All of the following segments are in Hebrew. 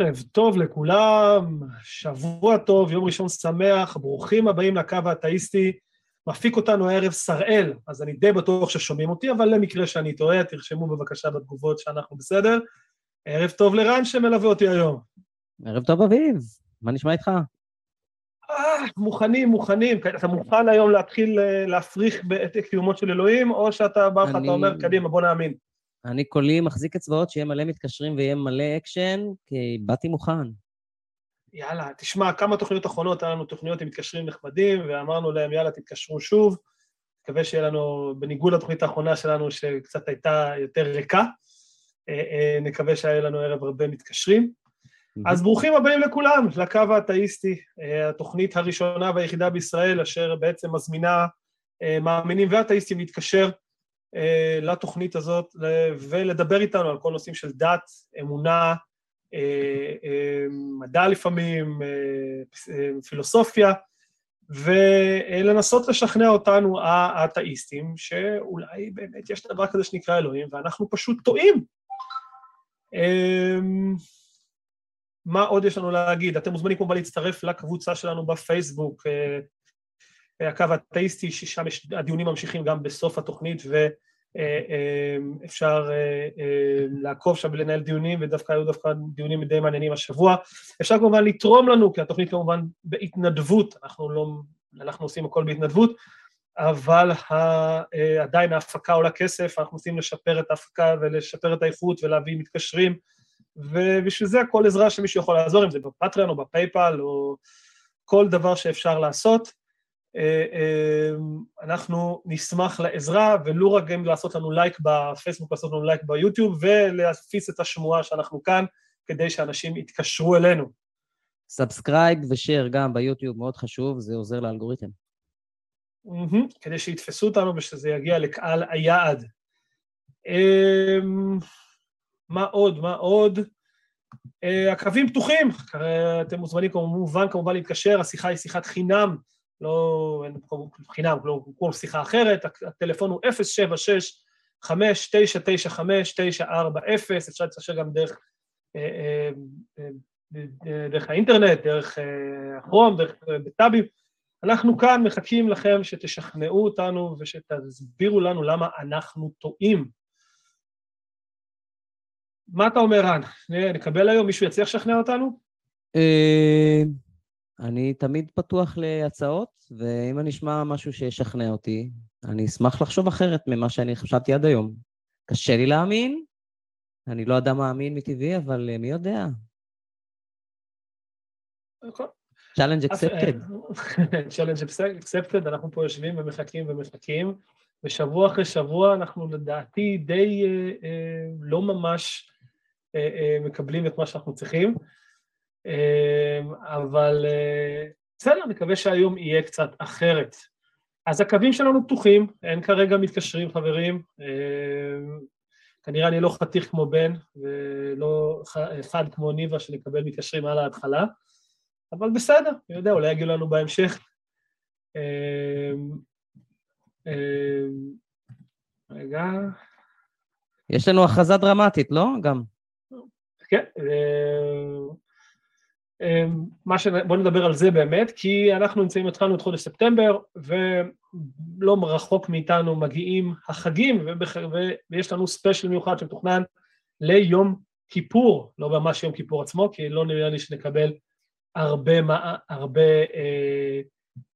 ערב טוב לכולם, שבוע טוב, יום ראשון שמח, ברוכים הבאים לקו האתאיסטי. מפיק אותנו הערב שראל, אז אני די בטוח ששומעים אותי, אבל למקרה שאני טועה, תרשמו בבקשה בתגובות שאנחנו בסדר. ערב טוב לרן שמלווה אותי היום. ערב טוב אביב, מה נשמע איתך? אה, מוכנים, מוכנים. אתה מוכן היום להתחיל אה, להפריך את קיומו של אלוהים, או שאתה בא לך, אני... אתה אומר, קדימה, בוא נאמין. אני כולי מחזיק אצבעות שיהיה מלא מתקשרים ויהיה מלא אקשן, כי באתי מוכן. יאללה, תשמע, כמה תוכניות אחרונות, היה לנו תוכניות עם מתקשרים נחמדים, ואמרנו להם, יאללה, תתקשרו שוב. מקווה שיהיה לנו, בניגוד לתוכנית האחרונה שלנו, שקצת הייתה יותר ריקה, אה, אה, נקווה שהיה לנו ערב הרבה מתקשרים. אז ברוכים הבאים לכולם, לקו האתאיסטי, אה, התוכנית הראשונה והיחידה בישראל, אשר בעצם מזמינה מאמינים ואתאיסטים להתקשר לתוכנית הזאת ולדבר איתנו על כל נושאים של דת, אמונה, אה, אה, מדע לפעמים, פילוסופיה, ולנסות לשכנע אותנו, האתאיסטים, שאולי באמת יש דבר כזה שנקרא אלוהים, ואנחנו פשוט טועים. מה עוד יש לנו להגיד? אתם מוזמנים כמובן להצטרף לקבוצה שלנו בפייסבוק, הקו האתאיסטי, ששם יש, הדיונים ממשיכים גם בסוף התוכנית ואפשר אה, אה, לעקוב שם ולנהל דיונים, ודווקא היו דווקא דיונים די מעניינים השבוע. אפשר כמובן לתרום לנו, כי התוכנית כמובן בהתנדבות, אנחנו לא, אנחנו עושים הכל בהתנדבות, אבל אה, עדיין ההפקה עולה כסף, אנחנו רוצים לשפר את ההפקה ולשפר את האיכות ולהביא מתקשרים, ובשביל זה כל עזרה שמישהו יכול לעזור, אם זה בפטריון או בפייפל או כל דבר שאפשר לעשות. אה, אה, אנחנו נשמח לעזרה, ולו רק גם לעשות לנו לייק בפייסבוק, לעשות לנו לייק ביוטיוב, ולהפיץ את השמועה שאנחנו כאן, כדי שאנשים יתקשרו אלינו. subscribe ו share גם ביוטיוב, מאוד חשוב, זה עוזר לאלגוריתם. Mm-hmm, כדי שיתפסו אותנו ושזה יגיע לקהל היעד. Um, מה עוד? מה עוד? Uh, הקווים פתוחים, אתם מוזמנים כמובן כמובן להתקשר, השיחה היא שיחת חינם לא, אין חינם, לא כל שיחה אחרת, הטלפון הוא 076-5995-940, אפשר להתקשר גם דרך, אה, אה, אה, דרך האינטרנט, דרך הכרום, דרך בטאבים. אנחנו כאן מחכים לכם שתשכנעו אותנו ושתסבירו לנו למה אנחנו טועים. מה אתה אומר, רן? נקבל היום, מישהו יצליח לשכנע אותנו? אני תמיד פתוח להצעות, ואם אני אשמע משהו שישכנע אותי, אני אשמח לחשוב אחרת ממה שאני חשבתי עד היום. קשה לי להאמין, אני לא אדם מאמין מטבעי, אבל מי יודע? challenge accepted. challenge accepted, אנחנו פה יושבים ומחכים ומחכים, ושבוע אחרי שבוע אנחנו לדעתי די אה, אה, לא ממש אה, אה, מקבלים את מה שאנחנו צריכים. אמ, אבל אה, בסדר, נקווה שהיום יהיה קצת אחרת. אז הקווים שלנו פתוחים, אין כרגע מתקשרים חברים, אמ, כנראה אני לא חתיך כמו בן ולא אחד כמו ניבה שנקבל מתקשרים על ההתחלה, אבל בסדר, אני יודע, אולי יגיעו לנו בהמשך. אמ, רגע. יש לנו הכרזה דרמטית, לא? גם. כן, מה ש... בואו נדבר על זה באמת, כי אנחנו נמצאים, התחלנו את חודש ספטמבר, ולא רחוק מאיתנו מגיעים החגים, ובח... ויש לנו ספיישל מיוחד שמתוכנן ליום כיפור, לא ממש יום כיפור עצמו, כי לא נראה לי שנקבל הרבה, הרבה אה,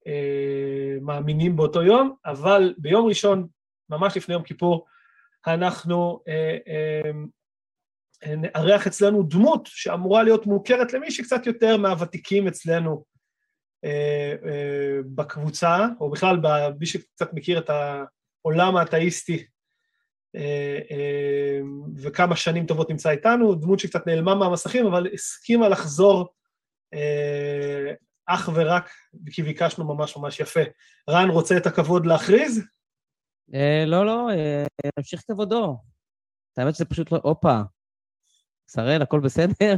אה, מאמינים באותו יום, אבל ביום ראשון, ממש לפני יום כיפור, אנחנו אה, אה, נארח אצלנו דמות שאמורה להיות מוכרת למי שקצת יותר מהוותיקים אצלנו אה, אה, בקבוצה, או בכלל מי שקצת מכיר את העולם האתאיסטי אה, אה, וכמה שנים טובות נמצא איתנו, דמות שקצת נעלמה מהמסכים, אבל הסכימה לחזור אה, אך ורק כי ביקשנו ממש ממש יפה. רן, רוצה את הכבוד להכריז? אה, לא, לא, אה, נמשיך כבודו. האמת שזה פשוט לא, הופה, שראל, הכל בסדר?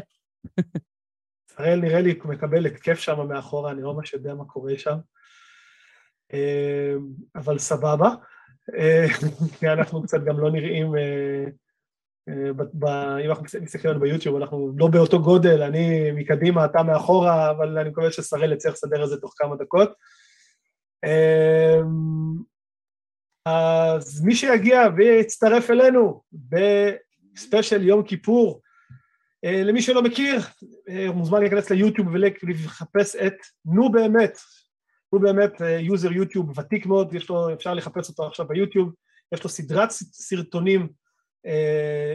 שראל נראה לי מקבל התקף שם מאחורה, אני לא ממש יודע מה קורה שם. אה, אבל סבבה, אה, אנחנו קצת גם לא נראים, אה, אם אנחנו מסתכלים עלינו ביוטיוב, אנחנו לא באותו גודל, אני מקדימה, אתה מאחורה, אבל אני מקווה ששראל יצליח לסדר את זה תוך כמה דקות. אז מי שיגיע ויצטרף אלינו בספיישל יום כיפור, למי שלא מכיר, מוזמן להיכנס ליוטיוב ולחפש את נו באמת, נו באמת יוזר יוטיוב ותיק מאוד, לו, אפשר לחפש אותו עכשיו ביוטיוב, יש לו סדרת סרטונים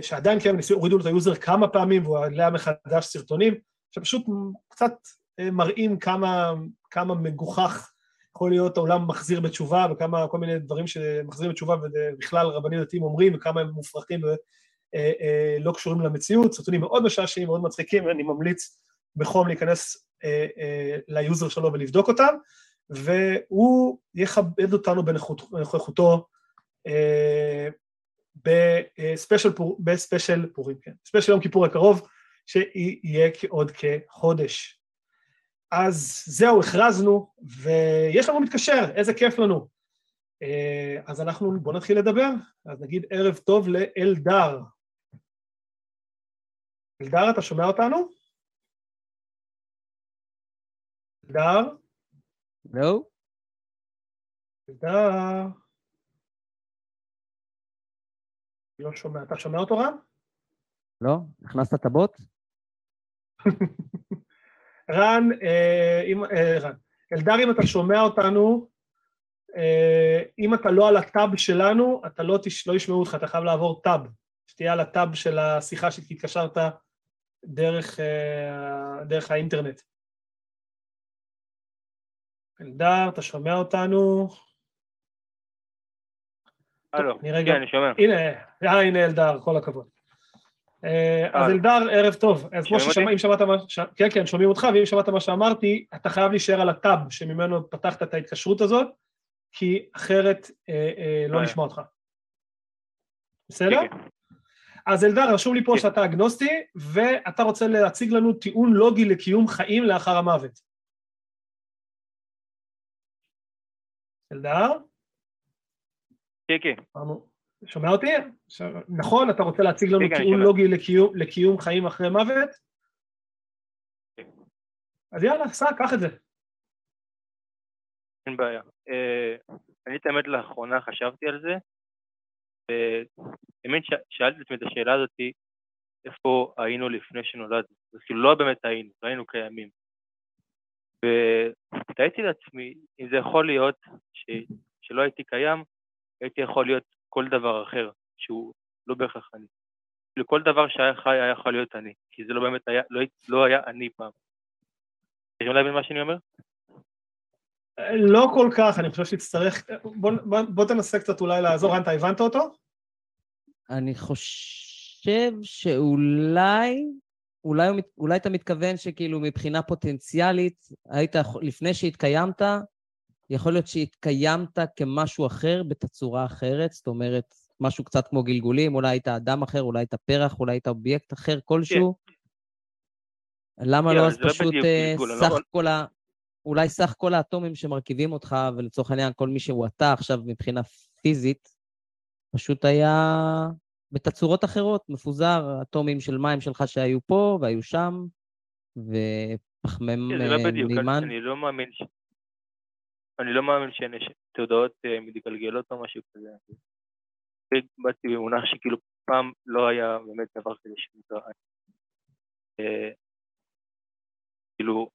שעדיין קיים, הורידו לו את היוזר כמה פעמים והוא עלה מחדש סרטונים, שפשוט קצת מראים כמה, כמה מגוחך יכול להיות העולם מחזיר בתשובה וכמה כל מיני דברים שמחזירים בתשובה ובכלל רבנים דתיים אומרים וכמה הם מופרכים ולא קשורים למציאות, סרטונים מאוד משעשעים, מאוד מצחיקים ואני ממליץ בחום להיכנס ליוזר שלו ולבדוק אותם והוא יכבד אותנו בנוכחותו בספיישל, פור, בספיישל פורים, כן, ספיישל יום כיפור הקרוב, שיהיה עוד כחודש. אז זהו, הכרזנו, ויש לנו מתקשר, איזה כיף לנו. אז אנחנו, בואו נתחיל לדבר, אז נגיד ערב טוב לאלדר. אלדר, אתה שומע אותנו? אלדר? לא. אלדר. לא שומע. אתה שומע אותו רם? לא, הכנסת את הבוט? רן, אה, אם, אה, רן, אלדר, אם אתה שומע אותנו, אה, אם אתה לא על הטאב שלנו, אתה לא, תש, לא ישמעו אותך, אתה חייב לעבור טאב. שתהיה על הטאב של השיחה שהתקשרת דרך, אה, דרך האינטרנט. אלדר, אתה שומע אותנו? הלו, כן, אני שומע. הנה, אה, הנה אלדר, כל הכבוד. אה, אז אלדר, ערב טוב. אז כמו ששמעת, אם שמעת מה... כן, כן, שומעים אותך, ואם שמעת מה שאמרתי, אתה חייב להישאר על הטאב שממנו פתחת את ההתקשרות הזאת, כי אחרת אה, לא נשמע אותך. בסדר? כן, כן. אז אלדר, רשום לי פה שאתה אגנוסטי, ואתה רוצה להציג לנו טיעון לוגי לקיום חיים לאחר המוות. אלדר? כן, כן. שומע אותי? נכון, אתה רוצה להציג לנו כן, כן, טיעון לוגי לקיום חיים אחרי מוות? כן. אז יאללה, סע, קח את זה. אין בעיה. אה, אני את האמת לאחרונה חשבתי על זה, ובאמת שאלתי את עצמי את השאלה הזאת, איפה היינו לפני שנולדנו. אז כאילו לא באמת היינו, לא היינו קיימים. ותהיתי לעצמי אם זה יכול להיות שלא הייתי קיים, הייתי יכול להיות כל דבר אחר, שהוא לא בהכרח אני. לכל דבר שהיה חי היה יכול להיות אני, כי זה לא באמת היה, לא, לא היה אני פעם. אתם להבין מה שאני אומר? לא כל כך, אני חושב שתצטרך... בוא, בוא, בוא תנסה קצת אולי לעזור. אתה הבנת אותו? אני חושב שאולי... אולי, אולי אתה מתכוון שכאילו מבחינה פוטנציאלית, היית, לפני שהתקיימת, יכול להיות שהתקיימת כמשהו אחר בתצורה אחרת, זאת אומרת, משהו קצת כמו גלגולים, אולי היית אדם אחר, אולי היית פרח, אולי היית אובייקט אחר כלשהו. כן. למה כן, לא אז לא פשוט אה, סך לא... כל ה... אולי סך כל האטומים שמרכיבים אותך, ולצורך העניין כל מי שהוא אתה עכשיו מבחינה פיזית, פשוט היה בתצורות אחרות, מפוזר, אטומים של מים שלך שהיו פה והיו שם, ופחמם כן, לא בדיוק, מימן. אני לא מאמין ש... אני לא מאמין שאין תודעות אה, מתגלגלות או משהו כזה. באתי במונח שכאילו פעם לא היה באמת דבר כזה שנקרא... אה, כאילו,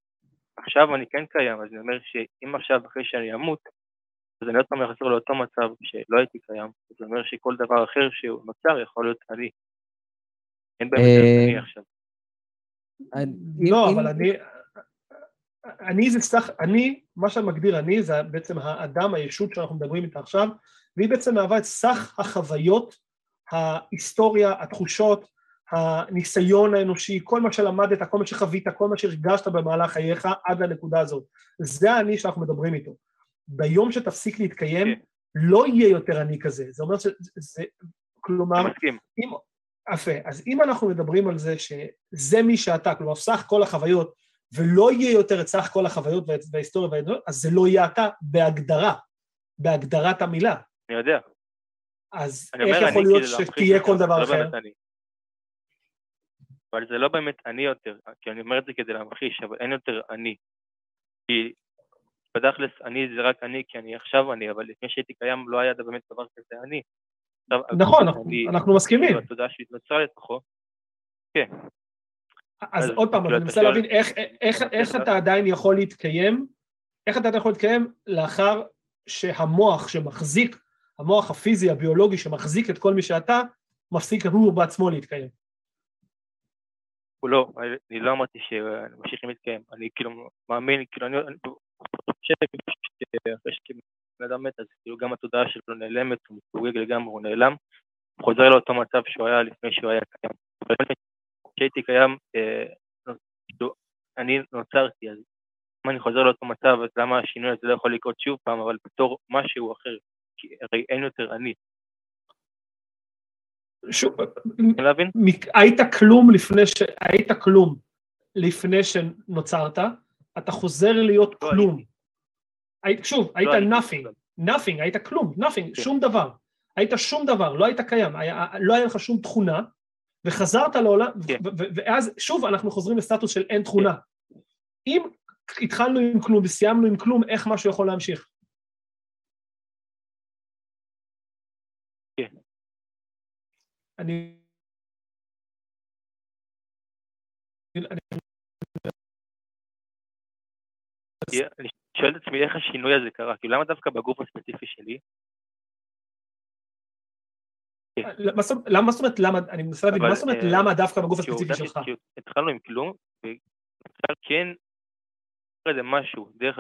עכשיו אני כן קיים, אז אני אומר שאם עכשיו אחרי שאני אמות, אז אני עוד פעם אחזור לאותו מצב שלא הייתי קיים, זה אומר שכל דבר אחר שהוא נוצר יכול להיות אני. אין באמת אני אה, עכשיו. לא, אבל אני, אני זה סך, אני, מה שאני מגדיר אני זה בעצם האדם, הישות שאנחנו מדברים איתה עכשיו, והיא בעצם מהווה את סך החוויות, ההיסטוריה, התחושות, הניסיון האנושי, כל מה שלמדת, כל מה שחווית, כל מה שהרגשת במהלך חייך עד לנקודה הזאת. זה האני שאנחנו מדברים איתו. ביום שתפסיק להתקיים, כן. לא יהיה יותר אני כזה. זה אומר שזה, כלומר, אם, יפה, אז אם אנחנו מדברים על זה שזה מי שאתה, כלומר, סך כל החוויות, ולא יהיה יותר את סך כל החוויות וההיסטוריה והעדויות, אז זה לא יהיה אתה בהגדרה, בהגדרת המילה. אני יודע. אז אני איך יכול להיות כאילו שתהיה כל דבר לא אחר? אבל זה לא באמת אני יותר, כי אני אומר את זה כדי להמחיש, אבל אין יותר אני. כי בתכלס אני זה רק אני, כי אני עכשיו אני, אבל לפני שהייתי קיים לא היה באמת דבר כזה אני. נכון, אנחנו מסכימים. התודעה שהתנוצרה לתוכו, כן. אז עוד פעם, אני מנסה להבין איך אתה עדיין יכול להתקיים, איך אתה יכול להתקיים לאחר שהמוח שמחזיק, המוח הפיזי, הביולוגי שמחזיק את כל מי שאתה, מפסיק הוא בעצמו להתקיים. הוא לא, אני לא אמרתי שממשיכים להתקיים, אני כאילו מאמין, כאילו אני שאחרי שבן אדם מת, אז כאילו גם התודעה שלו נעלמת, הוא מתפוגג לגמרי, הוא נעלם, הוא חוזר לאותו מצב שהוא היה לפני שהוא היה קיים. כשהייתי קיים, אה, אני נוצרתי, אז אם אני חוזר לאותו מצב, אז למה השינוי הזה לא יכול לקרות שוב פעם, אבל בתור משהו אחר, כי הרי אין יותר אני. שוב, היית כלום לפני ש... היית כלום לפני שנוצרת, אתה חוזר להיות לא כלום. שוב, היית לא nothing, nothing, היית כלום, nothing, כן. שום דבר. היית שום דבר, לא היית קיים, לא היה לך שום תכונה, וחזרת לעולם, כן. ואז שוב אנחנו חוזרים לסטטוס של אין תכונה. אם התחלנו עם כלום וסיימנו עם כלום, איך משהו יכול להמשיך? כן. אני... אני שואל את עצמי איך השינוי הזה קרה, כאילו למה דווקא בגוף הספציפי שלי? למה זאת אומרת למה, אני מנסה להבין, מה זאת אומרת למה דווקא בגוף הספציפי שלך? התחלנו עם כלום, ונוצר כן איזה משהו, דרך...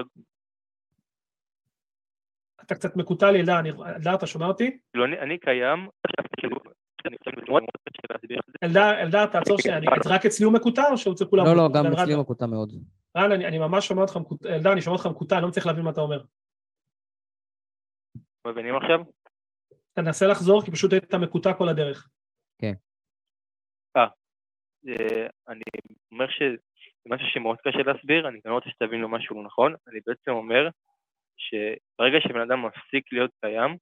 אתה קצת מקוטע לי, אלדר, אלדר, אתה שומע אותי? לא, אני קיים, אלדר, תעצור שנייה, רק אצלי הוא מקוטע או שהוא אצל כולם? לא, לא, גם אצלי הוא מקוטע מאוד. רן, אני ממש שומע אותך, אלדר, אני שומע אותך מקוטע, אני לא מצליח להבין מה אתה אומר. מבינים עכשיו? תנסה לחזור, כי פשוט היית מקוטע כל הדרך. כן. אה, אני אומר שזה משהו שמאוד קשה להסביר, אני גם לא רוצה שתבינו משהו נכון, אני בעצם אומר שברגע שבן אדם מפסיק להיות קיים,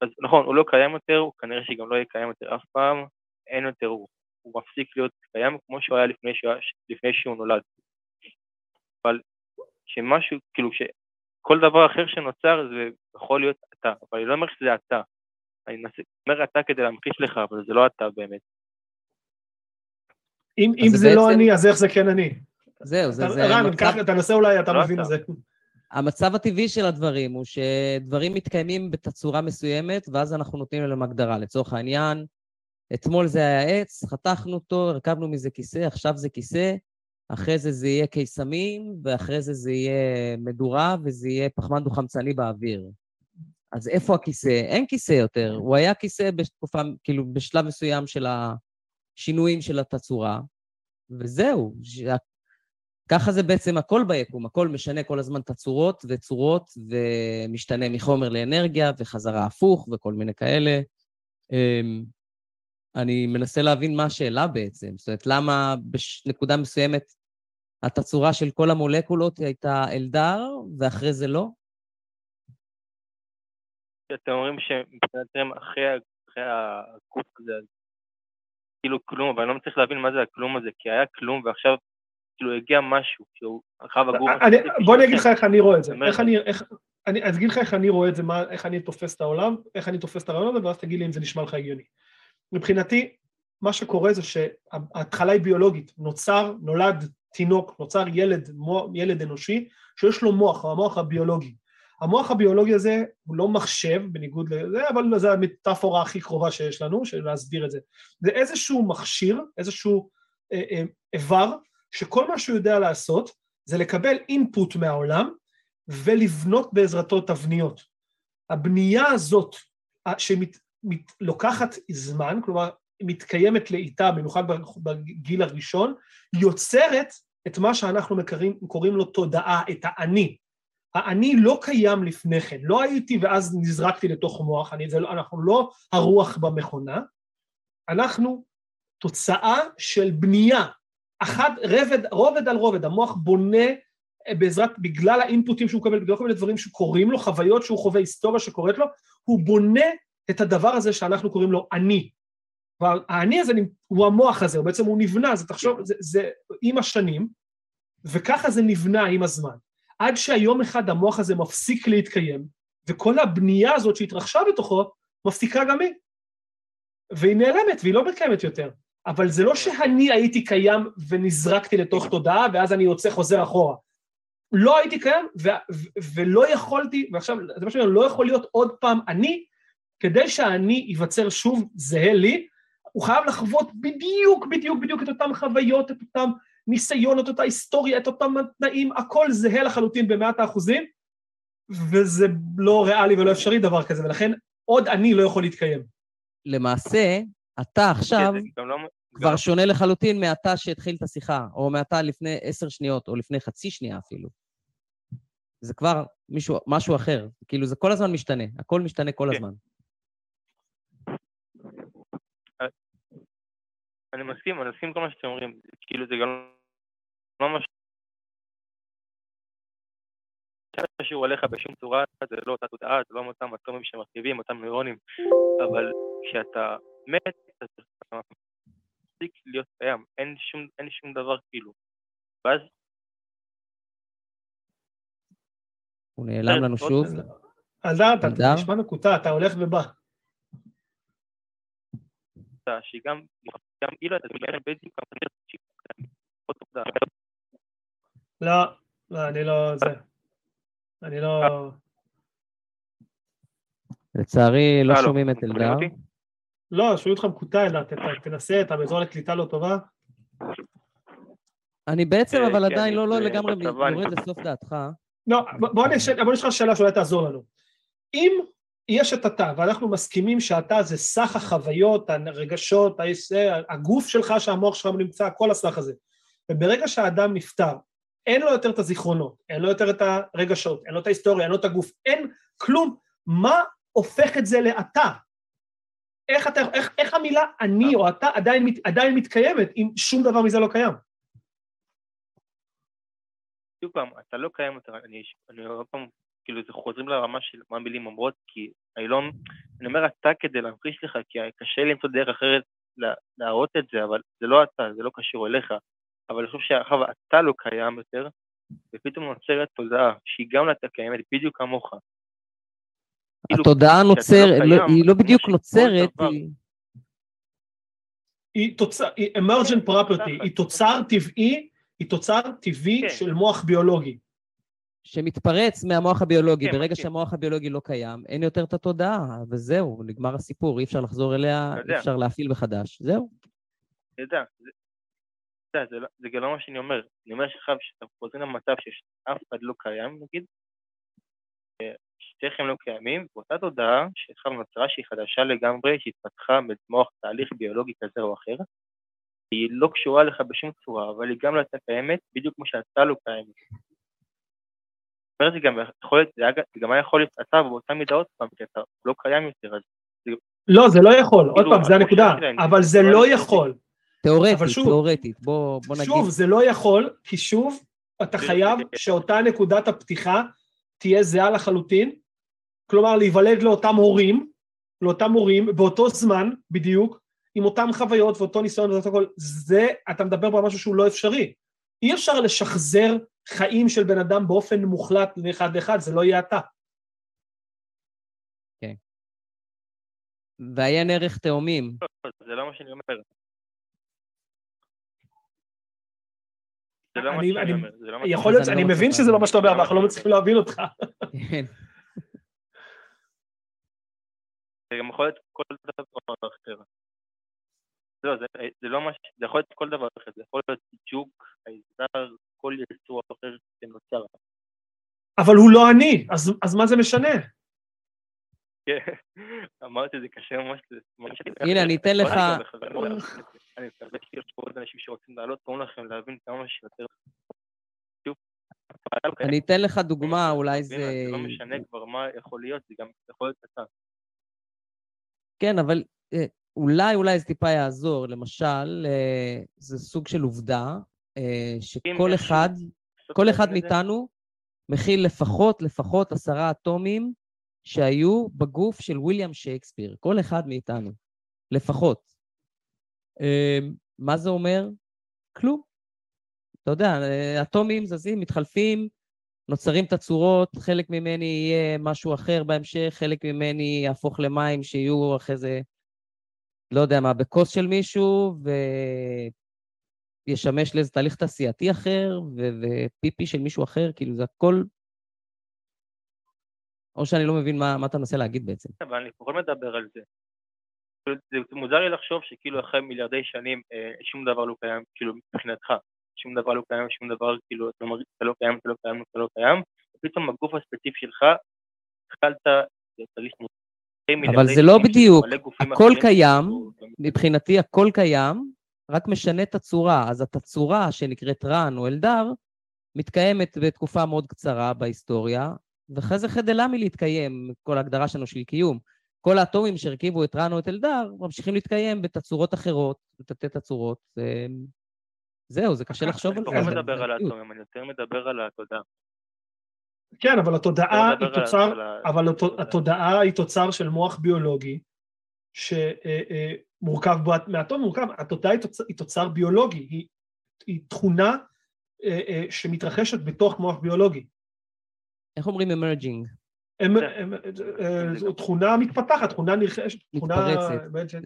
אז נכון, הוא לא קיים יותר, הוא כנראה שגם לא יהיה קיים יותר אף פעם, אין יותר, הוא, הוא מפסיק להיות קיים כמו שהוא היה לפני שהוא, לפני שהוא נולד. אבל שמשהו, כאילו, שכל דבר אחר שנוצר זה יכול להיות אתה, אבל אני לא אומר שזה אתה. אני אומר אתה כדי להמחיש לך, אבל זה לא אתה באמת. אם, אם זה, זה לא אני, אז איך זה כן אני? זהו, זה... זה רן, המצב... תנסה אולי, אתה לא מבין את זה. המצב הטבעי של הדברים הוא שדברים מתקיימים בתצורה מסוימת, ואז אנחנו נותנים להם הגדרה. לצורך העניין, אתמול זה היה עץ, חתכנו אותו, הרכבנו מזה כיסא, עכשיו זה כיסא, אחרי זה זה יהיה קיסמים, ואחרי זה זה יהיה מדורה, וזה יהיה פחמן דו-חמצני באוויר. אז איפה הכיסא? אין כיסא יותר. הוא היה כיסא בתקופה, כאילו, בשלב מסוים של השינויים של התצורה, וזהו. ככה זה בעצם הכל ביקום, הכל משנה כל הזמן תצורות וצורות, ומשתנה מחומר לאנרגיה, וחזרה הפוך, וכל מיני כאלה. אמ, אני מנסה להבין מה השאלה בעצם. זאת אומרת, למה בנקודה מסוימת התצורה של כל המולקולות הייתה אלדר, ואחרי זה לא? אתם אומרים שמבחינתכם אחרי הגוף הזה, כאילו כלום, אבל אני לא מצליח להבין מה זה הכלום הזה, כי היה כלום ועכשיו כאילו הגיע משהו, שהוא אחר הגוף... בוא אני אגיד לך איך אני רואה את זה, איך אני, איך, אני אגיד לך איך אני רואה את זה, מה, איך אני תופס את העולם, איך אני תופס את הרעיון הזה, ואז תגיד לי אם זה נשמע לך הגיוני. מבחינתי, מה שקורה זה שההתחלה היא ביולוגית, נוצר, נולד תינוק, נוצר ילד, ילד אנושי, שיש לו מוח, המוח הביולוגי. המוח הביולוגי הזה הוא לא מחשב, בניגוד לזה, אבל זו המטאפורה הכי קרובה שיש לנו, של להסביר את זה. זה איזשהו מכשיר, איזשהו אה, אה, איבר, שכל מה שהוא יודע לעשות זה לקבל אינפוט מהעולם ולבנות בעזרתו תבניות. הבנייה הזאת, שלוקחת זמן, כלומר מתקיימת לאיטה, במיוחד בגיל הראשון, יוצרת את מה שאנחנו מקרים, קוראים לו תודעה, את האני. האני לא קיים לפני כן, לא הייתי ואז נזרקתי לתוך מוח, אני, זה, לא, אנחנו לא הרוח במכונה, אנחנו תוצאה של בנייה, אחת, רבד, רובד על רובד, המוח בונה בעזרת, בגלל האינפוטים שהוא מקבל, בגלל כל מיני דברים שקורים לו, חוויות שהוא חווה, היסטוריה שקורית לו, הוא בונה את הדבר הזה שאנחנו קוראים לו אני. האני הזה הוא המוח הזה, הוא בעצם הוא נבנה, זה תחשוב, זה, זה עם השנים, וככה זה נבנה עם הזמן. עד שהיום אחד המוח הזה מפסיק להתקיים, וכל הבנייה הזאת שהתרחשה בתוכו, מפסיקה גם היא. והיא נעלמת, והיא לא מקיימת יותר. אבל זה לא שאני הייתי קיים ונזרקתי לתוך תודעה, ואז אני יוצא חוזר אחורה. לא הייתי קיים, ו- ו- ולא יכולתי, ועכשיו, זה מה שאני אומר, לא יכול להיות עוד פעם אני, כדי שהאני ייווצר שוב זהה לי, הוא חייב לחוות בדיוק, בדיוק, בדיוק את אותן חוויות, את אותם ניסיון, את אותה היסטוריה, את אותם תנאים, הכל זהה לחלוטין במאת האחוזים, וזה לא ריאלי ולא אפשרי דבר כזה, ולכן עוד אני לא יכול להתקיים. למעשה, אתה עכשיו כן, לא כבר שונה לחלוטין מאתה שהתחיל את השיחה, או מאתה לפני עשר שניות, או לפני חצי שנייה אפילו. זה כבר מישהו, משהו אחר. כאילו, זה כל הזמן משתנה, הכל משתנה כל כן. הזמן. אני מסכים, אני מסכים כל מה שאתם אומרים, כאילו זה גם לא ממש קשור אליך בשום צורה, זה לא אותה תודעה, זה לא אותם אטומים שמרכיבים, אותם נוירונים, אבל כשאתה מת, אתה מפסיק להיות קיים, אין שום, אין שום דבר כאילו. ואז הוא נעלם לנו שוב. אלדר, אתה? נשמע מקוטע, אתה הולך ובא. אתה, שהיא גם, גם היא לא לא אני לא... זה. אני לא... לצערי, לא שומעים את אלדר. לא, שומעים אותך מקוטע, ת- תנסה, אתה באזור לקליטה לא טובה. אני בעצם, אה, אבל כן, עדיין לא, לא אני לגמרי יורד לסוף דעתך. לא, בוא- נשאל שאלה שאולי תעזור לנו. אם יש את אתה, ואנחנו מסכימים שאתה זה סך החוויות, הרגשות, היש- הגוף שלך, שהמוח שלך נמצא, כל הסך הזה, וברגע שהאדם נפטר, אין לו יותר את הזיכרונות, אין לו יותר את הרגשות, אין לו את ההיסטוריה, אין לו את הגוף, אין כלום. מה הופך את זה לאתה? איך, אתה, איך, איך המילה אני או אתה עדיין, מת- עדיין מתקיימת אם שום דבר מזה לא קיים? שוב פעם, אתה לא קיים יותר, אני, עוד פעם, כאילו זה חוזרים לרמה של מה מילים אומרות, כי אני לא, אני אומר אתה כדי להמחיש לך, כי קשה למצוא דרך אחרת לה, להראות את זה, אבל זה לא אתה, זה לא קשור אליך, אבל אני חושב שאחר אתה לא קיים יותר, ופתאום נוצרת תודעה שהיא גם לא הייתה קיימת בדיוק כמוך. כאילו, התודעה לא נוצרת, לא- היא לא בדיוק נוצרת, היא... היא תוצר, היא emergent property, היא תוצר טבעי, היא תוצר טבעי כן. של מוח ביולוגי. שמתפרץ מהמוח הביולוגי. כן, ברגע מסכים. שהמוח הביולוגי לא קיים, אין יותר את התודעה, וזהו, נגמר הסיפור, אי אפשר לחזור אליה. אי אפשר להפעיל מחדש, זהו. אתה יודע, זה, זה, לא- זה גם לא מה שאני אומר. אני אומר שעכשיו, שאתה חוזר למצב שאף אחד לא קיים, נגיד, אה, שתיכם לא קיימים, ואותה תודעה שעכשיו נוצרה שהיא חדשה לגמרי, שהתפתחה במוח תהליך ביולוגי כזה או אחר, היא לא קשורה לך בשום צורה, אבל היא גם לא הייתה קיימת, בדיוק כמו שאתה לא קיים. זאת אומרת, זה גם יכול להיות, זה גם היה יכול להיות אתה באותה מידה עוד פעם, כי אתה לא קיים יותר, אז לא, זה לא יכול, עוד כאילו, פעם, זה הנקודה, אבל זה לא לא יכול. תיאורטית, תיאורטית, בוא, נגיד. שוב, זה לא יכול, כי שוב, אתה חייב שאותה נקודת הפתיחה תהיה זהה לחלוטין, כלומר להיוולד לאותם הורים, לאותם הורים, באותו זמן בדיוק, עם אותם חוויות ואותו ניסיון ואותו הכל, זה, אתה מדבר פה על משהו שהוא לא אפשרי. אי אפשר לשחזר חיים של בן אדם באופן מוחלט לאחד לאחד, זה לא יהיה אתה. ועיין ערך תאומים. זה לא מה שאני אומר. זה לא מה אני- שאני אני- אומר, זה לא מה יכול להיות, אני לא מבין שזה לא מה שאתה אומר. אבל אנחנו לא מצליחים להבין אותך. כן. זה גם יכול להיות כל דבר אחר. לא, זה, זה לא מה ש... זה יכול להיות כל דבר אחר, זה יכול להיות ג'וק, חייזר, כל יצור אחר שנוצר. אבל הוא לא אני, אז, אז מה זה משנה? כן, אמרתי, זה קשה ממש... זה ממש- הנה, אני אתן לך- אני מקווה שיש פה עוד אנשים שרוצים לעלות, תנו לכם להבין כמה שיותר. אני אתן לך דוגמה, אולי זה... זה לא משנה כבר מה יכול להיות, זה גם יכול להיות אתה. כן, אבל אה, אולי, אולי זה טיפה יעזור. למשל, אה, זה סוג של עובדה, אה, שכל אחד, כל אחד מאיתנו מכיל לפחות, לפחות עשרה אטומים שהיו בגוף של ויליאם שייקספיר. כל אחד מאיתנו. לפחות. אה, מה זה אומר? כלום. אתה יודע, אטומים זזים, מתחלפים, נוצרים תצורות, חלק ממני יהיה משהו אחר בהמשך, חלק ממני יהפוך למים שיהיו אחרי זה, לא יודע מה, בכוס של מישהו, וישמש לאיזה תהליך תעשייתי אחר, ו- ופיפי של מישהו אחר, כאילו זה הכל... או שאני לא מבין מה, מה אתה מנסה להגיד בעצם. אבל אני פחות מדבר על זה. זה מוזר לי לחשוב שכאילו אחרי מיליארדי שנים אה, שום דבר לא קיים, כאילו מבחינתך. שום דבר לא קיים, שום דבר, כאילו, אתה מרגיש שאתה לא קיים, אתה לא קיים, אתה לא קיים, ופתאום הגוף הספציפי שלך, התחלת להרגיש אבל זה לא בדיוק, הכל קיים, מבחינתי הכל קיים, רק משנה את הצורה. אז התצורה שנקראת רן או אלדר, מתקיימת בתקופה מאוד קצרה בהיסטוריה, ואחרי זה חדלה מלהתקיים, כל ההגדרה שלנו של קיום. כל האטומים שהרכיבו את רן או את אלדר, ממשיכים להתקיים בתצורות אחרות, בתתי תצורות. זהו, זה קשה לחשוב על זה. אני לא מדבר על האטומים, אני יותר מדבר על התודעה. כן, אבל התודעה היא תוצר, אבל התודעה היא תוצר של מוח ביולוגי שמורכב מאטום מורכב, התודעה היא תוצר ביולוגי, היא תכונה שמתרחשת בתוך מוח ביולוגי. איך אומרים אמרג'ינג? זו תכונה מתפתחת, תכונה נרכשת, תכונה... מתפרצת.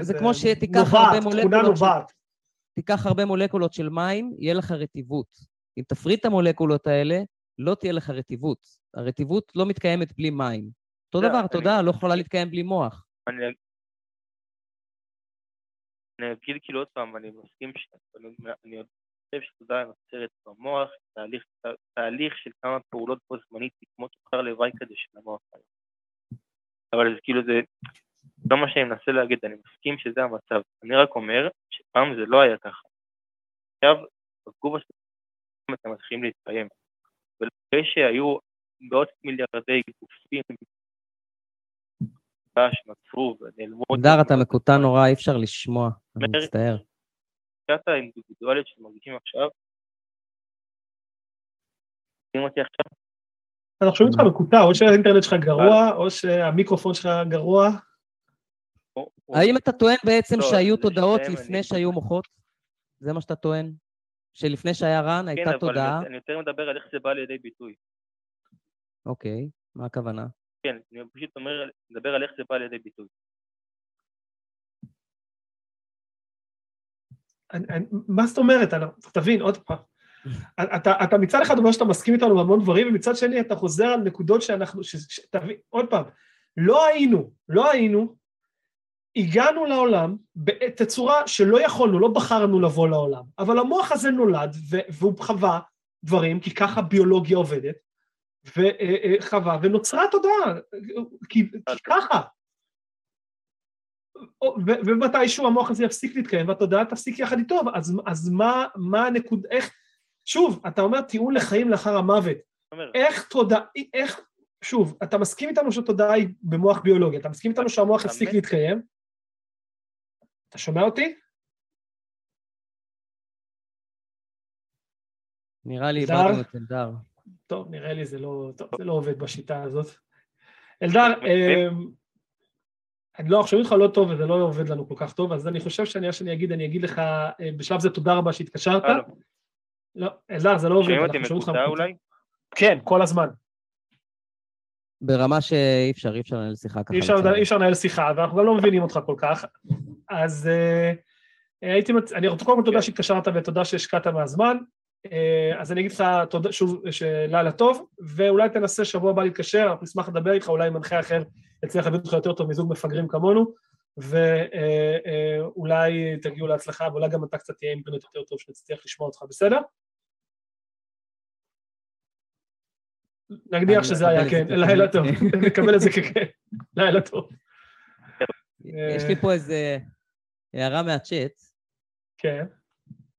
זה כמו שתיקח הרבה מולקולות... תכונה נובעת. תיקח הרבה מולקולות של מים, יהיה לך רטיבות. אם תפריד את המולקולות האלה, לא תהיה לך רטיבות. הרטיבות לא מתקיימת בלי מים. אותו דבר, תודה, לא יכולה להתקיים בלי מוח. אני אגיד כאילו עוד פעם, אני מסכים אני חושב שתודה נוצרת במוח, תהליך של כמה פעולות בו זמנית, כמו תוכר לוואי כזה של המוח. אבל זה כאילו זה, לא מה שאני מנסה להגיד, אני מסכים שזה המצב. אני רק אומר שפעם זה לא היה ככה. עכשיו, בגוף הסטטיסטים אתם מתחילים להתקיים. ואחרי שהיו מאות מיליארדי גופים שנוצרו ונעלמו... דר, אתה מקוטע נורא, אי אפשר לשמוע, אני מצטער. קצת האינדיבידואליות שמרגישים עכשיו, שומעים אותי עכשיו? אנחנו שומעים אותך מקוטע, או שהאינטרנט שלך גרוע, או שהמיקרופון שלך גרוע. האם אתה טוען בעצם לא, שהיו תודעות לפני שהיו מוחות? זה מה שאתה טוען? שלפני שהיה רן הייתה תודעה? כן, אבל אני יותר מדבר על איך זה בא לידי ביטוי. אוקיי, מה הכוונה? כן, אני פשוט אומר, מדבר על איך זה בא לידי ביטוי. מה זאת אומרת? תבין, עוד פעם. אתה, אתה מצד אחד אומר שאתה מסכים איתנו בהמון דברים, ומצד שני אתה חוזר על נקודות שאנחנו, ש, ש, תבין, עוד פעם, לא היינו, לא היינו, הגענו לעולם בתצורה שלא יכולנו, לא בחרנו לבוא לעולם, אבל המוח הזה נולד והוא חווה דברים, כי ככה ביולוגיה עובדת, וחווה ונוצרה תודעה, כי, ככה. ומתישהו המוח הזה יפסיק להתקיים והתודעה תפסיק יחד איתו, אז, אז מה, מה הנקוד, איך, שוב, אתה אומר טיעון לחיים לאחר המוות, איך תודעה, איך, שוב, אתה מסכים איתנו שתודעה היא במוח ביולוגי, אתה מסכים איתנו שהמוח יפסיק להתקיים? אתה שומע אותי? נראה לי איבדנו את אלדר. טוב, נראה לי זה לא, טוב, זה לא עובד בשיטה הזאת. אלדר, אמ, אני לא, עכשיו איתך לא טוב וזה לא עובד לנו כל כך טוב, אז אני חושב שאני, שאני אגיד, אני אגיד לך, אה, בשלב זה תודה רבה שהתקשרת. לא, אלדר, זה לא עובד. שומעים אותי מקוטע אולי? כן, כל הזמן. ברמה שאי אפשר, אי אפשר לנהל שיחה ככה. אי אפשר לנהל שיחה, ואנחנו גם לא מבינים אותך כל כך. אז uh, הייתי, אני רוצה קודם כל תודה שהתקשרת ותודה שהשקעת מהזמן. Uh, אז אני אגיד לך תודה, שוב, לילה טוב, ואולי תנסה שבוע הבא להתקשר, אנחנו נשמח לדבר איתך, אולי מנחה אחר יצליח להביא אותך יותר טוב מזוג מפגרים כמונו, ואולי uh, תגיעו להצלחה, ואולי גם אתה קצת תהיה אינטרנט יותר טוב שנצליח לשמוע אותך, בסדר? נגדיח שזה היה, כן, לילה טוב, נקבל את זה ככן, לילה טוב. יש לי פה איזה הערה מהצ'אט. כן.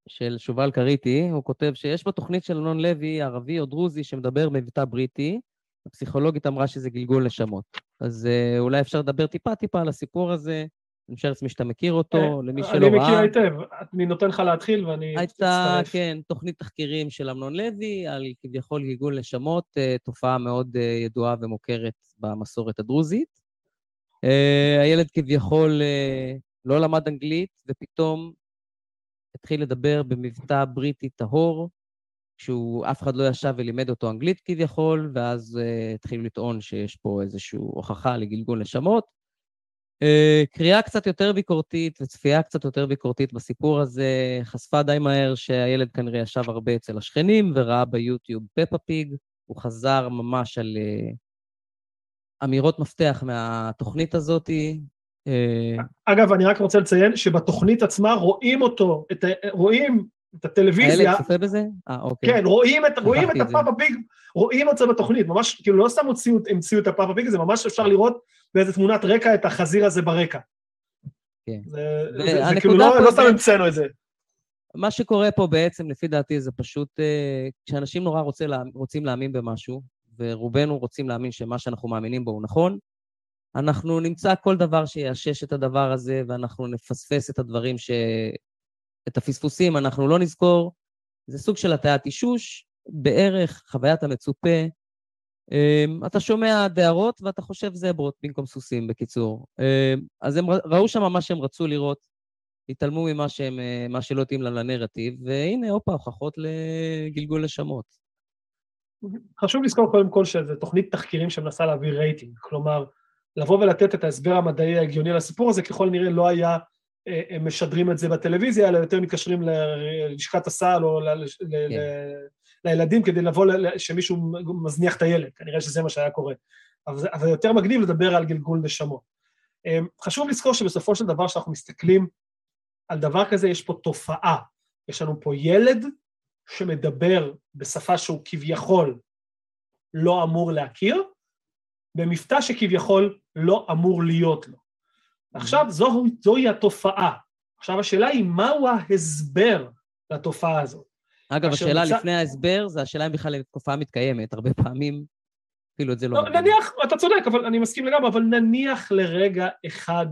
של שובל קריטי, הוא כותב שיש בתוכנית של אלון לוי, ערבי או דרוזי שמדבר מבטא בריטי, הפסיכולוגית אמרה שזה גלגול נשמות. אז uh, אולי אפשר לדבר טיפה-טיפה על הסיפור הזה. אני משער לעצמי שאתה מכיר אותו, אה, למי שלא ראה. אני מכיר היטב, אני נותן לך להתחיל ואני אצטרף. הייתה, כן, תוכנית תחקירים של אמנון לוי על כביכול גלגול נשמות, uh, תופעה מאוד uh, ידועה ומוכרת במסורת הדרוזית. הילד כביכול לא למד אנגלית, ופתאום התחיל לדבר במבטא בריטי טהור, כשהוא, אף אחד לא ישב ולימד אותו אנגלית כביכול, ואז התחילו לטעון שיש פה איזושהי הוכחה לגלגול נשמות. Uh, קריאה קצת יותר ביקורתית וצפייה קצת יותר ביקורתית בסיפור הזה חשפה די מהר שהילד כנראה ישב הרבה אצל השכנים וראה ביוטיוב פפה פיג. הוא חזר ממש על uh, אמירות מפתח מהתוכנית הזאת. Uh, אגב, אני רק רוצה לציין שבתוכנית עצמה רואים אותו, את, רואים את הטלוויזיה. הילד צופה בזה? אה, אוקיי. כן, רואים את, רואים את הפאפה ביג, רואים את זה בתוכנית, ממש, כאילו לא סתם המציאו את הפאפה ביג, זה ממש אפשר לראות באיזה תמונת רקע את החזיר הזה ברקע. כן. זה, זה, זה כאילו לא, לא סתם המצאנו את זה. מה שקורה פה בעצם, לפי דעתי, זה פשוט אה, כשאנשים נורא רוצה רוצים להאמין במשהו, ורובנו רוצים להאמין שמה שאנחנו מאמינים בו הוא נכון, אנחנו נמצא כל דבר שיאשש את הדבר הזה, ואנחנו נפספס את הדברים ש... את הפספוסים אנחנו לא נזכור. זה סוג של הטיית אישוש, בערך חוויית המצופה. אמ, אתה שומע דהרות ואתה חושב זברות במקום סוסים, בקיצור. אמ, אז הם ראו שם מה שהם רצו לראות, התעלמו ממה שהם, אה, מה שלא התאים לנרטיב, והנה, הופה, הוכחות לגלגול נשמות. חשוב לזכור קודם כל שזו תוכנית תחקירים שמנסה להביא רייטינג, כלומר, לבוא ולתת את ההסבר המדעי ההגיוני לסיפור הזה, ככל הנראה לא היה אה, הם משדרים את זה בטלוויזיה, אלא יותר מתקשרים ללשכת הסל או ל- כן. לילדים כדי לבוא, שמישהו מזניח את הילד, כנראה שזה מה שהיה קורה. אבל אבל יותר מגניב לדבר על גלגול נשמות. אה, חשוב לזכור שבסופו של דבר, כשאנחנו מסתכלים על דבר כזה, יש פה תופעה. יש לנו פה ילד שמדבר בשפה שהוא כביכול לא אמור להכיר, במבטא שכביכול לא אמור להיות לו. עכשיו זו, זוהי התופעה. עכשיו השאלה היא מהו ההסבר לתופעה הזאת. אגב, השאלה מצא... לפני ההסבר זה השאלה אם בכלל התופעה מתקיימת. הרבה פעמים אפילו את זה לא... לא נניח, אתה צודק, אבל אני מסכים לגמרי, אבל נניח לרגע אחד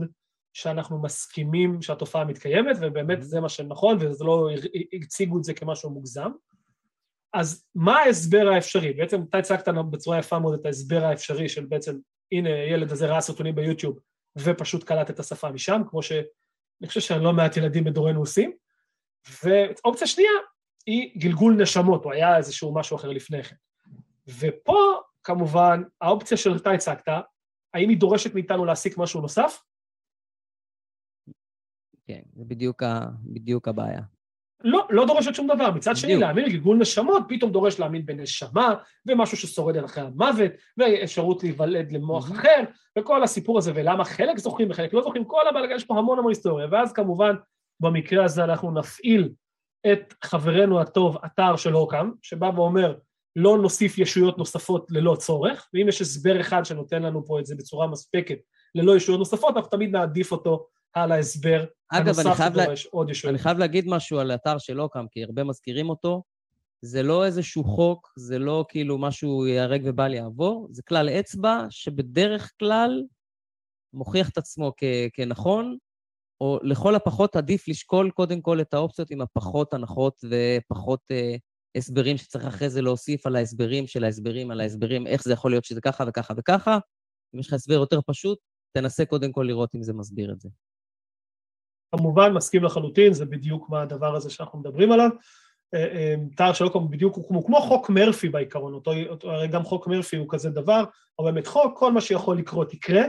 שאנחנו מסכימים שהתופעה מתקיימת, ובאמת זה מה שנכון, ולא הציגו את זה כמשהו מוגזם. אז מה ההסבר האפשרי? בעצם אתה הצגת בצורה יפה מאוד את ההסבר האפשרי של בעצם, הנה, הילד הזה ראה סרטונים ביוטיוב, ופשוט קלט את השפה משם, כמו שאני חושב שלא מעט ילדים בדורנו עושים. ואופציה שנייה היא גלגול נשמות, או היה איזשהו משהו אחר לפני כן. ופה, כמובן, האופציה שאתה הצגת, האם היא דורשת מאיתנו להסיק משהו נוסף? כן, זה בדיוק, ה... בדיוק הבעיה. לא, לא דורשת שום דבר. מצד שני, להאמין בגלגול נשמות, פתאום דורש להאמין בנשמה, ומשהו ששורד עד אחרי המוות, ואפשרות להיוולד למוח אחר, וכל הסיפור הזה, ולמה חלק זוכים וחלק לא זוכים, כל הבלגן, יש פה המון המון היסטוריה. ואז כמובן, במקרה הזה אנחנו נפעיל את חברנו הטוב, אתר של הוקאם, שבא ואומר, לא נוסיף ישויות נוספות ללא צורך, ואם יש הסבר אחד שנותן לנו פה את זה בצורה מספקת ללא ישויות נוספות, אנחנו תמיד נעדיף אותו על ההסבר אגב, אני חייב, לה... אני חייב להגיד משהו על האתר של אוקאם, כי הרבה מזכירים אותו. זה לא איזשהו חוק, זה לא כאילו משהו ייהרג ובל יעבור, זה כלל אצבע שבדרך כלל מוכיח את עצמו כ- כנכון, או לכל הפחות עדיף לשקול קודם כל את האופציות עם הפחות הנחות ופחות אה, הסברים שצריך אחרי זה להוסיף על ההסברים של ההסברים על ההסברים, איך זה יכול להיות שזה ככה וככה וככה. אם יש לך הסבר יותר פשוט, תנסה קודם כל לראות אם זה מסביר את זה. כמובן, מסכים לחלוטין, זה בדיוק מה הדבר הזה שאנחנו מדברים עליו. אה, אה, תאר של אוקום בדיוק הוא כמו, כמו חוק מרפי בעיקרון, אותו, אותו, הרי גם חוק מרפי הוא כזה דבר, או באמת חוק, כל מה שיכול לקרות יקרה.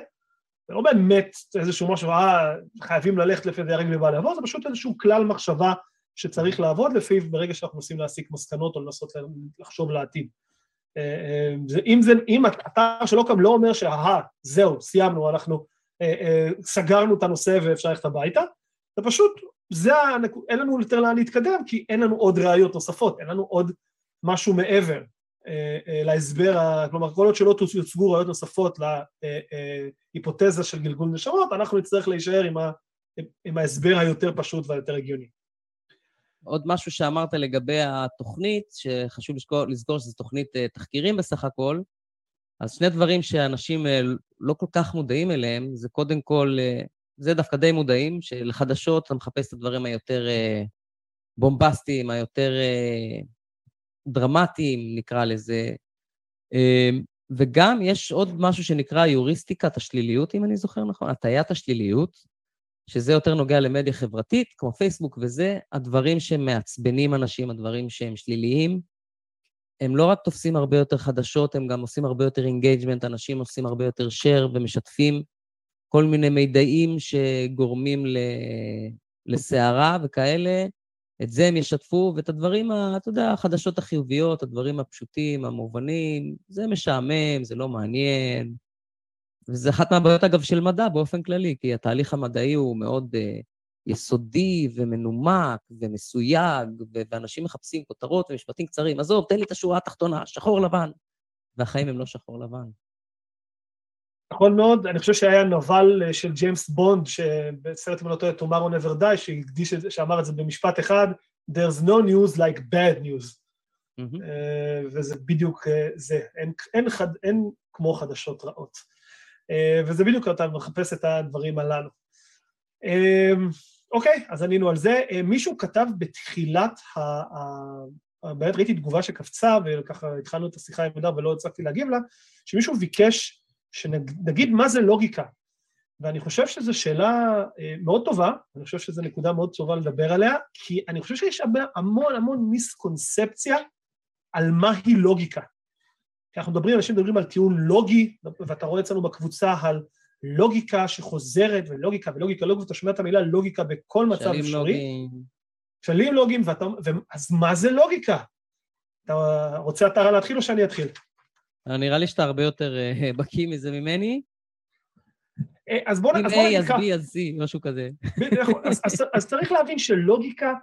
זה לא באמת איזשהו משהו, אה, חייבים ללכת לפי זה הרגע ובא לעבור, זה פשוט איזשהו כלל מחשבה שצריך לעבוד לפיו ברגע שאנחנו מנסים להסיק מסקנות או לנסות לחשוב לעתיד. אה, אם, זה, אם התאר של אוקם לא אומר שהא, זהו, סיימנו, אנחנו סגרנו את הנושא ואפשר ללכת הביתה, זה פשוט, זה הנק... אין לנו יותר לאן להתקדם, כי אין לנו עוד ראיות נוספות, אין לנו עוד משהו מעבר אה, אה, להסבר, ה... כלומר, כל עוד שלא יוצגו ראיות נוספות להיפותזה של גלגול נשמות, אנחנו נצטרך להישאר עם, ה... עם ההסבר היותר פשוט והיותר הגיוני. עוד משהו שאמרת לגבי התוכנית, שחשוב לזכור, לזכור שזו תוכנית אה, תחקירים בסך הכל, אז שני דברים שאנשים אה, לא כל כך מודעים אליהם, זה קודם כל אה, זה דווקא די מודעים, שלחדשות אתה מחפש את הדברים היותר אה, בומבסטיים, היותר אה, דרמטיים, נקרא לזה. אה, וגם יש עוד משהו שנקרא יוריסטיקת השליליות, אם אני זוכר נכון, הטיית השליליות, שזה יותר נוגע למדיה חברתית, כמו פייסבוק וזה, הדברים שמעצבנים אנשים, הדברים שהם שליליים, הם לא רק תופסים הרבה יותר חדשות, הם גם עושים הרבה יותר engagement, אנשים עושים הרבה יותר share ומשתפים כל מיני מידעים שגורמים לסערה וכאלה, את זה הם ישתפו, ואת הדברים, אתה יודע, החדשות החיוביות, הדברים הפשוטים, המובנים, זה משעמם, זה לא מעניין. וזה אחת מהבעיות, אגב, של מדע באופן כללי, כי התהליך המדעי הוא מאוד uh, יסודי ומנומק ומסויג, ו- ואנשים מחפשים כותרות ומשפטים קצרים. עזוב, תן לי את השורה התחתונה, שחור לבן. והחיים הם לא שחור לבן. נכון מאוד, אני חושב שהיה נבל אה, של ג'יימס בונד, שבסרט אם לא טועה, Tomorrow Never Die, שהקדיש, שאמר את זה במשפט אחד, There's no news like bad news. Mm-hmm. וזה בדיוק זה, אין, אין, חד, אין כמו חדשות רעות. וזה בדיוק אתה מחפש את הדברים הללו. אוקיי, אז ענינו על זה. מישהו כתב בתחילת ה... באמת ראיתי תגובה שקפצה, וככה התחלנו את השיחה עם אדר ולא הצלחתי להגיב לה, שמישהו ביקש שנגיד מה זה לוגיקה. ואני חושב שזו שאלה אה, מאוד טובה, אני חושב שזו נקודה מאוד טובה לדבר עליה, כי אני חושב שיש המון המון מיסקונספציה על מהי לוגיקה. כי אנחנו מדברים, אנשים מדברים על טיעון לוגי, ואתה רואה אצלנו בקבוצה על לוגיקה שחוזרת, ולוגיקה ולוגיקה לוגית, ואתה שומע את המילה לוגיקה בכל מצב אפשרי. שלים לוגיים. שלים לוגיים, ואתה, אז מה זה לוגיקה? אתה רוצה אתה להתחיל או שאני אתחיל? נראה לי שאתה הרבה יותר אה, בקיא מזה ממני. אה, אז בוא נגיד ככה. אם A אז B אז C, משהו כזה. נכון, אז צריך להבין שלוגיקה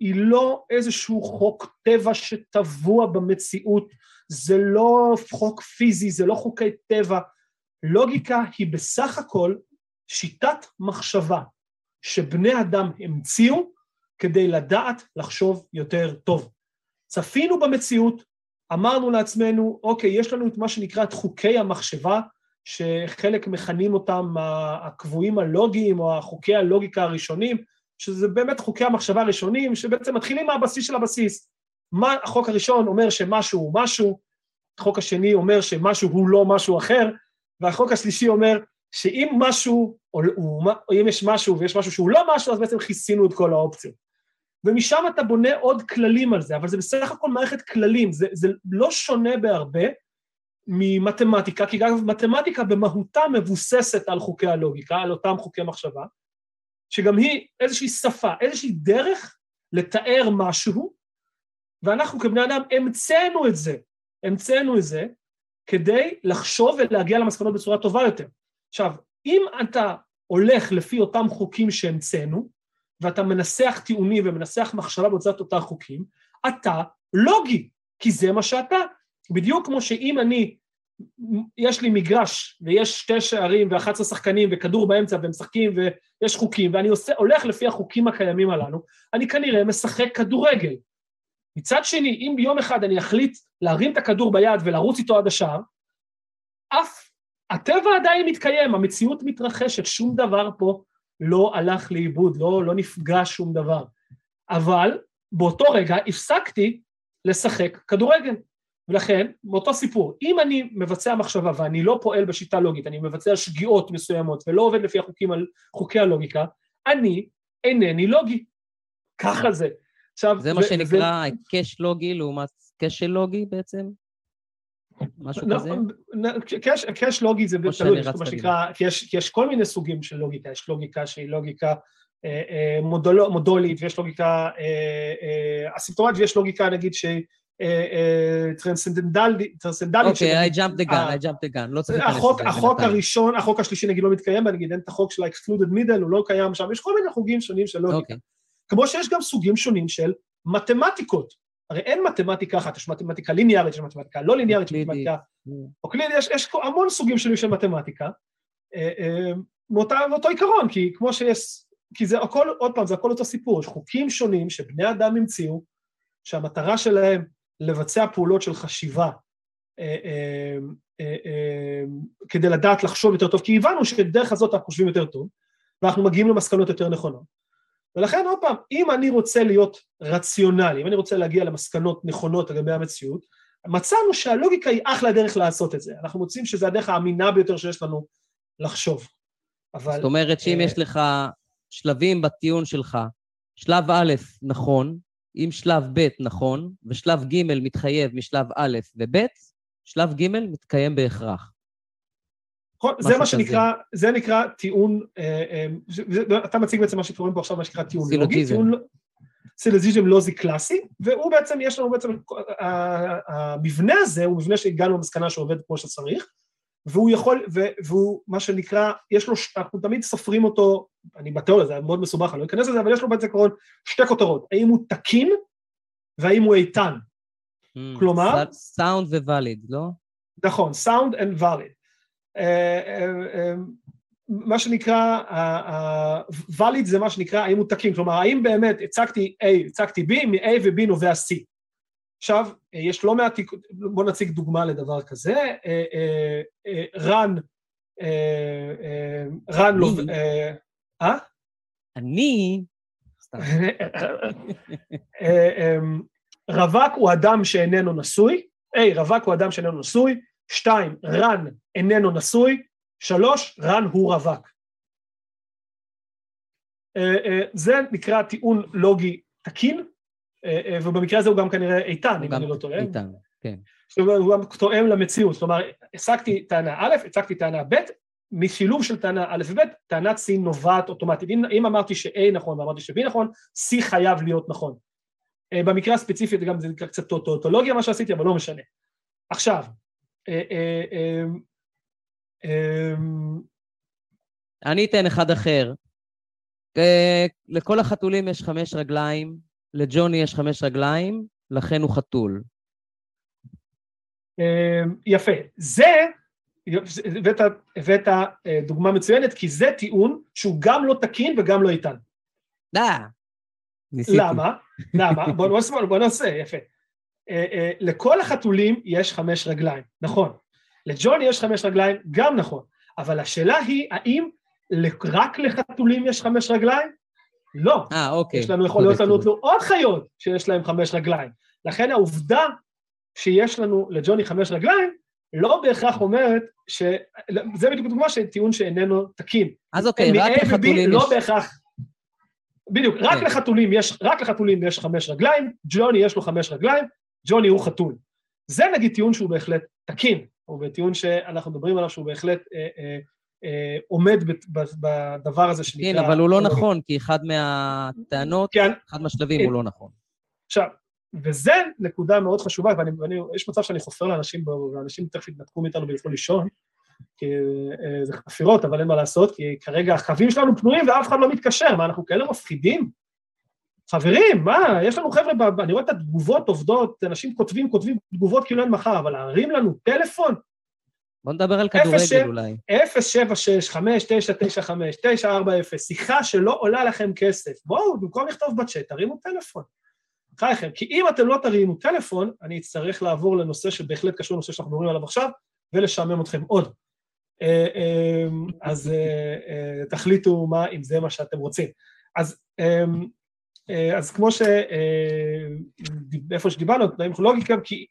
היא לא איזשהו חוק טבע שטבוע במציאות, זה לא חוק פיזי, זה לא חוקי טבע. לוגיקה היא בסך הכל שיטת מחשבה שבני אדם המציאו כדי לדעת לחשוב יותר טוב. צפינו במציאות, אמרנו לעצמנו, אוקיי, יש לנו את מה שנקרא את חוקי המחשבה, שחלק מכנים אותם הקבועים הלוגיים או החוקי הלוגיקה הראשונים, שזה באמת חוקי המחשבה הראשונים, שבעצם מתחילים מהבסיס של הבסיס. מה החוק הראשון אומר שמשהו הוא משהו, החוק השני אומר שמשהו הוא לא משהו אחר, והחוק השלישי אומר שאם משהו, או, או, או אם יש משהו ויש משהו שהוא לא משהו, אז בעצם כיסינו את כל האופציות. ומשם אתה בונה עוד כללים על זה, אבל זה בסך הכל מערכת כללים, זה, זה לא שונה בהרבה ממתמטיקה, כי אגב, מתמטיקה במהותה מבוססת על חוקי הלוגיקה, על אותם חוקי מחשבה, שגם היא איזושהי שפה, איזושהי דרך לתאר משהו, ואנחנו כבני אדם המצאנו את זה, המצאנו את זה, כדי לחשוב ולהגיע למסקנות בצורה טובה יותר. עכשיו, אם אתה הולך לפי אותם חוקים שהמצאנו, ואתה מנסח טיעונים ומנסח מחשבה בעוצת אותה חוקים, אתה לוגי, כי זה מה שאתה. בדיוק כמו שאם אני, יש לי מגרש ויש שתי שערים ואחת עשרה שחקנים וכדור באמצע והם משחקים ויש חוקים ואני עושה, הולך לפי החוקים הקיימים הללו, אני כנראה משחק כדורגל. מצד שני, אם ביום אחד אני אחליט להרים את הכדור ביד ולרוץ איתו עד השער, אף הטבע עדיין מתקיים, המציאות מתרחשת, שום דבר פה לא הלך לאיבוד, לא, לא נפגע שום דבר. אבל באותו רגע הפסקתי לשחק כדורגל. ולכן, באותו סיפור, אם אני מבצע מחשבה ואני לא פועל בשיטה לוגית, אני מבצע שגיאות מסוימות ולא עובד לפי החוקים, חוקי הלוגיקה, אני אינני לוגי. ככה זה. עכשיו... זה מה שנקרא היקש לוגי לעומת כשל לוגי בעצם? משהו כזה? קאש לוגי זה תלוי, מה שנקרא, כי יש כל מיני סוגים של לוגיקה, יש לוגיקה שהיא לוגיקה אה, אה, מודולית, ויש לוגיקה אה, אסימפטומטית, ויש לוגיקה נגיד שהיא טרנסצנדנטלית. אוקיי, I jumped the gun, I jumped the gun, לא צריך להיכנס לזה. החוק הראשון, החוק השלישי נגיד לא מתקיים, נגיד אין את החוק של ה-excluded middle, הוא לא קיים שם, יש כל מיני חוגים שונים של לוגיקה. אוקיי. כמו שיש גם סוגים שונים של מתמטיקות. הרי אין מתמטיקה אחת, יש מתמטיקה ליניארית, יש מתמטיקה לא ליניארית, יש מתמטיקה... אוקלידי, יש, יש המון סוגים שונים של מתמטיקה, אה, אה, מאותו עיקרון, כי כמו שיש... כי זה הכל, עוד פעם, זה הכל אותו סיפור, יש חוקים שונים שבני אדם המציאו, שהמטרה שלהם לבצע פעולות של חשיבה אה, כדי לדעת לחשוב יותר טוב, כי הבנו שדרך הזאת אנחנו חושבים יותר טוב, ואנחנו מגיעים למסקנות יותר נכונות. ולכן עוד פעם, אם אני רוצה להיות רציונלי, אם אני רוצה להגיע למסקנות נכונות לגבי המציאות, מצאנו שהלוגיקה היא אחלה דרך לעשות את זה. אנחנו מוצאים שזו הדרך האמינה ביותר שיש לנו לחשוב. אבל... זאת אומרת שאם uh, יש לך שלבים בטיעון שלך. שלב א', נכון, אם שלב ב' נכון, ושלב ג' מתחייב משלב א' וב', שלב ג' מתקיים בהכרח. נכון, זה מה שנקרא, זה נקרא טיעון, אה, אה, אתה מציג בעצם מה שקוראים פה עכשיו, מה שנקרא טיעון לוגי, טיעון סילוגיזם לוזי קלאסי, והוא בעצם, יש לנו בעצם, המבנה הזה הוא מבנה שהגענו למסקנה שעובד כמו שצריך, והוא יכול, והוא מה שנקרא, יש לו, אנחנו תמיד סופרים אותו, אני בתיאוריה, זה מאוד מסובך, אני לא אכנס לזה, אבל יש לו בעצם עקרון שתי כותרות, האם הוא תקין והאם הוא איתן. Hmm, כלומר... סאונד וווליד, לא? נכון, סאונד and valid. אה, אה, אה, מה שנקרא, valid זה מה שנקרא האם הוא תקין, כלומר האם באמת הצגתי A, הצגתי B, מ-A ו-B נובע C. עכשיו, יש לא מעט, בואו נציג דוגמה לדבר כזה, רן, רן לא... אה? אני... רווק הוא אדם שאיננו נשוי, היי, רווק הוא אדם שאיננו נשוי, שתיים, רן איננו נשוי, שלוש, רן הוא רווק. זה נקרא טיעון לוגי תקין, ובמקרה הזה הוא גם כנראה איתן, אם אני לא טועה. איתן, כן. הוא גם תואם למציאות, כלומר, השגתי טענה א', הצגתי טענה ב', משילוב של טענה א' וב', טענת C נובעת אוטומטית. אם, אם אמרתי ש-A נכון ואמרתי ש-B נכון, C חייב להיות נכון. במקרה הספציפי זה גם זה נקרא קצת טוטולוגיה מה שעשיתי, אבל לא משנה. עכשיו, אני אתן אחד אחר. Uh, לכל החתולים יש חמש רגליים, לג'וני יש חמש רגליים, לכן הוא חתול. Uh, יפה. זה הבאת, הבאת אה, דוגמה מצוינת, כי זה טיעון שהוא גם לא תקין וגם לא איתן. אה, ניסיתי. למה? למה? בוא נעשה, בוא נעשה, יפה. אה, אה, לכל החתולים יש חמש רגליים, נכון. לג'וני יש חמש רגליים, גם נכון. אבל השאלה היא, האם רק לחתולים יש חמש רגליים? לא. אה, אוקיי. יש לנו, יכול להיות לנו עוד חיות שיש להם חמש רגליים. לכן העובדה שיש לנו לג'וני חמש רגליים, לא בהכרח אומרת ש... זה בדיוק דוגמה של טיעון שאיננו תקין. אז אוקיי, רק לחתולים לא יש... לא בהכרח... בדיוק, רק כן. לחתולים יש, רק לחתולים יש חמש רגליים, ג'וני יש לו חמש רגליים, ג'וני הוא חתול. זה נגיד טיעון שהוא בהחלט תקין, או בטיעון שאנחנו מדברים עליו שהוא בהחלט אה, אה, אה, עומד בדבר הזה שנקרא... כן, אבל הוא לא נכון, כי אחד מהטענות, כן. אחד מהשלבים הוא לא נכון. עכשיו, וזה נקודה מאוד חשובה, ואני, ואני, יש מצב שאני חופר לאנשים, ואנשים תכף יתנתקו מאיתנו וילכו לישון, כי אה, זה חפירות, אבל אין מה לעשות, כי כרגע הקווים שלנו פנויים ואף אחד לא מתקשר, מה, אנחנו כאלה מפחידים? חברים, מה, יש לנו חבר'ה, אני רואה את התגובות עובדות, אנשים כותבים, כותבים תגובות כאילו אין מחר, אבל להרים לנו טלפון? בוא נדבר על כדורגל אולי. 076 5995 940 שיחה שלא עולה לכם כסף. בואו, במקום לכתוב בצ'אט, תרימו טלפון. בחייכם, כי אם אתם לא תרימו טלפון, אני אצטרך לעבור לנושא שבהחלט קשור לנושא שאנחנו מדברים עליו עכשיו, ולשעמם אתכם עוד. אה, אה, אז אה, תחליטו מה, אם זה מה שאתם רוצים. אז, אז כמו ש... איפה שדיברנו, תנאים לוגיקה, כי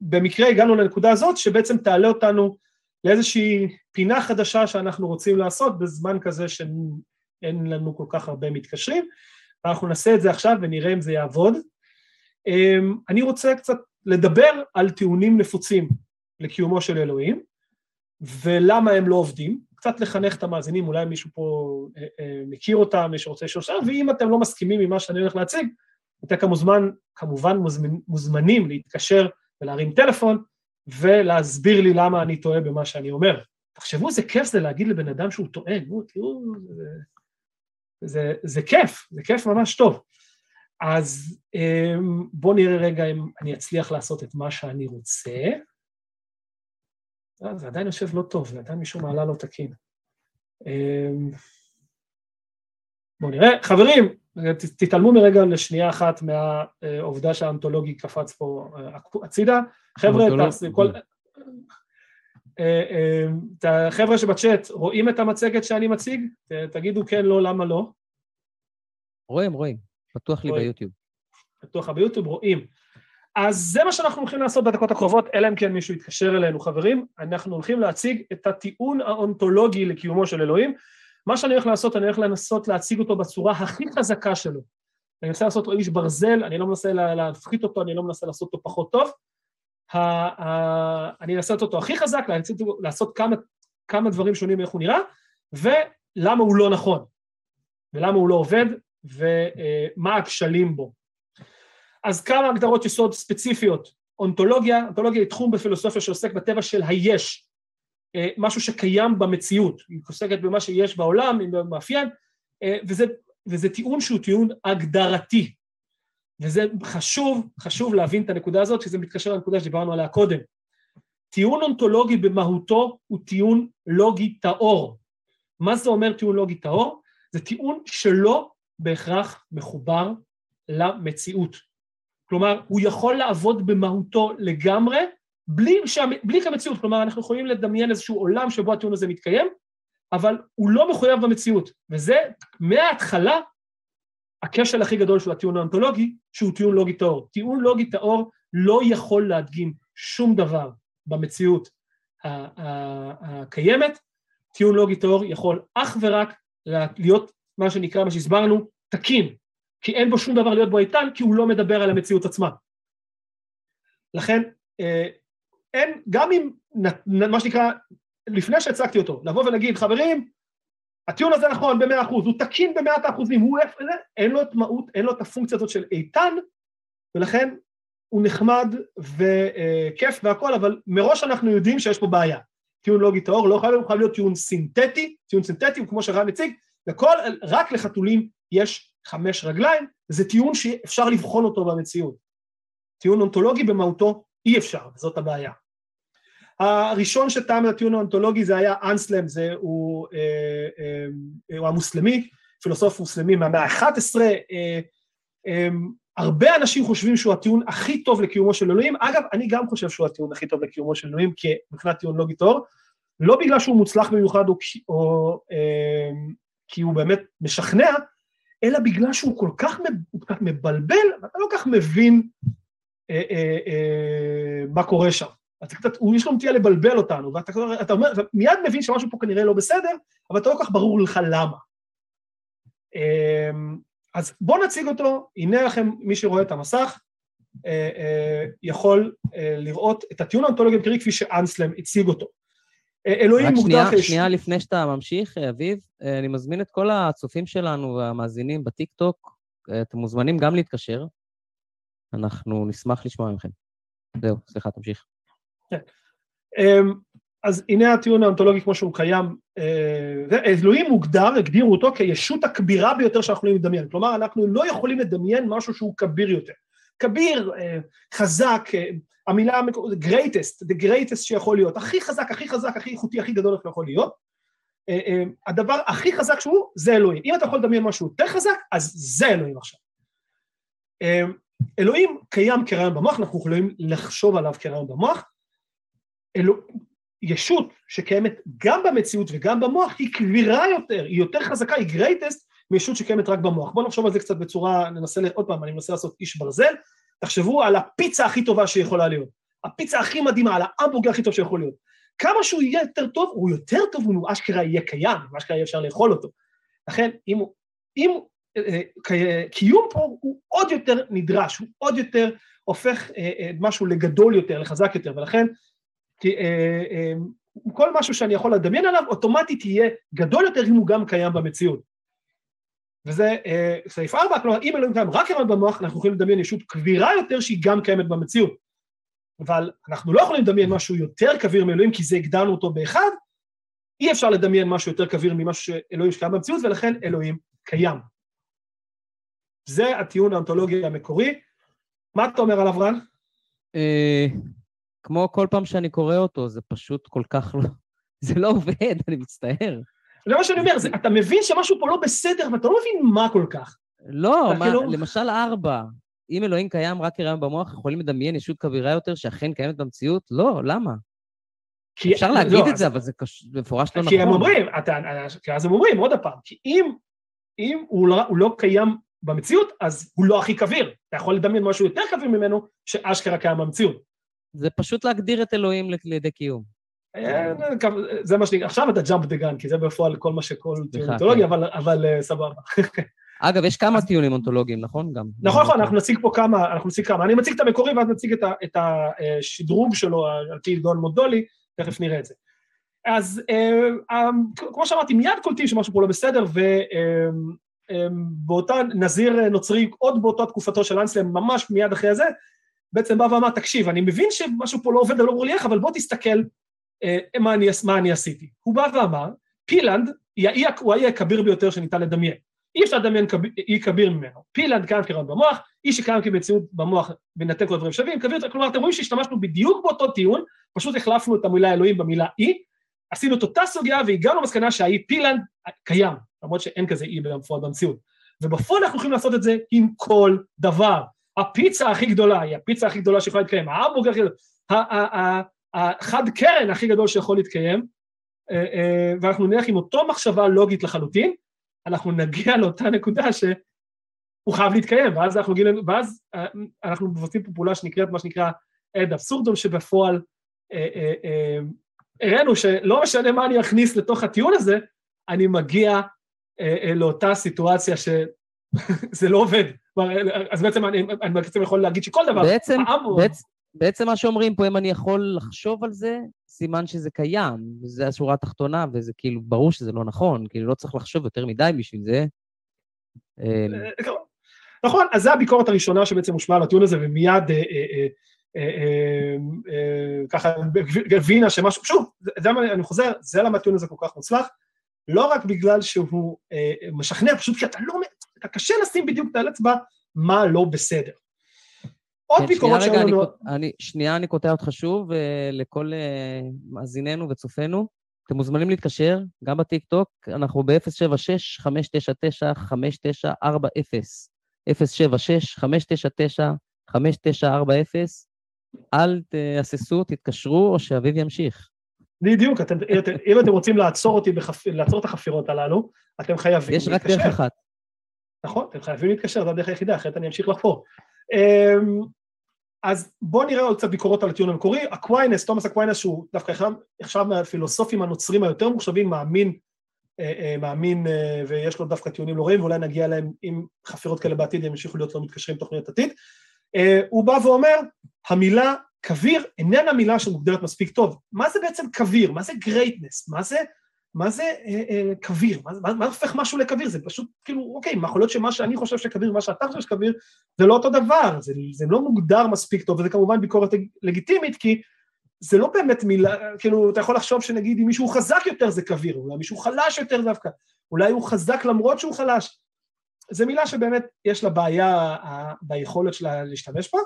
במקרה הגענו לנקודה הזאת, שבעצם תעלה אותנו לאיזושהי פינה חדשה שאנחנו רוצים לעשות בזמן כזה שאין לנו כל כך הרבה מתקשרים. אנחנו נעשה את זה עכשיו ונראה אם זה יעבוד. אמ, אני רוצה קצת לדבר על טיעונים נפוצים לקיומו של אלוהים, ולמה הם לא עובדים, קצת לחנך את המאזינים, אולי מישהו פה אה, אה, מכיר אותם, מי שרוצה לשאול שאלה, ואם אתם לא מסכימים עם מה שאני הולך להציג, אתם כמוזמן, כמובן מוזמנ, מוזמנים להתקשר ולהרים טלפון ולהסביר לי למה אני טועה במה שאני אומר. תחשבו איזה כיף זה להגיד לבן אדם שהוא טועה, נו, תראו, זה, זה, זה כיף, זה כיף ממש טוב. אז אמ, בואו נראה רגע אם אני אצליח לעשות את מה שאני רוצה. אה, זה עדיין יושב לא טוב, זה עדיין מישהו מעלה לא תקין. אמ, בואו נראה. חברים, תתעלמו מרגע לשנייה אחת מהעובדה שהאנתולוגי קפץ פה אה, הצידה. חבר'ה, כל... אה, החבר'ה שבצ'אט, רואים את המצגת שאני מציג? תגידו כן, לא, למה לא? רואים, רואים. פתוח לי ביוטיוב. פתוח ביוטיוב, רואים. אז זה מה שאנחנו הולכים לעשות בדקות הקרובות, אלא אם כן מישהו יתקשר אלינו, חברים. אנחנו הולכים להציג את הטיעון האונתולוגי לקיומו של אלוהים, מה שאני הולך לעשות, אני הולך לנסות להציג אותו בצורה הכי חזקה שלו. אני מנסה לעשות איש ברזל, אני לא מנסה להפחית אותו, אני לא מנסה לעשות אותו פחות טוב. אני אנסה לעשות אותו הכי חזק, לעשות כמה, כמה דברים שונים מאיך הוא נראה, ולמה הוא לא נכון, ולמה הוא לא עובד, ומה הכשלים בו. אז כמה הגדרות יסוד ספציפיות. אונתולוגיה, אונתולוגיה היא תחום בפילוסופיה שעוסק בטבע של היש, אה, משהו שקיים במציאות, היא עוסקת במה שיש בעולם, היא מאפיין, אה, וזה, וזה טיעון שהוא טיעון הגדרתי. וזה חשוב, חשוב להבין את הנקודה הזאת, שזה מתקשר לנקודה שדיברנו עליה קודם. טיעון אונתולוגי במהותו הוא טיעון לוגי טהור. מה זה אומר טיעון לוגי טהור? זה טיעון שלא בהכרח מחובר למציאות. כלומר, הוא יכול לעבוד במהותו לגמרי, בלי, שה... בלי כמציאות. כלומר, אנחנו יכולים לדמיין איזשהו עולם שבו הטיעון הזה מתקיים, אבל הוא לא מחויב במציאות. וזה מההתחלה הכשל הכי גדול של הטיעון האונתולוגי, שהוא טיעון לוגי טהור. טיעון לוגי טהור לא יכול להדגים שום דבר במציאות הקיימת. טיעון לוגי טהור יכול אך ורק להיות מה שנקרא, מה שהסברנו, תקין, כי אין בו שום דבר להיות בו איתן, כי הוא לא מדבר על המציאות עצמה. לכן, אה, אין, גם אם, מה שנקרא, לפני שהצגתי אותו, לבוא ולהגיד, חברים, הטיעון הזה נכון במאה אחוז, הוא תקין במאת האחוזים, הוא אין לו את מהות, אין לו את הפונקציה הזאת של איתן, ולכן הוא נחמד וכיף והכל, אבל מראש אנחנו יודעים שיש פה בעיה. טיעון לוגי טהור לא חייב להיות טיעון סינתטי, טיעון סינתטי הוא כמו שרן הציג, לכל, רק לחתולים יש חמש רגליים, זה טיעון שאפשר לבחון אותו במציאות. טיעון אונתולוגי במהותו אי אפשר, וזאת הבעיה. הראשון שטעם את הטיעון האונתולוגי זה היה אנסלם, זה הוא, אה, אה, הוא המוסלמי, פילוסוף מוסלמי מהמאה ה-11, אה, אה, הרבה אנשים חושבים שהוא הטיעון הכי טוב לקיומו של אלוהים, אגב, אני גם חושב שהוא הטיעון הכי טוב לקיומו של אלוהים, מבחינת טיעון לוגי טהור, לא בגלל שהוא מוצלח במיוחד או, או אה, כי הוא באמת משכנע, אלא בגלל שהוא כל כך, כל כך מבלבל, ואתה לא כל כך מבין אה, אה, אה, מה קורה שם. אתה קצת, יש לו נטייה לבלבל אותנו, ואתה אתה אומר, אתה מיד מבין שמשהו פה כנראה לא בסדר, אבל אתה לא כל כך ברור לך למה. אה, אז בואו נציג אותו, הנה לכם, מי שרואה את המסך, אה, אה, יכול לראות את הטיעון האונתולוגי המקרי כפי שאנסלם הציג אותו. אלוהים מוגדר... רק שנייה, שנייה לפני שאתה ממשיך, אביב, אני מזמין את כל הצופים שלנו והמאזינים בטיקטוק, אתם מוזמנים גם להתקשר, אנחנו נשמח לשמוע מכם. זהו, סליחה, תמשיך. כן. אמ, אז הנה הטיעון האונתולוגי כמו שהוא קיים, אלוהים מוגדר, הגדירו אותו כישות הכבירה ביותר שאנחנו יכולים לדמיין. כלומר, אנחנו לא יכולים לדמיין משהו שהוא כביר יותר. כביר, חזק, המילה greatest, the greatest שיכול להיות, הכי חזק, הכי חזק, הכי איכותי, הכי גדול שיכול להיות. אה, אה, הדבר הכי חזק שהוא, זה אלוהים. אם אתה יכול לדמיין משהו יותר חזק, אז זה אלוהים עכשיו. אה, אלוהים קיים כרעיון במוח, אנחנו יכולים לחשוב עליו כרעיון במוח. אלוה... ישות שקיימת גם במציאות וגם במוח, היא קבירה יותר, היא יותר חזקה, היא greatest, מישות שקיימת רק במוח. בואו נחשוב על זה קצת בצורה, ננסה, עוד פעם, אני מנסה לעשות איש ברזל, תחשבו על הפיצה הכי טובה שיכולה להיות. הפיצה הכי מדהימה, על ההמבורגר הכי טוב שיכול להיות. כמה שהוא יהיה יותר טוב, הוא יותר טוב אם הוא אשכרה יהיה קיים, אם אשכרה יהיה אפשר לאכול אותו. לכן, אם, אם אה, אה, קיום פה הוא עוד יותר נדרש, הוא עוד יותר הופך אה, משהו לגדול יותר, לחזק יותר, ולכן כי, כל משהו שאני יכול לדמיין עליו, אוטומטית יהיה גדול יותר אם הוא גם קיים במציאות. וזה אה, סעיף 4, כלומר אם אלוהים קיים רק קיים במוח, אנחנו יכולים לדמיין ישות קבירה יותר שהיא גם קיימת במציאות. אבל אנחנו לא יכולים לדמיין משהו יותר קביר מאלוהים כי זה הגדרנו אותו באחד, אי אפשר לדמיין משהו יותר קביר ממשהו שאלוהים שקיים במציאות ולכן אלוהים קיים. זה הטיעון האונתולוגי המקורי. מה אתה אומר עליו, רן? אה, כמו כל פעם שאני קורא אותו, זה פשוט כל כך לא... זה לא עובד, אני מצטער. זה מה שאני אומר, זה, אתה מבין שמשהו פה לא בסדר, ואתה לא מבין מה כל כך. לא, מה, כאילו... למשל ארבע, אם אלוהים קיים רק כרעיון במוח, יכולים לדמיין ישות כבירה יותר שאכן קיימת במציאות? לא, למה? כי... אפשר להגיד לא, את זה, אבל זה קש... מפורש לא נכון. כי הם אומרים, אתה, כי אז הם אומרים, עוד פעם, כי אם, אם הוא, לא, הוא לא קיים במציאות, אז הוא לא הכי כביר. אתה יכול לדמיין משהו יותר כביר ממנו, שאשכרה קיים במציאות. זה פשוט להגדיר את אלוהים לידי קיום. אה, זה מה שנקרא, עכשיו אתה jump the gun, כי זה בפועל כל מה שכל טיעון אונתולוגי, כן. אבל אה, סבבה. אגב, יש כמה טיעונים אונתולוגיים, נכון? גם. נכון, נכון, אנחנו נציג פה כמה, אנחנו נציג כמה. אני מציג את המקורי ואז נציג את השדרוג שלו על פי דון מודולי, תכף נראה את זה. אז אה, אה, כמו שאמרתי, מיד קולטים שמשהו פה לא בסדר, ובאותה נזיר נוצרי, עוד באותה תקופתו של אנסלם, ממש מיד אחרי זה, בעצם בא ואמר, תקשיב, אני מבין שמשהו פה לא עובד ולא ברור לי איך, אבל בוא תסתכל אה, מה אני, מה אני עשיתי. הוא בא ואמר, פילנד היא הוא האי הכביר ביותר שניתן לדמיין. אי אפשר לדמיין אי כביר ממנו. פילנד קיים כרעיון במוח, אי שקיים כמציאות במוח בהינתן כל הדברים שווים, כביר, כלומר, אתם רואים שהשתמשנו בדיוק באותו טיעון, פשוט החלפנו את המילה אלוהים במילה אי, עשינו את אותה סוגיה והגענו למסקנה שהאי פילנד קיים, למרות שאין כזה אי בפועל במציאות. ובפועל אנחנו יכולים לעשות את זה עם כל דבר. הפיצה הכי גדולה היא הפיצה הכי גדולה שיכולה להתקיים, ההמבורגר הכי גדול, החד קרן הכי גדול שיכול להתקיים, אה, אה, ואנחנו נלך עם אותו מחשבה לוגית לחלוטין, אנחנו נגיע לאותה נקודה שהוא חייב להתקיים, ואז אנחנו ואז אה, אנחנו מבצעים פה פעולה שנקראת מה שנקרא עד אבסורדום, שבפועל הראינו שלא משנה מה אני אכניס לתוך הטיעון הזה, אני מגיע לאותה סיטואציה שזה לא עובד. אז בעצם אני, אני בעצם יכול להגיד שכל דבר, בעצם, בעצם, בעצם מה שאומרים פה, אם אני יכול לחשוב על זה, סימן שזה קיים, זה השורה התחתונה, וזה כאילו, ברור שזה לא נכון, כאילו לא צריך לחשוב יותר מדי בשביל זה. אה, נכון, אז זו הביקורת הראשונה שבעצם הושמעה על הטיעון הזה, ומיד אה, אה, אה, אה, אה, אה, ככה הבינה שמשהו, שוב, אני חוזר, זה למה הטיעון הזה כל כך מוצלח, לא רק בגלל שהוא אה, משכנע, פשוט כי אתה לא, אתה קשה לשים בדיוק את האצבע מה לא בסדר. עוד כן, ביקורות רגע, אני, אני, שנייה, אני קוטע אותך שוב, אה, לכל אה, מאזיננו וצופינו. אתם מוזמנים להתקשר, גם בטיקטוק, אנחנו ב-076-599-5940. 076-599-5940. אל תהססו, תתקשרו, או שאביב ימשיך. בדיוק, אתם, אתם, אם אתם רוצים לעצור אותי, בחפ... לעצור את החפירות הללו, אתם חייבים יש רק להתקשר. דרך אחת. נכון, אתם חייבים להתקשר, זו הדרך היחידה, אחרת אני אמשיך לחפור. אז בואו נראה עוד קצת ביקורות על הטיעון המקורי. אקווינס, תומאס אקווינס, שהוא דווקא אחד מהפילוסופים הנוצרים היותר נחשבים, מאמין, אה, אה, מאמין, אה, ויש לו דווקא טיעונים לא רעים, ואולי נגיע אליהם עם חפירות כאלה בעתיד, הם ימשיכו להיות לא מתקשרים תוכניות עתיד. אה, הוא בא ואומר, המילה קביר איננה מילה שמוגדרת מספיק טוב. מה זה בעצם קביר? מה זה גרייטנס? מה זה, מה זה אה, אה, קביר? מה, הופך משהו לקביר? זה פשוט כאילו, אוקיי, יכול להיות שמה שאני חושב שקביר, מה שאתה חושב שקביר, זה לא אותו דבר, זה, לא מוגדר מספיק טוב, וזה כמובן ביקורת לגיטימית, כי זה לא באמת מילה, כאילו, אתה יכול לחשוב שנגיד אם מישהו חזק יותר זה קביר, אולי מישהו חלש יותר דווקא, אולי הוא חזק למרות שהוא חלש. זו מילה שבאמת יש לה בעיה אה, ביכולת שלה להשתמש בה.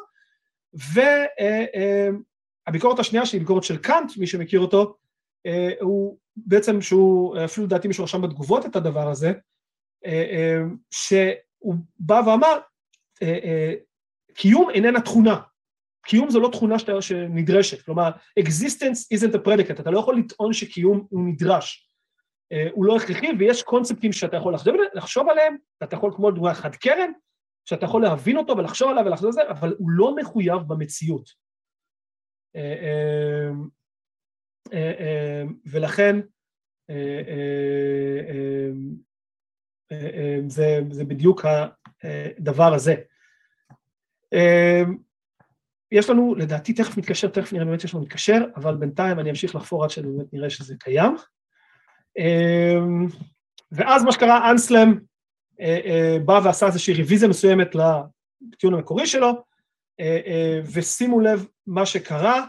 והביקורת השנייה שהיא ביקורת של קאנט, מי שמכיר אותו, אה, הוא בעצם שהוא, אפילו לדעתי מישהו רשם בתגובות את הדבר הזה, אה, אה, שהוא בא ואמר, אה, קיום איננה תכונה. קיום זו לא תכונה שנדרשת, כלומר, existence isn't a predicate, אתה לא יכול לטעון שקיום הוא נדרש. הוא לא הכרחי, ויש קונספטים שאתה יכול לחשוב, לחשוב עליהם, ואתה יכול, כמו דוגמה חד קרן, שאתה יכול להבין אותו ולחשוב עליו ולחשוב על זה, אבל הוא לא מחויב במציאות. אה, אה, ולכן, אה, זה, זה בדיוק הדבר הזה. יש לנו, לדעתי, תכף מתקשר, תכף נראה באמת שיש לנו מתקשר, אבל בינתיים אני אמשיך לחפור עד שבאמת נראה שזה קיים. ואז מה שקרה, אנסלם בא ועשה איזושהי רוויזיה מסוימת לטיעון המקורי שלו, ושימו לב מה שקרה,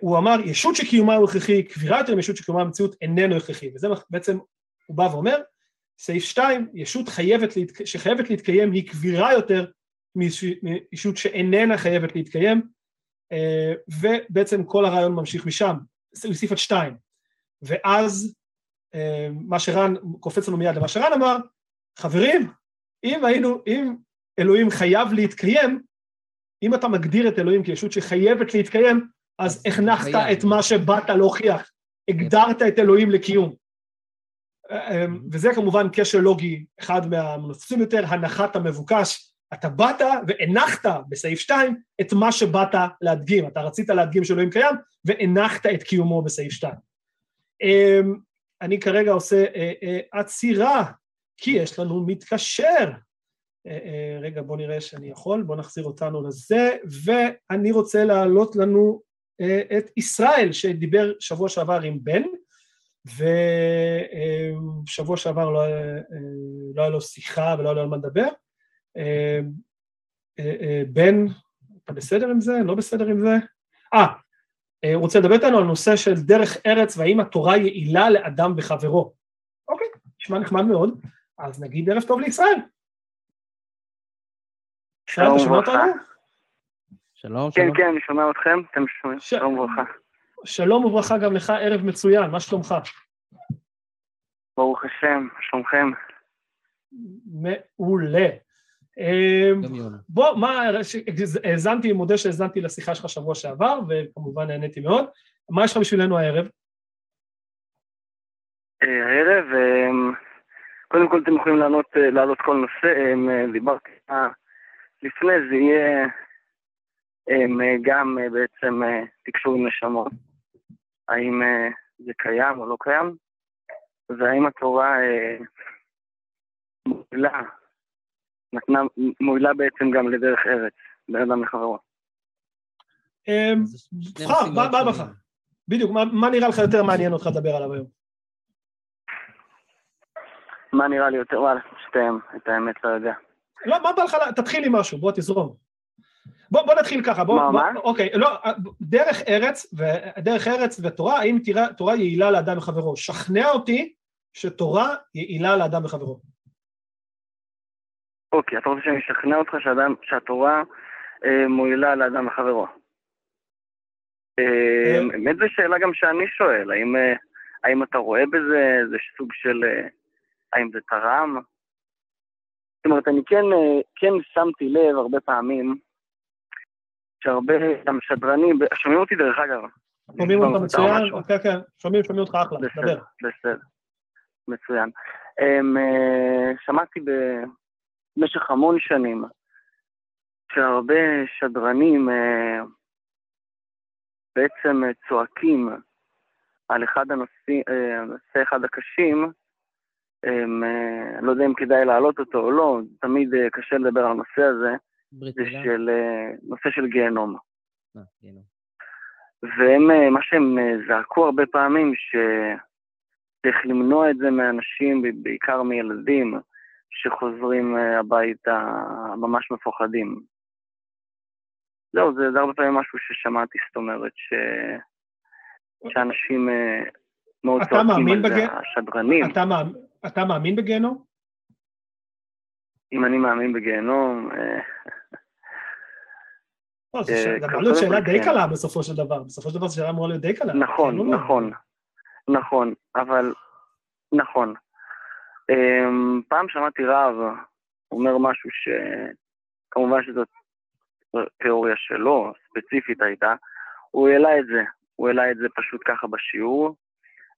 הוא אמר, ישות שקיומה הוא הכרחי, קבירה יותר מישות שקיומה במציאות איננו הכרחי, וזה בעצם, הוא בא ואומר, סעיף 2, ישות חייבת, להתק... שחייבת להתקיים היא קבירה יותר מישות שאיננה חייבת להתקיים, אה, ובעצם כל הרעיון ממשיך משם, הוא הוסיף את 2, ואז אה, מה שרן, קופץ לנו מיד למה שרן אמר, חברים, אם היינו, אם אלוהים חייב להתקיים, אם אתה מגדיר את אלוהים כישות שחייבת להתקיים, אז הנחת את מה שבאת להוכיח, הגדרת את אלוהים לקיום. וזה כמובן קשר לוגי, אחד מהמנוספים יותר, הנחת המבוקש, אתה באת והנחת בסעיף 2 את מה שבאת להדגים, אתה רצית להדגים שאלוהים קיים והנחת את קיומו בסעיף 2. אמ, אני כרגע עושה אה, אה, עצירה, כי יש לנו מתקשר. אה, רגע, בואו נראה שאני יכול, בואו נחזיר אותנו לזה, ואני רוצה להעלות לנו את ישראל, שדיבר שבוע שעבר עם בן, ושבוע שעבר לא, לא היה לו שיחה ולא היה לו על מה לדבר. בן, אתה בסדר עם זה? לא בסדר עם זה? אה, הוא רוצה לדבר איתנו על נושא של דרך ארץ והאם התורה יעילה לאדם וחברו. אוקיי, נשמע נחמד מאוד, אז נגיד ערב טוב לישראל. ישראל, אתה שומע אותנו? שלום, כן, שלום. כן, אני שומע אתכם, אתם שומעים, ש- שלום וברכה. שלום וברכה גם לך, ערב מצוין, מה שלומך? ברוך השם, שלומכם. מעולה. אמ. בוא, מה, האזנתי, מודה שהאזנתי לשיחה שלך שבוע שעבר, וכמובן נהניתי מאוד. מה יש לך בשבילנו הערב? אה, הערב, אה, קודם כל אתם יכולים לענות, אה, להעלות כל נושא, אה, דיברתי לפני, זה יהיה אה, גם אה, בעצם אה, תקשור עם נשמות. האם זה קיים או לא קיים, והאם התורה מועילה, נתנה, מועילה בעצם גם לדרך ארץ, בין אדם לחברו. אמ, בחר, נושאים מה-. בחר? בדיוק, מה- נראה לך יותר מעניין אותך לדבר עליו היום? מה נראה לי יותר, וואלה, שתיהם, את האמת לא יודע. לא, מה בא לך, תתחיל עם משהו, בוא תזרום. בוא, בוא נתחיל ככה, בוא, מה, בוא, מה? אוקיי, לא, דרך ארץ, ודרך ארץ ותורה, האם תראה, תורה יעילה לאדם וחברו? שכנע אותי שתורה יעילה לאדם וחברו. אוקיי, אתה רוצה שאני אשכנע אותך שאדם, שהתורה אה, מועילה לאדם וחברו? אה, אה. באמת זו שאלה גם שאני שואל, האם, אה, האם אתה רואה בזה איזה סוג של... אה, האם זה תרם? זאת אומרת, אני כן, אה, כן שמתי לב הרבה פעמים שהרבה גם שדרנים, שומעים אותי דרך אגב. שומעים אותך מצוין? כן, כן, שומעים, שומעים אותך אחלה, בסדר, דבר. בסדר, מצוין. Um, uh, שמעתי במשך המון שנים שהרבה שדרנים uh, בעצם uh, צועקים על אחד הנושאים, נושא אחד הקשים, אני לא יודע אם כדאי להעלות אותו או לא, תמיד קשה לדבר על הנושא הזה, זה? של uh, נושא של גיהנום. אה, גיהנום. והם, אה, מה שהם אה, זעקו הרבה פעמים, שצריך למנוע את זה מאנשים, בעיקר מילדים, שחוזרים אה, הביתה ממש מפוחדים. זהו, זה, זה הרבה פעמים משהו ששמעתי, זאת אומרת, ש... שאנשים אה, מאוד צועקים על זה, בג- השדרנים. אתה מאמין- אתה מאמין בגיהנום? אם אני מאמין בגיהנום, אה, לא, זו אה, שאלה- גם די כן. קלה בסופו של דבר. בסופו של דבר זו שאלה אמורה להיות די קלה. נכון, לא? נכון, נכון, אבל נכון. אמ, פעם שמעתי רב אומר משהו שכמובן שזאת תיאוריה שלו, ספציפית הייתה, הוא העלה את זה, הוא העלה את זה פשוט ככה בשיעור.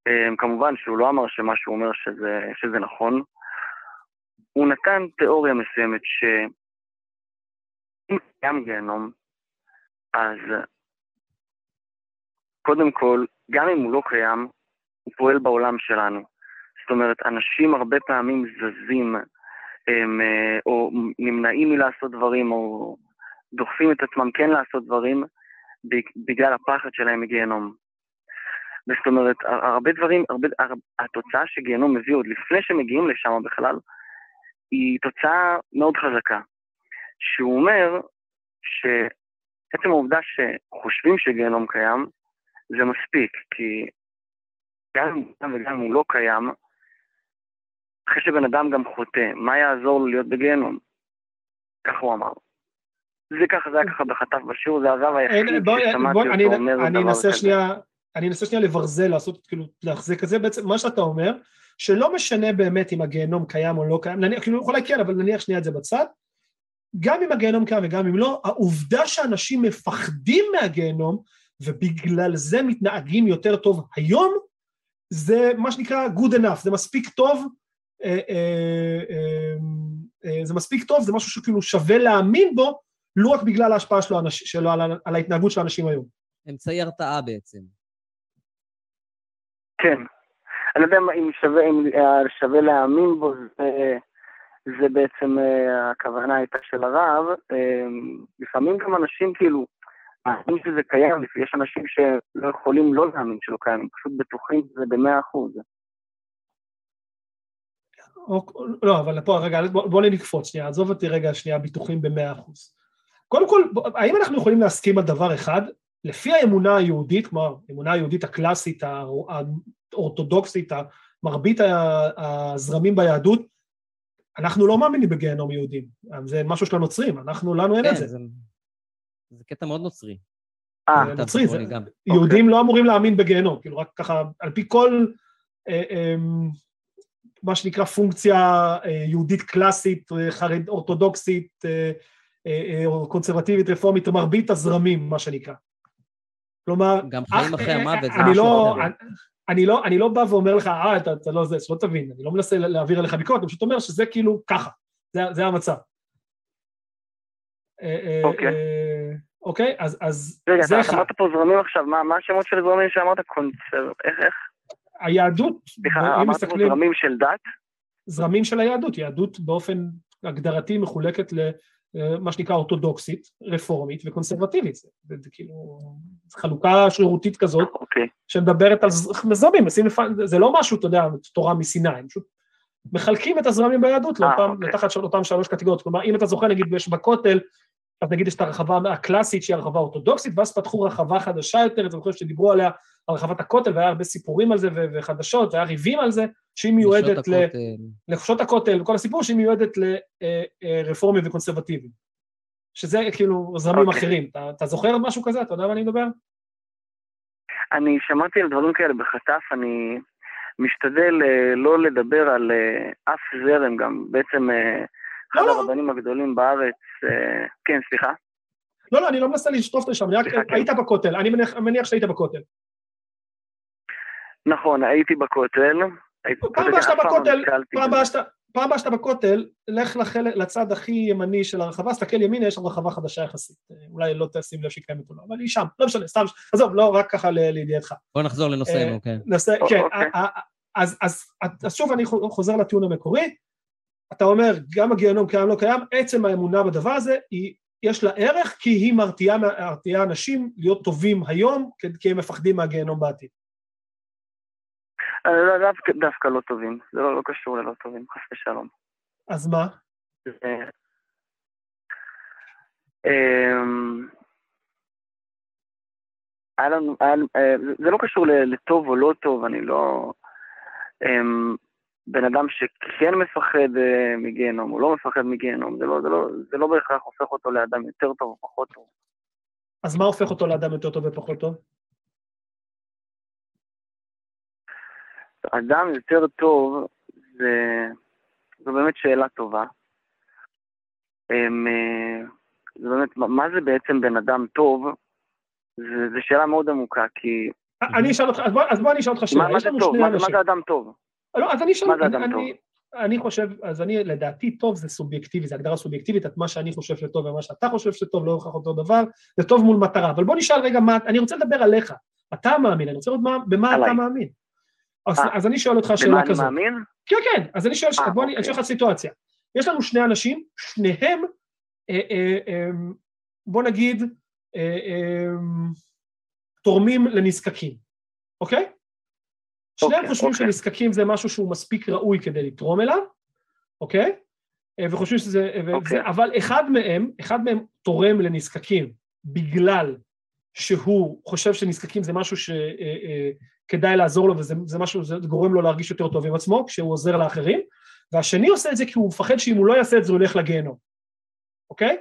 אמ, כמובן שהוא לא אמר שמה שהוא אומר שזה, שזה נכון. הוא נתן תיאוריה מסוימת שאם קיים גיהנום, אז קודם כל, גם אם הוא לא קיים, הוא פועל בעולם שלנו. זאת אומרת, אנשים הרבה פעמים זזים, הם, אה, או נמנעים מלעשות דברים, או דוחפים את עצמם כן לעשות דברים, בגלל הפחד שלהם מגיהנום. זאת אומרת, הר- הרבה דברים, הרבה, הר- התוצאה שגיהנום מביא עוד לפני שמגיעים לשם בכלל, היא תוצאה מאוד חזקה. שהוא אומר שעצם העובדה שחושבים שגיהנום קיים, זה מספיק, כי גם אם קיים וגם אם הוא לא קיים, אחרי שבן אדם גם חוטא, מה יעזור לו להיות בגיהנום? ככה הוא אמר. זה ככה, זה היה ככה בחטף בשיעור, זה הרב היחיד ששמעתי אני, אותו אומר אני דבר כזה. שנייה, אני אנסה שנייה לברזל, לעשות, כאילו, להחזיק את זה, בעצם מה שאתה אומר, שלא משנה באמת אם הגיהנום קיים או לא קיים, נניח, כאילו, אולי כן, אבל נניח שנייה את זה בצד, גם אם הגיהנום קיים וגם אם לא, העובדה שאנשים מפחדים מהגיהנום, ובגלל זה מתנהגים יותר טוב היום, זה מה שנקרא good enough, זה מספיק טוב אה, אה, אה, אה, זה מספיק טוב, זה משהו שכאילו שווה להאמין בו, לא רק בגלל ההשפעה שלו, שלו על, על ההתנהגות של האנשים היום. אמצעי הרתעה בעצם. כן. אני לא יודע אם שווה, אם שווה להאמין בו, זה, זה בעצם הכוונה הייתה של הרב. לפעמים גם אנשים כאילו, מאמינים שזה קיים, יש אנשים שלא יכולים לא להאמין שלא קיים, הם פשוט בטוחים שזה במאה אחוז. לא, אבל פה, רגע, בוא נקפוץ שנייה, עזוב אותי רגע שנייה, ביטוחים במאה אחוז. קודם כל, האם אנחנו יכולים להסכים על דבר אחד? לפי האמונה היהודית, כלומר, האמונה היהודית הקלאסית, האורתודוקסית, מרבית הזרמים ביהדות, אנחנו לא מאמינים בגיהנום יהודים. זה משהו של הנוצרים, אנחנו, לנו אין את זה. כן, זה קטע מאוד נוצרי. אה, נוצרי, זה, יהודים לא אמורים להאמין בגיהנום, כאילו רק ככה, על פי כל, אה, אה, מה שנקרא פונקציה אה, יהודית קלאסית, אה, חרד, אורתודוקסית, קונסרבטיבית, רפורמית, מרבית הזרמים, מה שנקרא. כלומר, גם חיים אחרי המוות זה משהו לא, אני, לא, אני לא בא ואומר לך, אה, אתה, אתה לא זה, שלא תבין, אני לא מנסה להעביר עליך ביקורת, אני פשוט אומר שזה כאילו ככה, זה, זה המצב. אוקיי. אוקיי, אז, אז רגע, זה אחד. רגע, אתה אמרת פה זרמים עכשיו, מה, מה השמות של זרמים שאמרת? קונצר... איך, איך? היהדות, סליחה, אמרת פה זרמים של דת? זרמים של היהדות, יהדות באופן הגדרתי מחולקת למה שנקרא אורתודוקסית, רפורמית וקונסרבטיבית. זה, זה, זה כאילו חלוקה שרירותית כזאת, okay. אוקיי. שמדברת על זרמים, זה לא משהו, אתה יודע, תורה מסיני, הם פשוט מחלקים את הזרמים ביהדות 아, לאותם, okay. לתחת אותם שלוש קטגוריות. כלומר, אם אתה זוכר, נגיד, יש בכותל, אז נגיד יש את הרחבה הקלאסית שהיא הרחבה אורתודוקסית, ואז פתחו רחבה חדשה יותר, אתם חושבים שדיברו עליה, על רחבת הכותל, והיה הרבה סיפורים על זה וחדשות, והיה ריבים על זה, שהיא מיועדת ל... לחופשות הכותל, וכל הסיפור שהיא מיועדת לרפורמים אה, אה, וקונסרבטיביים. שזה כאילו זרמים okay. אוקיי. אחרים. אתה, אתה זוכר משהו כזה? אתה יודע מה אני מדבר? אני שמעתי על דברים כאלה בחטף, אני משתדל אה, לא לדבר על אף זרם גם, בעצם אחד לא, לא. הרבנים הגדולים בארץ, אה, כן, סליחה? לא, לא, אני לא מנסה לשטוף לשם, אני רק כן. היית בכותל, אני מניח שהיית בכותל. נכון, הייתי בכותל. פעם הבאה שאתה בכותל, פעם הבאה שאתה בכותל, לך לצד הכי ימני של הרחבה, סתכל ימינה, יש שם רחבה חדשה יחסית. אה, אולי לא תשים לב שהיא קיימת או לא, אבל היא שם, לא משנה, סתם, עזוב, לא רק ככה לידיעתך. בוא נחזור לנושאנו, כן. כן, אז שוב אני חוזר לטיעון המקורי, אתה אומר, גם הגיהנום קיים לא קיים, עצם האמונה בדבר הזה, היא, יש לה ערך כי היא מרתיעה, מרתיעה אנשים להיות טובים היום, כי הם מפחדים מהגיהנום בעתיד. אה, לא, דווקא, דווקא לא טובים, זה לא, לא קשור ללא טובים, חס ושלום. אז מה? אמ, היה לנו, היה, אה, זה לא קשור לטוב או לא טוב, אני לא... אמ, בן אדם שכן מפחד מגיהנום, הוא לא מפחד מגיהנום, זה לא, זה, לא, זה לא בהכרח הופך אותו לאדם יותר טוב או פחות טוב. אז מה הופך אותו לאדם יותר טוב ופחות טוב? אדם יותר טוב זה, זו באמת שאלה טובה. הם, אה, זה באמת, מה זה בעצם בן אדם טוב? זו שאלה מאוד עמוקה, כי... אני אשאל אותך, אז בוא, אז בוא אני אשאל אותך שאלה. מה, מה זה טוב? מה, מה זה אדם טוב? לא, אז אני שואל, אני, אני, אני חושב, אז אני, לדעתי טוב זה סובייקטיבי, זה הגדרה סובייקטיבית, את מה שאני חושב שטוב ומה שאתה חושב שטוב, לא הוכח אותו דבר, זה טוב מול מטרה. אבל בוא נשאל רגע מה, אני רוצה לדבר עליך, אתה מאמין, אני רוצה לראות מה, במה עלי. אתה מאמין. אז, אה, אז אני שואל אותך שאלה כזאת. במה אני מאמין? כן, כן, אז אני שואל, 아, אה, בוא אוקיי. אני אשאל לך סיטואציה. יש לנו שני אנשים, שניהם, אה, אה, אה, בוא נגיד, אה, אה, תורמים לנזקקים, אוקיי? שניהם okay, חושבים okay. שנזקקים זה משהו שהוא מספיק ראוי כדי לתרום אליו, אוקיי? Okay? וחושבים שזה... Okay. וזה, אבל אחד מהם, אחד מהם תורם לנזקקים בגלל שהוא חושב שנזקקים זה משהו שכדאי אה, אה, לעזור לו וזה משהו, זה גורם לו להרגיש יותר טוב עם עצמו כשהוא עוזר לאחרים, והשני עושה את זה כי הוא מפחד שאם הוא לא יעשה את זה הוא ילך לגיהנום, אוקיי?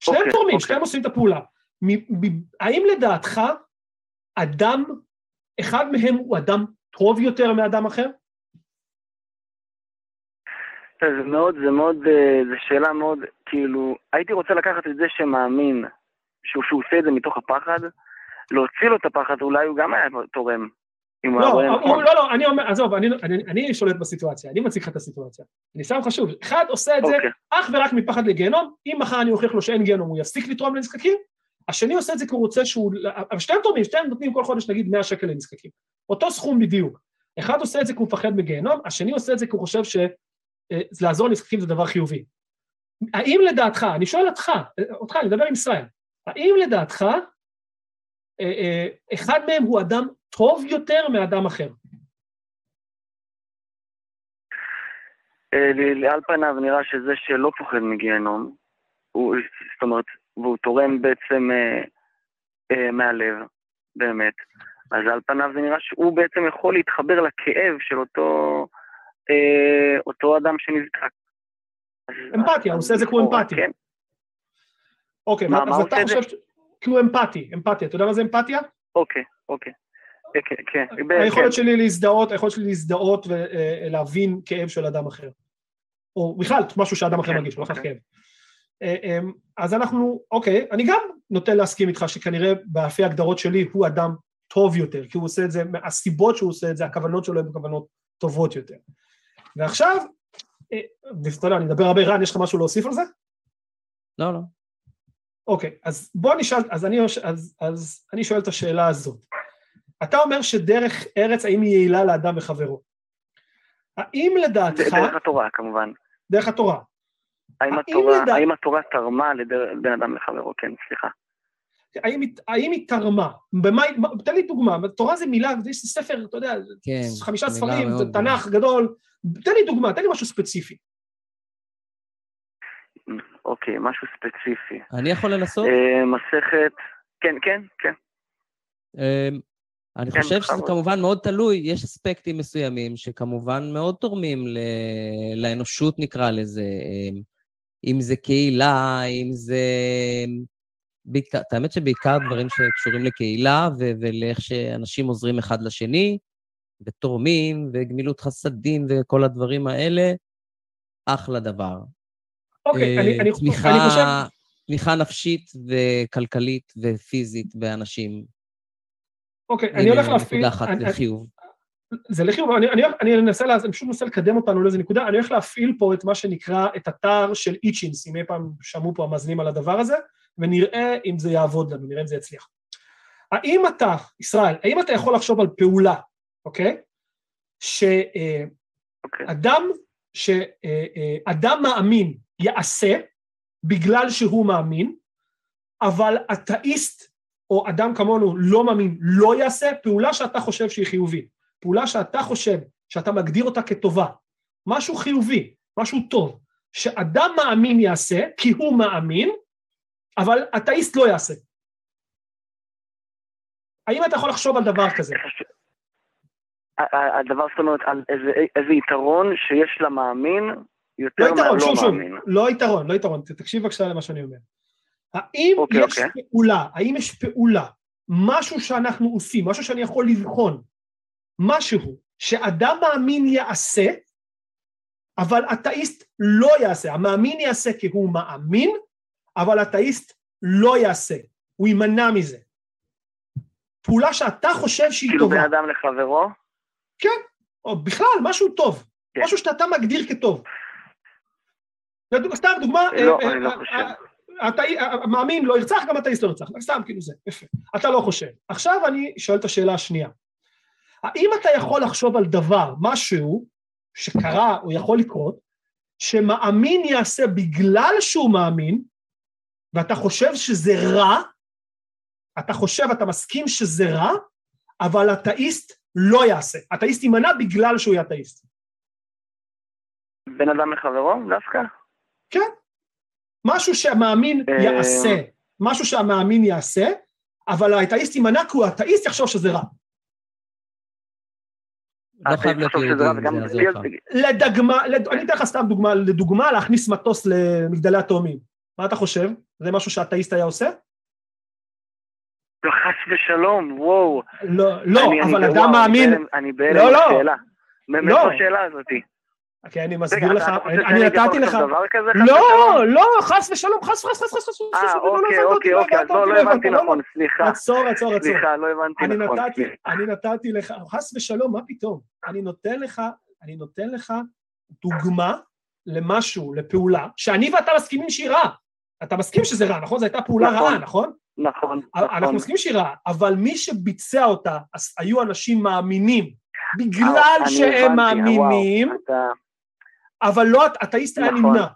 שניהם okay, תורמים, okay. שניהם עושים את הפעולה. האם לדעתך אדם אחד מהם הוא אדם טוב יותר מאדם אחר? זה מאוד, זה מאוד, אה, זו שאלה מאוד, כאילו, הייתי רוצה לקחת את זה שמאמין, שהוא, שהוא עושה את זה מתוך הפחד, להוציא לו את הפחד, אולי הוא גם היה תורם. לא. לא, לא, אני אומר, עזוב, אני, אני, אני שולט בסיטואציה, אני מציג לך את הסיטואציה. אני שם לך שוב, אחד עושה את זה אוקיי, אך ורק מפחד לגיהנום, אם מחר אני אוכיח לו שאין גיהנום, הוא יפסיק לתרום לנזקקים, השני עושה את זה כי הוא רוצה שהוא, אבל שתיהם תורמים, שתיהם נותנים כל חודש נגיד 100 שקל לנזקקים, אותו סכום בדיוק. אחד עושה את זה כי הוא מפחד מגיהנום, השני עושה את זה כי הוא חושב שלעזור לנזקקים זה דבר חיובי. האם לדעתך, אני שואל אותך, אותך, אני מדבר עם ישראל, האם לדעתך אחד מהם הוא אדם טוב יותר מאדם אחר? אה, על פניו נראה שזה שלא פוחד מגיהנום, זאת אומרת, והוא תורם בעצם אה, אה, מהלב, באמת, אז על פניו זה נראה שהוא בעצם יכול להתחבר לכאב של אותו, אה, אותו אדם שנזקק. אמפתיה, הוא עושה את זה כי הוא לכאורה, אמפתי. כן, אוקיי, מה, מה, מה אז אתה? חושב, הוא אמפתי, אמפתיה, אתה יודע מה זה אמפתיה? אוקיי, אוקיי. אה, כן, כן, היכולת כן. שלי להזדהות, היכולת שלי להזדהות ולהבין כאב של אדם אחר. או בכלל, משהו שאדם אחר כן, מרגיש, לא בהכרח אוקיי. כאב. אה, אה, אז אנחנו, אוקיי, אני גם נוטה להסכים איתך שכנראה לפי ההגדרות שלי הוא אדם טוב יותר, כי הוא עושה את זה, הסיבות שהוא עושה את זה, הכוונות שלו הן כוונות טובות יותר. ועכשיו, אה, ואתה יודע, אני מדבר הרבה, רן, יש לך משהו להוסיף על זה? לא, לא. אוקיי, אז בוא נשאל, אז אני, אז, אז אני שואל את השאלה הזאת. אתה אומר שדרך ארץ, האם היא יעילה לאדם וחברו? האם לדעתך, דרך התורה כמובן. דרך התורה, האם האם התורה, לדע- האם התורה תרמה לבין אדם לחברו? כן, סליחה. האם, האם היא תרמה? במה, תן לי דוגמה, תורה זה מילה, יש ספר, אתה יודע, כן. חמישה ספרים, תנ"ך גדול, תן לי דוגמה, תן לי משהו ספציפי. אוקיי, משהו ספציפי. אני יכול לנסות? אה, מסכת, כן, כן, כן. אמ, אני כן, חושב שזה בכבוד. כמובן מאוד תלוי, יש אספקטים מסוימים שכמובן מאוד תורמים ל- לאנושות, נקרא לזה, אמ, אם זה קהילה, אם זה... בעיקר- את האמת שבעיקר דברים שקשורים לקהילה ו- ולאיך שאנשים עוזרים אחד לשני, ותורמים, וגמילות חסדים וכל הדברים האלה, אחלה דבר. אוקיי, אה, אני, אני, תמיכה, אני חושב, תמיכה נפשית וכלכלית ופיזית באנשים. אוקיי, אני הולך להפעיל, נקודה אחת לחיוב. זה לחיוב, אני, אני, אני אנסה, אני פשוט מנסה לקדם אותנו לאיזה נקודה, אני הולך להפעיל פה את מה שנקרא, את אתר של איצ'ינס, אם אי פעם שמעו פה המאזינים על הדבר הזה, ונראה אם זה יעבוד לנו, נראה אם זה יצליח. האם אתה, ישראל, האם אתה יכול לחשוב על פעולה, אוקיי? שאדם, אוקיי. שאדם מאמין יעשה בגלל שהוא מאמין, אבל אתאיסט או אדם כמונו לא מאמין לא יעשה, פעולה שאתה חושב שהיא חיובית, פעולה שאתה חושב שאתה מגדיר אותה כטובה, משהו חיובי, משהו טוב, שאדם מאמין יעשה כי הוא מאמין, אבל אתאיסט לא יעשה. האם אתה יכול לחשוב על דבר כזה? הדבר, זאת אומרת, על איזה, איזה יתרון שיש למאמין יותר לא יתרון, מהלא שוב, שוב. לא יתרון, לא יתרון, תקשיב בבקשה למה שאני אומר. האם אוקיי, יש אוקיי. פעולה, האם יש פעולה, משהו שאנחנו עושים, משהו שאני יכול לבחון, משהו שאדם מאמין יעשה, אבל אתאיסט לא יעשה. המאמין יעשה כי הוא מאמין, אבל אתאיסט לא יעשה, הוא יימנע מזה. פעולה שאתה חושב שהיא כאילו טובה, בין אדם לחברו? או בכלל, משהו טוב, כן. משהו שאתה מגדיר כטוב. סתם דוגמה, לא, אה, אני לא אה. אה, המאמין לא ירצח, גם אתאיסט לא ירצח, סתם כאילו זה, יפה. אתה לא חושב. עכשיו אני שואל את השאלה השנייה. האם אתה יכול לחשוב על דבר, משהו שקרה או יכול לקרות, שמאמין יעשה בגלל שהוא מאמין, ואתה חושב שזה רע, אתה חושב, אתה מסכים שזה רע, אבל אתאיסט לא יעשה. אתאיסט יימנע בגלל שהוא יהיה אתאיסט. בין אדם לחברו דווקא? משהו שהמאמין אה, יעשה, משהו שהמאמין יעשה, אבל האתאיסט יימנע כי הוא אתאיסט יחשוב שזה רע. לא חייב להיות יהודי. לדגמה, לד... אני אתן לך סתם דוגמה, לדוגמה להכניס מטוס למגדלי התאומים. מה אתה חושב? זה משהו שאתאיסט היה עושה? לא, חס ושלום, וואו. לא, לא, אבל אדם מאמין, אני בהלם לא, לא. מאיפה לא. השאלה הזאתי? כי אני מסביר לך, אני נתתי לך... לא, לא, חס ושלום, חס חס חס חס חס אה, חס, לא אוקיי, הבנת אוקיי, אותי, אוקיי, אז לא, הבנת, לא הבנתי לא, לא. נכון, סליחה. עצור, עצור, עצור. סליחה, לא הבנתי אני נכון. נתתי, סליחה. אני נתתי לך, חס ושלום, מה פתאום? אני נותן לך, אני נותן לך דוגמה למשהו, לפעולה, שאני ואתה מסכימים שהיא רעה. אתה מסכים שזה רע, נכון? זו הייתה פעולה נכון. רעה, נכון? נכון, אנחנו נכון. מסכימים שהיא רעה, אבל מי שביצע אותה אז היו אנשים מאמינים, אה, בגלל שהם הבנתי, מאמינים, אבל לא, אתאיסט היה נכון. נמנע.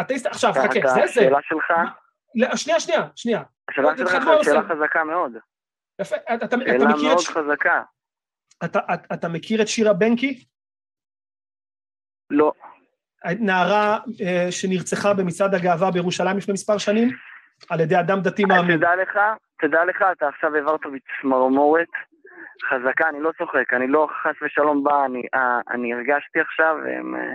אתאיסט, עכשיו, חכה, זה זה. השאלה שלך, לא, שנייה, שנייה, שנייה. השאלה שלך דבר שאלה. חזקה מאוד. יפה, אתה, שאלה מכיר את... מאוד ש- חזקה. אתה, מכיר את שירה בנקי? לא, נערה אה, שנרצחה במצעד הגאווה בירושלים לפני מספר שנים, על ידי אדם דתי מאמין. תדע לך, תדע לך, אתה עכשיו העברת בי צמרמורת חזקה, אני לא צוחק, אני לא חס ושלום בא, אני, אה, אני הרגשתי עכשיו, הם, אה,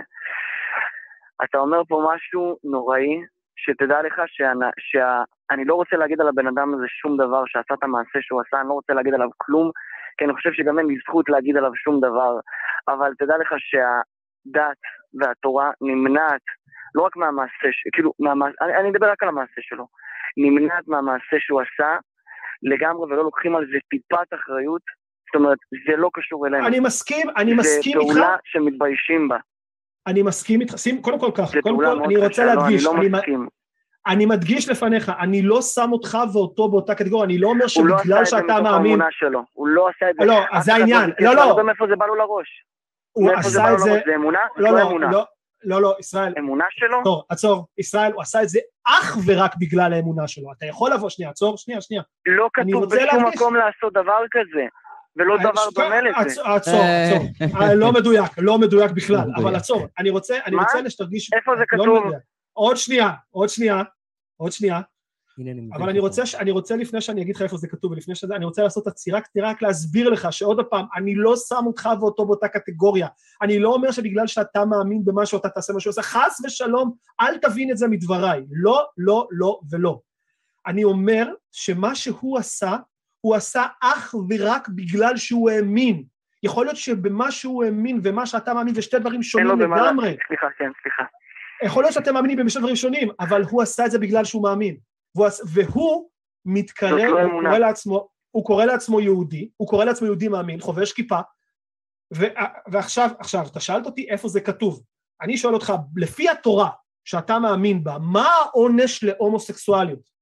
אתה אומר פה משהו נוראי, שתדע לך שאני לא רוצה להגיד על הבן אדם הזה שום דבר שעשה את המעשה שהוא עשה, אני לא רוצה להגיד עליו כלום, כי אני חושב שגם אין לי זכות להגיד עליו שום דבר, אבל תדע לך שהדת והתורה נמנעת לא רק מהמעשה, ש- כאילו, מהמעשה, אני, אני מדבר רק על המעשה שלו, נמנעת מהמעשה שהוא עשה לגמרי ולא לוקחים על זה טיפת אחריות, זאת אומרת, זה לא קשור אלינו. אני מסכים, אני מסכים זה איתך, פעולה שמתביישים בה. אני מסכים איתך, שים, קודם כל כך, זה קודם כל אני רוצה קשה, לא, להדגיש, אני אני, לא מסכים. אני מדגיש לפניך, אני לא שם אותך ואותו באותה קטגוריה, אני לא אומר הוא לא עשה שבגלל את זה שאתה מתוך מאמין, האמונה שלו. הוא לא עשה את זה. לא, אז זה העניין, לא, לא, גם מאיפה זה בא לו לראש. הוא זה עשה את זה? זה אמונה? לא, זו לא, אמונה. לא, לא, לא, ישראל, אמונה שלו? עצור, עצור, ישראל, הוא עשה את זה אך ורק בגלל האמונה שלו, אתה יכול לבוא, שנייה, עצור, שנייה, שנייה. לא אני כתוב בשום להדגיש- מקום לעשות דבר כזה. ולא דבר עצור, דומה לזה. עצור, עצור, אה. עצור. אה, לא מדויק, לא מדויק בכלל, לא אבל. עצור, אני רוצה, אני מה? רוצה שתרגיש... איפה זה לא כתוב? עוד שנייה, עוד שנייה, עוד שנייה, אבל אני. רוצה, אני רוצה לפני שאני אגיד לך איפה זה כתוב, ולפני שזה, אני רוצה לעשות עצירה קצרה רק להסביר לך שעוד פעם, אני לא שם אותך ואותו באותה קטגוריה. אני לא אומר שבגלל שאתה מאמין במשהו אתה תעשה משהו, עושה חס ושלום, אל תבין את זה מדבריי. לא, לא, לא ולא. אני אומר שמה שהוא עשה, הוא עשה אך ורק בגלל שהוא האמין. יכול להיות שבמה שהוא האמין ומה שאתה מאמין זה שתי דברים שונים לגמרי. סליחה, כן, סליחה. יכול להיות שאתם מאמינים בשני דברים שונים, אבל הוא עשה את זה בגלל שהוא מאמין. והוא, והוא מתקרב, לא הוא. קורא לעצמו, הוא קורא לעצמו יהודי, הוא קורא לעצמו יהודי מאמין, חובש כיפה, ו, ועכשיו, עכשיו, אתה שאלת אותי איפה זה כתוב. אני שואל אותך, לפי התורה שאתה מאמין בה, מה העונש להומוסקסואליות?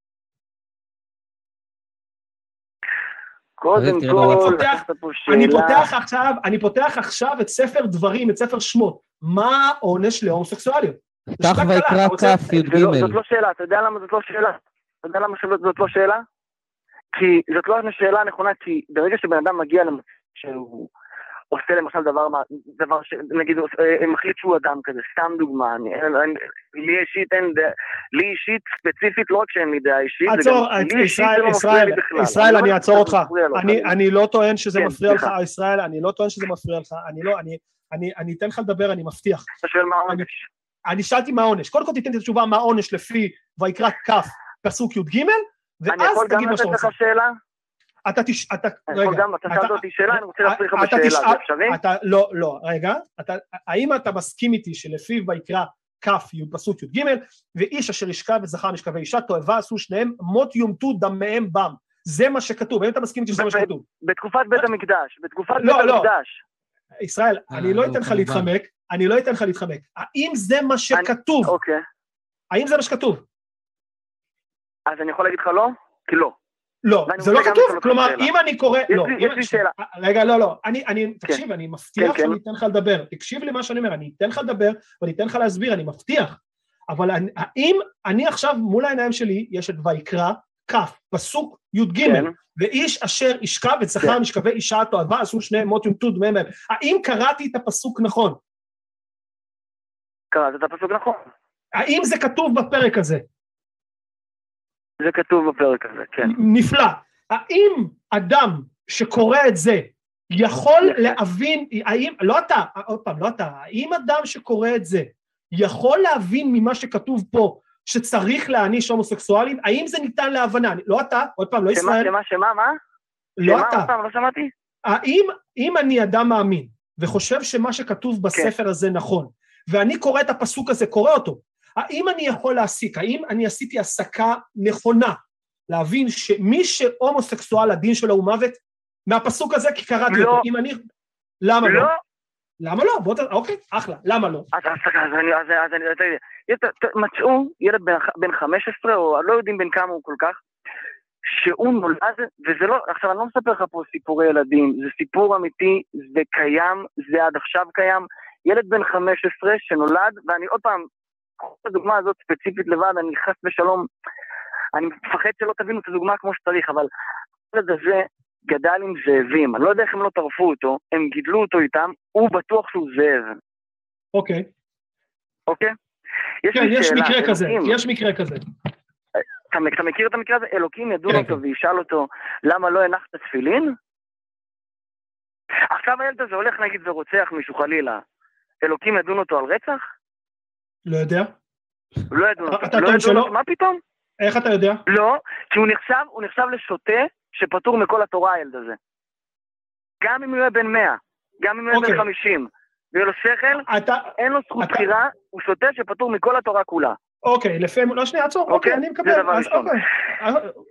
קודם כל, אני שאלה. פותח עכשיו, אני פותח עכשיו את ספר דברים, את ספר שמות. מה העונש להומוסקסואליות? פתח שאלה ויקרא כ' זה לא- זאת י"ג. לא שאלה, אתה יודע למה זאת לא שאלה? אתה יודע למה זאת לא שאלה? כי זאת לא השאלה הנכונה, כי ברגע שבן אדם מגיע למצב שהוא עושה למשל דבר, דבר ש... נגיד, עושה- אה, מחליט שהוא אדם כזה, סתם דוגמה, אני, אין, לי אישית אין דעה, לי אישית ספציפית, לא רק שאין לי דעה אישית, זה עצור, גם, לי אישית ישראל, זה לא מפריע ישראל, לי בכלל. ישראל, לא אני אומר אעצור אותך. אני, חלילה. אני לא טוען שזה כן, מפריע לך. ישראל, אני לא טוען שזה מפריע לך, אני לא, אני, אני, אני אתן לך לדבר, אני מבטיח. אתה שואל מה העונש? אני שאלתי מה העונש. קודם כל תיתן לי את התשובה מה העונש לפי ויקרא כ' פסוק י"ג, אני ואז יכול גם תגיד מה לתת שאתה רוצה. לך שאלה? אתה תש... אתה... רגע. גם, אתה שאלת אותי שאלה, אני רוצה להפריך לך בשאלה, זה אפשרי? אתה... לא, לא, רגע. האם אתה מסכים איתי שלפיו ויקרא כ' י' פסוק י"ג, ואיש אשר ישכב וזכר משכב ואישה תועבה עשו שניהם מות יומתו דמיהם בם. זה מה שכתוב, האם אתה מסכים איתי שזה מה שכתוב? בתקופת בית המקדש, בתקופת לא, בית לא. המקדש. ישראל, אה, אני לא אתן לך כמובן. להתחמק, אני לא אתן לך להתחמק. האם זה מה שכתוב? אוקיי. האם זה מה שכתוב? אז אני יכול להגיד לך לא? כי לא. לא, זה לא כתוב, כלומר. אם אני קורא... יש לא, לי- יש שאלה. רגע, לא, לא, אני, אני, תקשיב, אני מבטיח כן, כן. שאני אתן לך לדבר. תקשיב למה שאני אומר, אני אתן לך לדבר ואני אתן לך להסביר, אני מבטיח. אבל אני- האם אני עכשיו, מול העיניים שלי, יש את ויקרא, כ', פסוק י"ג, כן. ואיש אשר ישכב וזכר כן. משכבי אישה תועבה, עשו שניהם מות יומתו דמיהם בהם. האם קראתי את הפסוק נכון? קראת את הפסוק נכון. האם זה כתוב בפרק הזה? זה כתוב בפרק הזה, כן. נפלא. האם אדם שקורא את זה יכול יפה. להבין, האם, לא אתה, עוד פעם, לא אתה, האם אדם שקורא את זה יכול להבין ממה שכתוב פה שצריך להעניש הומוסקסואלים? האם זה ניתן להבנה? לא אתה, עוד פעם, לא שמה, ישראל, שמה, שמה, מה? לא שמה, אתה. עוד פעם, לא שמעתי? האם אם אני אדם מאמין, וחושב שמה שכתוב בספר הזה נכון, ואני קורא את הפסוק הזה, קורא אותו, האם אני יכול להסיק, האם אני עשיתי הסקה נכונה להבין שמי שהומוסקסואל הדין שלו הוא מוות? מהפסוק הזה כי קראתי לא. אותו, אם אני... למה לא? לא, למה לא? בוא ת... אוקיי, אחלה, למה לא? אז אני, אז אני, מצאו ילד בן ח- בן 15, או לא יודעים בן כמה הוא כל כך, שהוא נולד, וזה לא, עכשיו אני לא מספר לך פה סיפורי ילדים, זה סיפור אמיתי, זה קיים, זה עד עכשיו קיים, ילד בן 15 שנולד, ואני עוד פעם, הדוגמה הזאת ספציפית לבד, אני חס ושלום, אני מפחד שלא תבינו את הדוגמה כמו שצריך, אבל הילד הזה גדל עם זאבים, אני לא יודע איך הם לא טרפו אותו, הם גידלו אותו איתם, הוא בטוח שהוא זאב. אוקיי. אוקיי? כן, לי יש שאלה, מקרה כזה, אלוקים, יש מקרה כזה. אתה, אתה מכיר את המקרה הזה? אלוקים ידון כן, אותו וישאל אותו, למה לא הנחת תפילין? עכשיו הילד הזה הולך נגיד ורוצח מישהו חלילה, אלוקים ידון אותו על רצח? לא יודע. לא אותו. אתה לא ידון שלא? מה פתאום? איך אתה יודע? לא, כי הוא נחשב, הוא נחשב לשוטה שפטור מכל התורה הילד הזה. גם אם הוא יהיה בן 100, גם אם הוא יהיה אוקיי. בן 50, ויהיה לו שכל, אתה... אין לו זכות אתה- בחירה, הוא שוטה שפטור מכל התורה כולה. אוקיי, לפי... לא, שנייה, עצור. אוקיי, אוקיי, אני זה מקבל. דבר אז ראשון. אוקיי.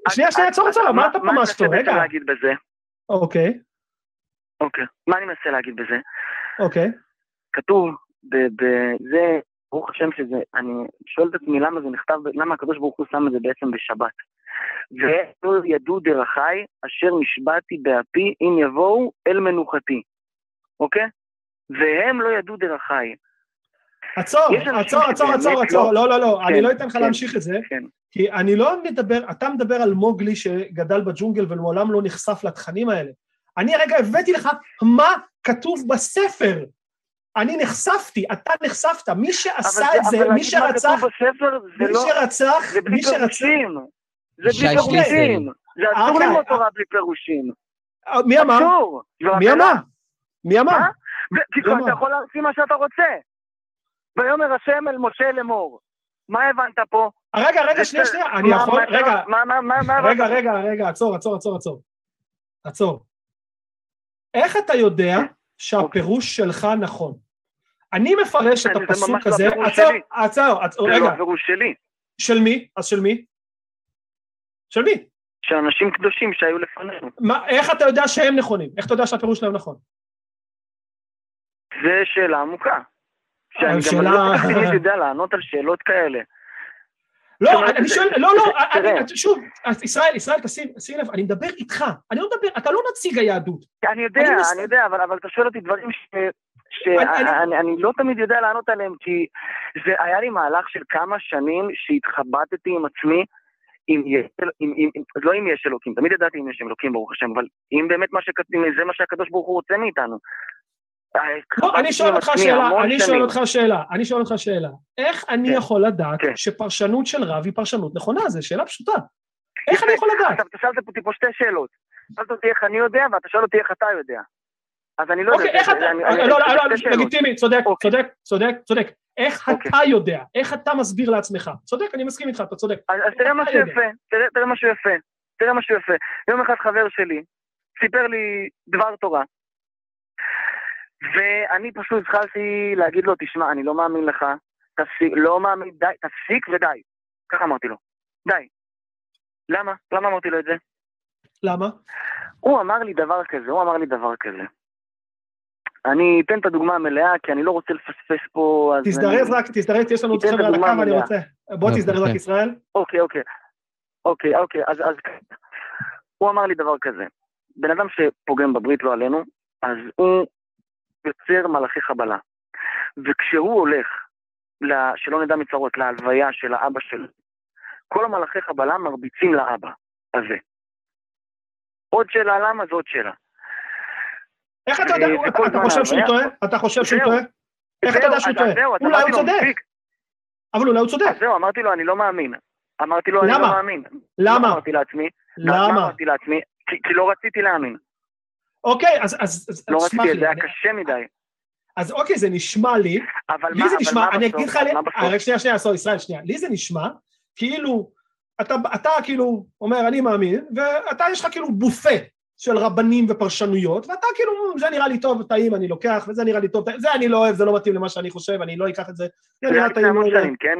שנייה, שנייה, עצור, עצור, מה אתה מה ממש טוב? אני רגע. מנסה להגיד בזה? אוקיי, אוקיי. מה אני מנסה להגיד בזה? אוקיי. כתוב, זה, ברוך השם שזה, אני שואל את עצמי למה זה נכתב, למה הקדוש ברוך הוא שם את זה בעצם בשבת. ולא ידעו דרכי, אשר נשבעתי באפי, אם יבואו אל מנוחתי. אוקיי? והם לא ידעו דרכי. עצור, אנשים עצור, עצור, שבאמת עצור, עצור, לא- לא, לא, לא, אני כן, לא אתן לך כן. להמשיך את זה, כן. כי אני לא מדבר, אתה מדבר על מוגלי שגדל בג'ונגל ומעולם לא נחשף לתכנים האלה. אני הרגע הבאתי לך מה כתוב בספר. אני נחשפתי, אתה נחשפת, מי שעשה אבל את זה, אבל מי שרצח, בספר, זה מי לא, שרצח, זה בלי מי שרצח, פירושים. זה בלי פירושים. זה אסור אוקיי. ללמוד תורה בלי פירושים. מי אמר? אסור. זו מי. אמר? מי אמר? מה? ו- כי למה? אתה יכול להמציא מה שאתה רוצה. ויאמר השם אל משה לאמור. מה הבנת פה? רגע, רגע, זה- שנייה, שנייה, אני יכול, רגע, רגע, רגע, רגע, עצור, עצור, עצור, עצור. עצור. איך אתה יודע שהפירוש שלך נכון? אני מפרש את הפסוק לא הזה, עצור, שלי. עצור, עצור, זה לא רגע, הפירוש שלי. של מי? אז של מי? של מי? של אנשים קדושים שהיו לפנינו. מה, איך אתה יודע שהם נכונים? איך אתה יודע שהפירוש שלהם נכון? זה שאלה עמוקה. שאני גם שאלה- לא כל כך יודע לענות על שאלות כאלה. לא, אני שואל, לא, לא. שוב, ישראל, ישראל, תשים שים לב, אני מדבר איתך, אני לא מדבר, אתה לא נציג היהדות. אני יודע, אני יודע, אבל אתה שואל אותי דברים שאני אני לא תמיד יודע לענות עליהם, כי זה היה לי מהלך של כמה שנים שהתחבטתי עם עצמי, אם יש, אם, אם, אם, לא אם יש אלוקים, תמיד ידעתי אם יש אלוקים ברוך השם, אבל אם באמת מה שכתוב, זה מה שהקדוש ברוך הוא רוצה מאיתנו. לא, התחבטתי אני שואל אותך שאלה, אני שואל. אותך שאלה, אני שואל אותך שאלה. איך אני כן. יכול לדעת כן. שפרשנות של רב היא פרשנות נכונה? זו שאלה פשוטה. איך. אני יכול לדעת? עכשיו, אתה שאלת אותי פה שתי שאלות. שאלת אותי איך אני יודע, ואתה שואל אותי איך אתה יודע. אז אני לא אוקיי, יודע. איך זה- אתה... לא, לא, לא. לגיטימי, צודק, אוקיי. צודק, צודק, צודק. איך אוקיי. אתה יודע? איך אתה מסביר לעצמך? צודק, אני מסכים איתך, אתה צודק. אז, תראה משהו. יפה, תראה משהו יפה, תראה משהו יפה. יום אחד חבר שלי סיפר לי דבר תורה, ואני פשוט התחלתי להגיד לו, תשמע, אני לא מאמין לך, תפסיק, לא מאמין, די, תפסיק ודי. ככה אמרתי לו, די. למה? למה אמרתי לו את זה? למה? הוא אמר לי דבר כזה, הוא אמר לי דבר כזה. אני אתן את הדוגמה המלאה, כי אני לא רוצה לפספס פה, אז... תזדרז אני... רק, תזדרז, יש לנו עוד חבר'ה על הקו, אני. רוצה... בוא אוקיי, תזדרז רק. ישראל. אוקיי, אוקיי. אוקיי, אוקיי, אז, אז הוא אמר לי דבר כזה. בן אדם שפוגם בברית, לא עלינו, אז הוא יוצר מלאכי חבלה. וכשהוא הולך, ל- שלא נדע מצרות, להלוויה של האבא שלו, כל המלאכי חבלה מרביצים לאבא הזה. עוד שאלה למה, זו עוד שאלה. איך אתה יודע, אתה חושב שהוא טועה? אתה חושב שהוא. טועה? איך אתה יודע שהוא טועה? אולי הוא צודק. אבל אולי הוא צודק. אז זהו, אמרתי לו, אני לא מאמין. אמרתי לו, אני? לא מאמין. למה? אמרתי לעצמי, מה למה? אמרתי לעצמי? כי, לא רציתי להאמין. אוקיי, אז לא רציתי, לי. זה היה קשה מדי. אז אוקיי, זה נשמע לי, אבל לי מה, זה אבל נשמע, אני? אגיד לך? אה, רק שנייה, שנייה, סורי, ישראל, שנייה, לי זה נשמע כאילו, אתה כאילו אומר אני מאמין, ואתה יש לך כאילו בופה של רבנים ופרשנויות, ואתה כאילו, זה נראה לי טוב, טעים, אני לוקח, וזה נראה לי טוב, זה אני לא אוהב, זה לא מתאים למה שאני חושב, אני לא אקח את זה, זה נראה טעים. המון שנים, כן?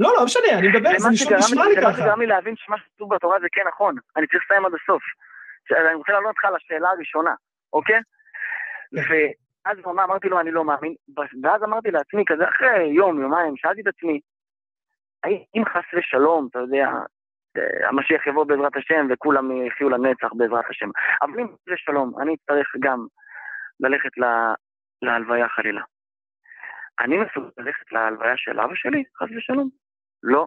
לא, לא משנה, אני מדבר, זה נשמע לי ככה. זה מה שגרם לי להבין שמה שכתוב בתורה זה כן נכון, אני צריך לסיים עד הסוף. אני רוצה לענות אותך לשאלה הראשונה, אוקיי? ואז אמרתי לו, אני לא מאמין, ואז אמרתי לעצמי, כזה אחרי יום, יומיים, שאלתי את עצמי, האם חס ושלום, אתה יודע, המשיח יבוא בעזרת השם וכולם יחיו לנצח בעזרת השם. אבל אם זה שלום, אני אצטרך גם ללכת לה, להלוויה חלילה. אני מסוגל ללכת להלוויה של אבא שלי, חס ושלום? לא.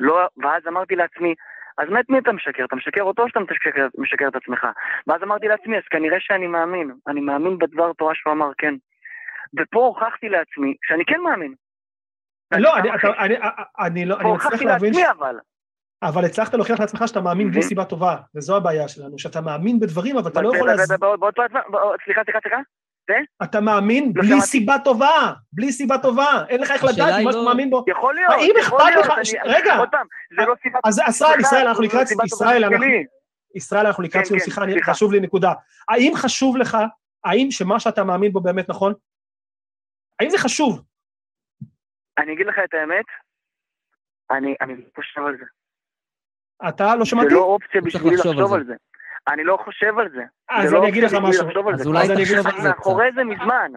לא, ואז אמרתי לעצמי, אז מה את מי אתה משקר? אתה משקר אותו או שאתה משקר, משקר את עצמך? ואז אמרתי לעצמי, אז כנראה שאני מאמין. אני מאמין בדבר תורה שהוא אמר כן. ופה הוכחתי לעצמי שאני כן מאמין. לא, אני, אתה, אני, אני לא, אני מצליח להבין... לעצמי אבל. אבל הצלחת להוכיח לעצמך שאתה מאמין בלי סיבה טובה, וזו הבעיה שלנו, שאתה מאמין בדברים, אבל אתה לא יכול... להסביר... סליחה, סליחה, סליחה. אתה מאמין לא בלי סיבה טובה, בלי סיבה טובה, אין לך איך לדעת מה שאתה לא- מאמין בו. יכול להיות, האם אכפת לך, רגע, עוד פעם, זה לא סיבה אז ישראל, ישראל, אנחנו לקראת, ישראל, ישראל, אנחנו לקראת סיום שיחה, חשוב לי נקודה. האם חשוב לך, האם שמה שאתה מאמין בו באמת נכון? האם זה חשוב? אני אגיד לך את האמת, אני חושב על זה. אתה לא שמעתי? זה לא אופציה בשבילי לחשוב על זה. אני לא חושב על זה. אז אני אגיד לך משהו. אז אולי תחשוב על זה מאחורי זה מזמן.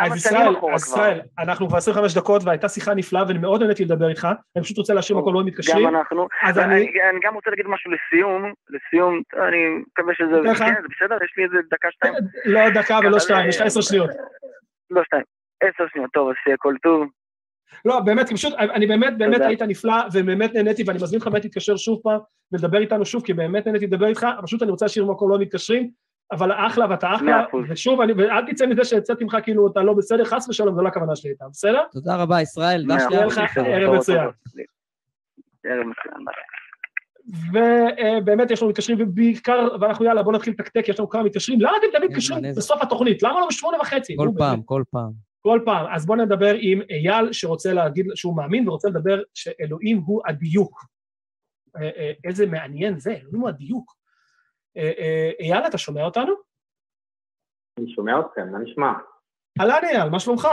אז ישראל, אז ישראל, אנחנו כבר 25 דקות והייתה שיחה נפלאה ואני מאוד נהניתי לדבר איתך, אני פשוט רוצה להשאיר מקום לא מתקשרים. גם אנחנו, אז אני... אני גם רוצה להגיד משהו לסיום, לסיום, אני מקווה שזה, כן, זה בסדר? יש לי איזה דקה, שתיים. לא דקה ולא שתיים, יש לך עשר שניות. לא שתיים, עשר שניות, טוב, אז שיהיה כל טוב. לא, באמת, פשוט, אני באמת, באמת היית נפלא, ובאמת נהניתי, ואני מזמין אותך באמת להתקשר שוב פעם, ולדבר איתנו שוב, כי באמת נהניתי לדבר איתך, פשוט אני רוצה להשאיר מקום לא מתקשרים, אבל אחלה ואתה אחלה, ושוב, אני, ואל תצא מזה שיצאתי ממך כאילו אתה לא בסדר, חס ושלום, זו לא הכוונה שלי איתה, בסדר? תודה רבה, ישראל, דש לי לך ערב מצוין. ערב מצוין, ובאמת יש לנו מתקשרים, ובעיקר, ואנחנו יאללה, בוא נתחיל לתקתק, יש לנו כמה מתקשרים, למה אתם תמיד מתקשרים בסוף התוכנית? למה לא בשמונה וחצי? כל פעם, כל פעם. כל פעם. אז בואו נדבר עם אייל שרוצה להגיד שהוא מאמין ורוצה לדבר שאלוהים הוא הדיוק. אה, אה, איזה מעניין זה, אלוהים הוא הדיוק. אה, אייל, אתה שומע אותנו? אני שומע אתכם, מה נשמע? אהלן אייל, מה שלומך?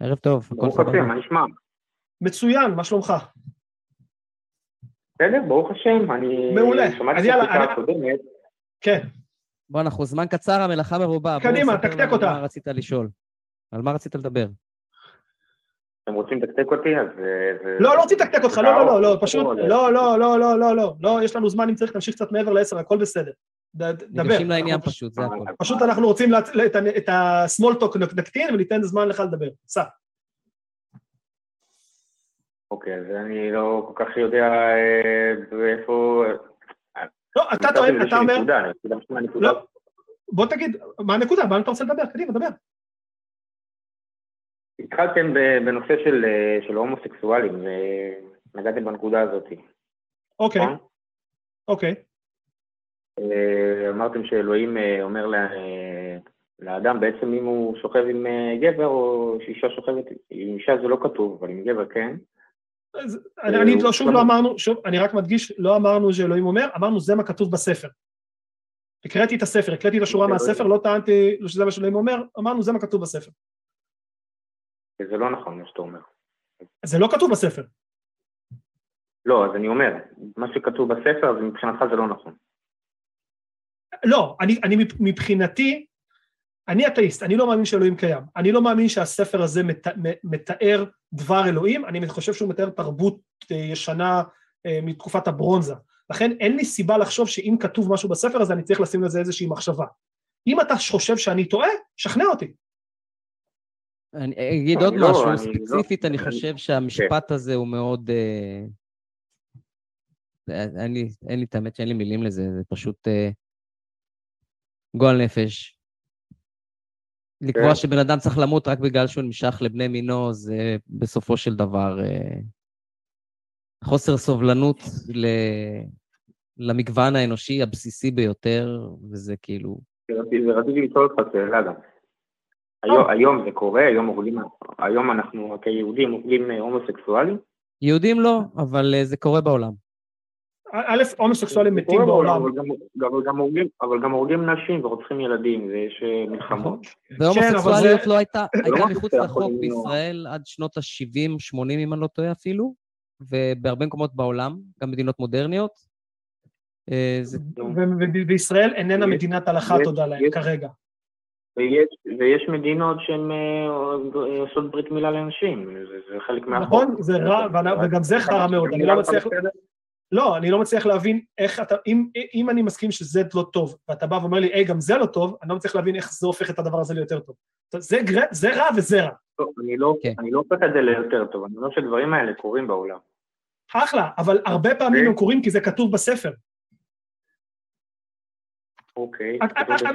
ערב טוב, ברוך השם, מה נשמע? מצוין, מה שלומך? בסדר, ברוך השם, אני... מעולה. שמעתי את השיחה הקודמת. כן. בוא, אנחנו זמן קצר, המלאכה מרובה. קדימה, תקתק אותה. מה רצית לשאול? על מה רצית לדבר? אתם רוצים לתקתק אותי, אז... לא, לא רוצים לתקתק אותך, לא, לא, לא, לא, פשוט, לא, לא, לא, לא, לא, לא, לא, יש לנו זמן, אם צריך, תמשיך קצת מעבר לעשר, הכל בסדר. דבר. ניגשים לעניין פשוט, זה הכול. פשוט אנחנו רוצים את ה-small talk נקטין וניתן זמן לך לדבר. סע. אוקיי, אז אני לא כל כך יודע איפה... לא, אתה טוען, אתה אומר... לא, בוא תגיד, מה הנקודה? מה אתה רוצה לדבר? קדימה, דבר. התחלתם בנושא של, של הומוסקסואלים, ונגעתם בנקודה הזאת. אוקיי, נכון? אוקיי. אה, אמרתם שאלוהים אה, אומר לאדם, בעצם אם הוא שוכב עם אה, גבר, או שאישה שוכבת, עם אישה זה לא כתוב, אבל עם גבר כן. אני לא, שוב לא אמרנו, שוב, אני רק מדגיש, לא אמרנו שאלוהים אומר, אמרנו זה מה כתוב בספר. הקראתי את הספר, הקראתי את השורה מהספר, לא טענתי שזה מה שאלוהים אומר, אמרנו זה מה כתוב בספר. זה לא נכון מה שאתה אומר. זה לא כתוב בספר. לא, אז אני אומר, מה שכתוב בספר, אז מבחינתך זה לא נכון. לא, אני, אני מבחינתי, אני אתאיסט, אני לא מאמין שאלוהים קיים. אני לא מאמין שהספר הזה מת, מתאר דבר אלוהים, אני חושב שהוא מתאר תרבות אה, ישנה אה, מתקופת הברונזה. לכן אין לי סיבה לחשוב שאם כתוב משהו בספר הזה, אני צריך לשים לזה איזושהי מחשבה. אם אתה חושב שאני טועה, שכנע אותי. אני אגיד עוד לא, משהו, ספציפית, אני חושב שהמשפט כן. הזה הוא מאוד... אה, אין לי את האמת שאין לי מילים לזה, זה פשוט אה, גועל נפש. לקבוע כן. שבן אדם צריך למות רק בגלל שהוא נמשך לבני מינו, זה בסופו של דבר אה, חוסר סובלנות למגוון האנושי הבסיסי ביותר, וזה כאילו... ורציתי לשאול אותך שאלה גם. היום, היום זה קורה, היום, אוכלים, היום אנחנו כיהודים אוכלים אה, הומוסקסואלים? יהודים לא, אבל אה, זה קורה בעולם. א', הומוסקסואלים מתים בעולם. אבל גם- הורגים- נשים ורוצחים ילדים, ויש אה, מלחמות. והומוסקסואליות זה- לא הייתה, לא הייתה מחוץ לחוק למנוע. בישראל עד שנות ה-70-80, אם אני לא טועה אפילו, ובהרבה מקומות בעולם, גם מדינות מודרניות. אה, זה ו- ו- וישראל איננה מדינת הלכה, תודה להם, כרגע. ויש, ויש מדינות שהן אה, עושות ברית מילה לנשים, זה, זה חלק מהחוק. נכון, זה רע, וגם זה חרא מאוד, אני לא מצליח... לא, אני לא מצליח להבין איך אתה, אם, אם אני מסכים שזה לא טוב, ואתה בא ואומר לי, היי, גם זה לא טוב, אני לא מצליח להבין איך זה הופך את הדבר הזה ליותר טוב. זה, גר- זה רע וזה רע. טוב, אני לא, כן. אני לא הופך את זה ליותר טוב, אני אומר שהדברים האלה קורים בעולם. אחלה, אבל הרבה פעמים הם קורים כי זה כתוב בספר. אוקיי.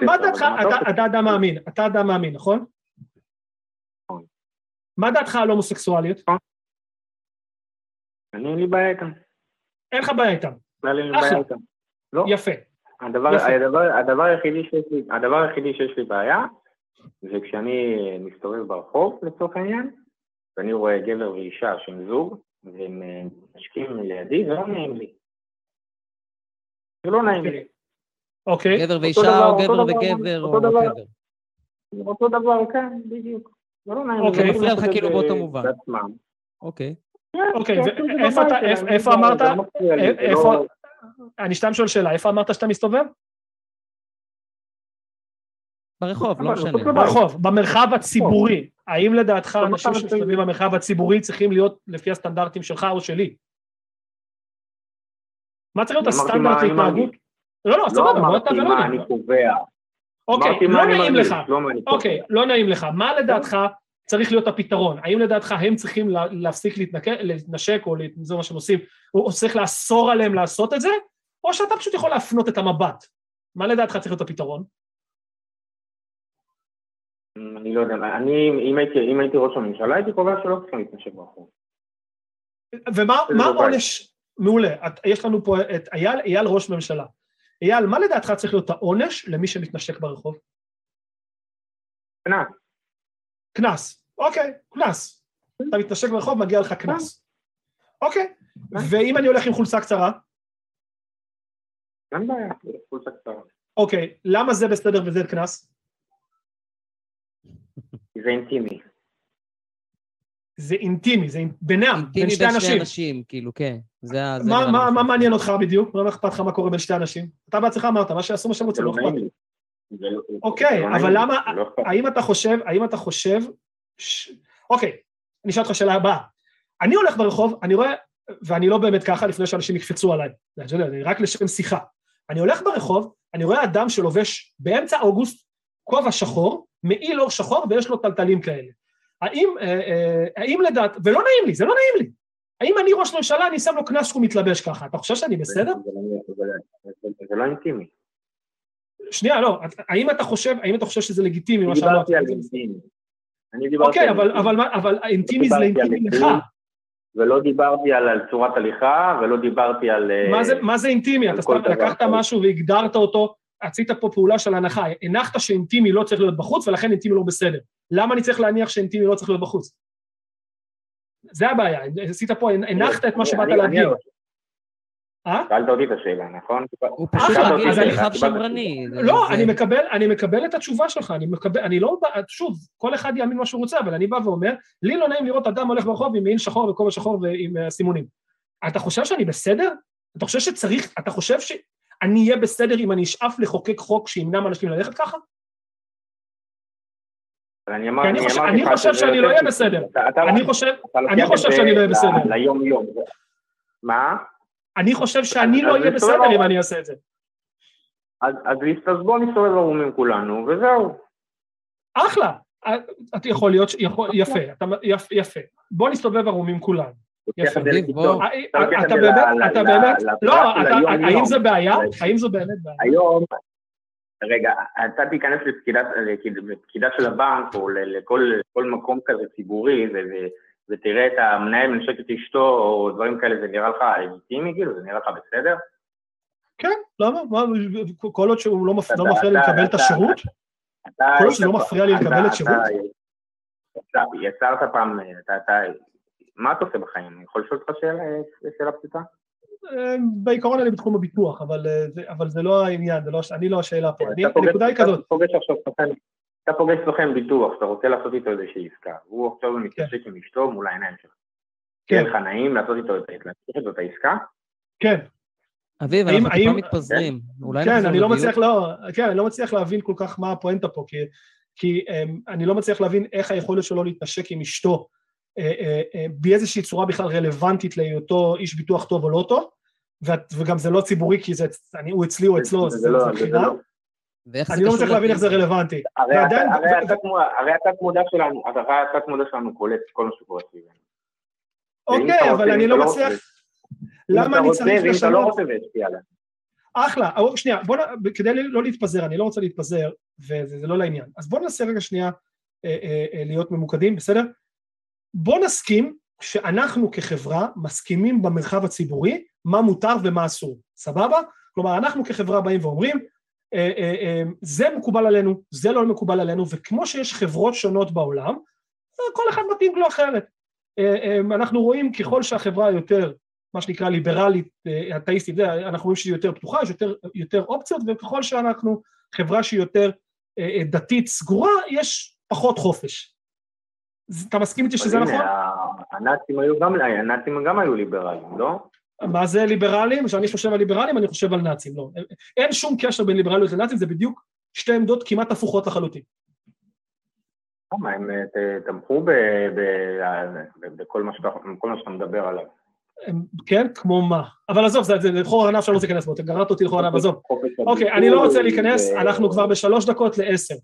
מה דעתך, אתה אדם מאמין, אתה אדם מאמין, נכון? נכון. מה דעתך על הומוסקסואליות? אני אין לי בעיה איתם. אין לך בעיה איתם. אחלה. לא. יפה. הדבר, היחידי שיש לי, בעיה, זה כשאני מסתובב ברחוב לצורך העניין, ואני רואה גבר ואישה שהם זוג, והם אה, משקיעים לידי, זה לא נעים לי. זה לא נעים לי. אוקיי, גבר אותו ואישה, דבר, או גבר וגבר, או אותו דבר. whatever. זה אותו דבר, כן, בדיוק. זה לא נעים. אוקיי. לא מפריע לך כאילו באותו מובן. אוקיי. כן, אוקיי, שלהם, איפה- בעיה, אמרת? לא איפה- לא- אני סתם שואל שאלה, איפה אמרת שאתה מסתובב? ברחוב, לא משנה. ברחוב, במרחב הציבורי. האם לדעתך אנשים. שמסתובבים במרחב הציבורי צריכים להיות לפי הסטנדרטים שלך או שלי? מה צריך להיות הסטנדרט להתנהגות? לא, לא, לא סבבה, בוא אתה אמרתי ולא מה נעים. אני קובע. אוקיי, אמרתי לא מה אני נעים מרגיש, לך. לא אני קובע. אוקיי, לא נעים לך. מה לדעתך צריך להיות הפתרון? האם לדעתך הם צריכים לה- להפסיק להתנשק או זה מה שהם עושים, או צריך לאסור עליהם לעשות את זה, או שאתה פשוט יכול להפנות את המבט? מה לדעתך צריך להיות הפתרון? אני לא יודע, אני, אם הייתי, אם הייתי ראש הממשלה, הייתי קובע שלא צריכים להתנשק ברחוב. ומה בבית. העונש? מעולה, יש לנו פה את אייל, אייל ראש ממשלה. אייל, מה לדעתך צריך להיות העונש למי שמתנשק ברחוב? קנס. קנס. אוקיי, קנס. אתה מתנשק ברחוב, מגיע לך קנס. אוקיי, ואם אני הולך עם חולצה קצרה, אין בעיה, חולצה קצרה. אוקיי, למה זה בסדר וזה קנס? זה אינטימי. זה אינטימי, זה בינם, בין אינטימי שתי בין שני אנשים. אנשים, כאילו, כן. זה ה... מה- מה מה. מעניין אותך בדיוק? מה אכפת לך מה קורה בין שתי אנשים? אתה בעצמך אמרת, מה שיעשו מה שהם רוצים, לא אכפת. לי. לא- אוקיי, לא אבל למה- לא. האם אתה חושב, האם אתה חושב. אוקיי, אני אשאל אותך שאלה הבאה. אני הולך ברחוב, אני רואה, ואני לא באמת ככה לפני שאנשים יקפצו עליי, אתה יודע, אני רק לשם שיחה. אני הולך ברחוב, אני רואה אדם שלובש באמצע אוגוסט כובע שחור, מעיל אור שחור ויש לו טלטלים כאלה. האם, אה, אה, האם לדעת, ולא נעים לי, זה לא נעים לי. האם אני ראש ממשלה, אני שם לו קנס שהוא מתלבש ככה, אתה חושב שאני בסדר? זה לא- לא- לא אינטימי. שנייה, לא, האם אתה חושב, האם אתה חושב שזה לגיטימי, מה אני שאמרת? דיברתי על אינטימי. אני דיברתי אוקיי, אבל, אינטימי. זה לאינטימי לך. אינטימי. ולא דיברתי על על צורת הליכה, ולא דיברתי על... אה, מה זה, מה זה אינטימי? אתה סתם לקחת. משהו והגדרת אותו, עשית פה פעולה של הנחה, הנחת שאינטימי לא צריך להיות בחוץ, ולכן אינטימי לא בסדר. למה אני צריך להניח שאינטימי לא צריך להיות בחוץ? זה הבעיה, עשית פה, הנחת את מה שבאת להגיד. אה? שאלת אותי את השאלה, נכון? הוא פשוט אחלה, רגיל אז אני- למרחב קיבלתי- שמרני. לא, אני מקבל, אני מקבל את התשובה שלך, אני מקבל, אני לא, בא- שוב, כל אחד יאמין מה שהוא רוצה, אבל אני בא ואומר, לי לא נעים לראות אדם הולך ברחוב עם מעיל שחור וכובע שחור ועם אה, סימונים. אתה חושב שאני בסדר? אתה חושב שצריך, אתה חושב שאני אהיה בסדר אם אני אשאף לחוקק חוק שימנע מאנשים ללכת ככה? אבל אני חושב- שאני לא אהיה. בסדר. אני חושב, שאני לא אהיה בסדר. ליום-יום. מה? אני חושב שאני לא אהיה בסדר אם. אני אעשה את זה. אז בואו נסתובב ערומים כולנו, וזהו. אחלה. אה, אתה יכול להיות, יפה, יפה. בוא נסתובב ערומים כולנו. לקיצון. בוא. אה, אתה באמת, אתה באמת, לא. האם זה בעיה? האם זו באמת בעיה? היום, רגע, אתה תיכנס לפקידת, לפקידה של הבנק, או לכל כל מקום כזה ציבורי, ותראה את המנהל מנשק את אשתו, או דברים כאלה, זה נראה לך לגיטימי, כאילו? זה נראה לך בסדר? כן, למה? מה, כל עוד שהוא לא לא מפריע לי לקבל את השירות? כל עוד שזה לא מפריע לי לקבל את אתה- שירות? אתה יצרת פעם, אתה, אתה, מה אתה עושה בחיים? אני יכול לשאול אותך שאלה, שאלה פשוטה? אה, בעיקרון אני בתחום הביטוח, אבל, אה, זה, אבל זה לא העניין, זה לא, אני לא השאלה פה. אני, אתה פוגש- הנקודה היא אתה כזאת, פוגש עכשיו סוכן- אתה פוגש סוכן ביטוח, אתה רוצה לעשות איתו איזושהי עסקה, הוא עכשיו מתעסק עם אשתו מול העיניים שלך. כן. לך נעים לעשות איתו את העסקה? כן, אביב, אנחנו טיפה האם- מתפזרים. אולי כן, אני לא? מצליח, לא, כן, אני לא מצליח להבין כל כך מה הפואנטה פה, כי, כי um, אני לא מצליח להבין איך היכולת שלו להתנשק עם אשתו uh, באיזושהי צורה בכלל רלוונטית להיותו איש ביטוח טוב או לא טוב, וגם זה לא ציבורי, כי זה, אני, הוא אצלי או אצלו, זה זה, לא- זה זה בחירה, לא. אני לא מצליח להבין איך זה? רלוונטי. הרי ועדיין- אתה- הרי ו- התת מודע- הרי התת מודע שלנו, הרי התת מודע שלנו קולט את כל מה שקורה סביבנו. אוקיי, אבל אני לא לא מצליח, למה אם אני אתה רוצה, צריך ואם אתה לא לשנות? רוצה זה ישפיע עליך. אחלה, אבל שנייה, בוא. כדי לא להתפזר, אני לא רוצה להתפזר, וזה זה לא לעניין. אז בוא ננסה רגע שנייה אה, אה, אה, להיות ממוקדים, בסדר? בוא נסכים שאנחנו כחברה מסכימים במרחב הציבורי מה מותר ומה אסור, סבבה? כלומר, אנחנו כחברה באים ואומרים, אה, אה, אה, זה מקובל עלינו, זה לא מקובל עלינו, וכמו שיש חברות שונות בעולם, כל אחד מתאים לו אחרת. אנחנו רואים ככל שהחברה יותר מה שנקרא ליברלית, אתאיסטית, אנחנו רואים שהיא יותר פתוחה, יש יותר, יותר אופציות, וככל שאנחנו חברה שהיא יותר דתית סגורה, יש פחות חופש. אתה מסכים איתי שזה נכון? הנאצים היו גם, הנאצים גם היו ליברליים, לא? מה זה ליברלים? כשאני חושב על ליברלים, אני חושב על נאצים, לא. אין שום קשר בין ליברליות לנאצים, זה בדיוק שתי עמדות כמעט הפוכות לחלוטין. למה, הם אה, תמכו בכל מה שאתה מדבר עליו. כן? כמו מה? אבל עזוב, זה זה- זה חור ענף שאני לא רוצה להיכנס בו, אתה גררת אותי לחור ענף, עזוב. אוקיי, אני לא רוצה להיכנס, אנחנו כבר בשלוש דקות לעשר.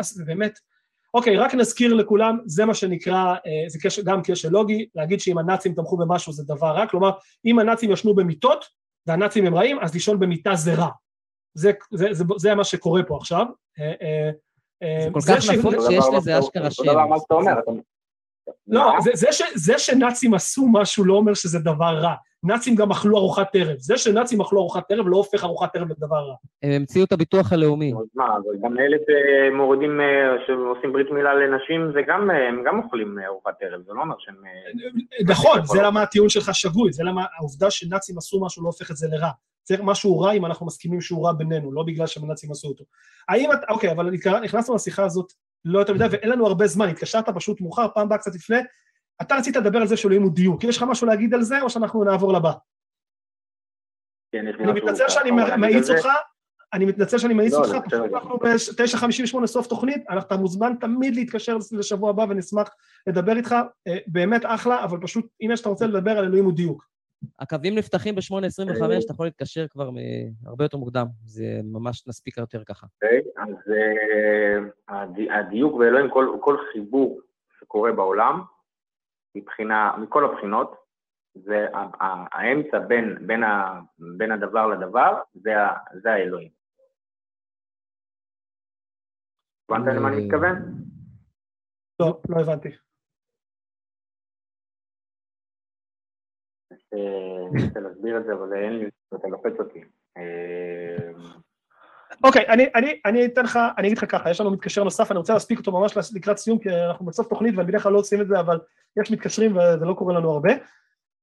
זה באמת. אוקיי, רק נזכיר לכולם, זה מה שנקרא, אה, זה קשר, גם קשר לוגי, להגיד שאם הנאצים תמכו במשהו זה דבר רע, כלומר, אם הנאצים ישנו במיטות, והנאצים הם רעים, אז לישון במיטה זה רע. זה, זה, זה, זה מה שקורה פה עכשיו. אה, אה, זה כל כך נפוץ אותו שיש לזה אשכרה שם. דבר מה שאתה אומר, אתה... לא, מה? זה, זה, ש, זה שנאצים עשו משהו לא אומר שזה דבר רע. נאצים גם אכלו ארוחת ערב. זה שנאצים אכלו ארוחת ערב לא הופך ארוחת ערב לדבר רע. הם המציאו את הביטוח הלאומי. אז מה, גם אלה שמורידים, אה, שעושים ברית מילה לנשים, זה גם, אה, הם גם אוכלים אה, ארוחת ערב, זה לא אומר שהם... נכון, זה למה הטיעון שלך שגוי, זה למה העובדה שנאצים עשו משהו לא הופך את זה לרע. צריך משהו רע אם אנחנו מסכימים שהוא רע בינינו, לא בגלל שהנאצים עשו אותו. האם את, אוקיי, אבל נכנסנו לשיחה הזאת לא יותר מדי, ואין לנו הרבה זמן, התקשרת פשוט מאוחר, פעם באה קצת לפני. אתה רצית לדבר על זה שאלוהים הוא דיוק, יש לך משהו להגיד על זה, או שאנחנו נעבור לבא? כן, יש לי אני מתנצל שאני מאיץ אותך, אני מתנצל שאני מאיץ לא, אותך, פשוט. אנחנו ב-9.58 סוף תוכנית, אתה מוזמן תמיד להתקשר לשבוע הבא ונשמח לדבר איתך, אה, באמת אחלה, אבל פשוט אם יש שאתה רוצה לדבר על אלוהים הוא דיוק. הקווים נפתחים ב-8.25, אתה יכול להתקשר כבר הרבה יותר מוקדם. זה ממש נספיק יותר ככה. אוקיי, אז אה, הדי- הדיוק באלוהים, כל, כל חיבור שקורה בעולם, מבחינה, מכל הבחינות, זה האמצע בין, בין, ה, בין הדבר לדבר, זה, ה, זה האלוהים. הבנת למה אני מתכוון? לא, לא הבנתי. אה, אני רוצה להסביר את זה, אבל אין לי, אתה לוחץ אותי. אוקיי, אני, אני, אני אתן לך, אני אגיד לך ככה, יש לנו מתקשר נוסף, אני רוצה להספיק אותו ממש לקראת סיום, כי אנחנו בסוף תוכנית ואני בדרך כלל לא עושים את זה, אבל יש מתקשרים וזה לא קורה לנו הרבה.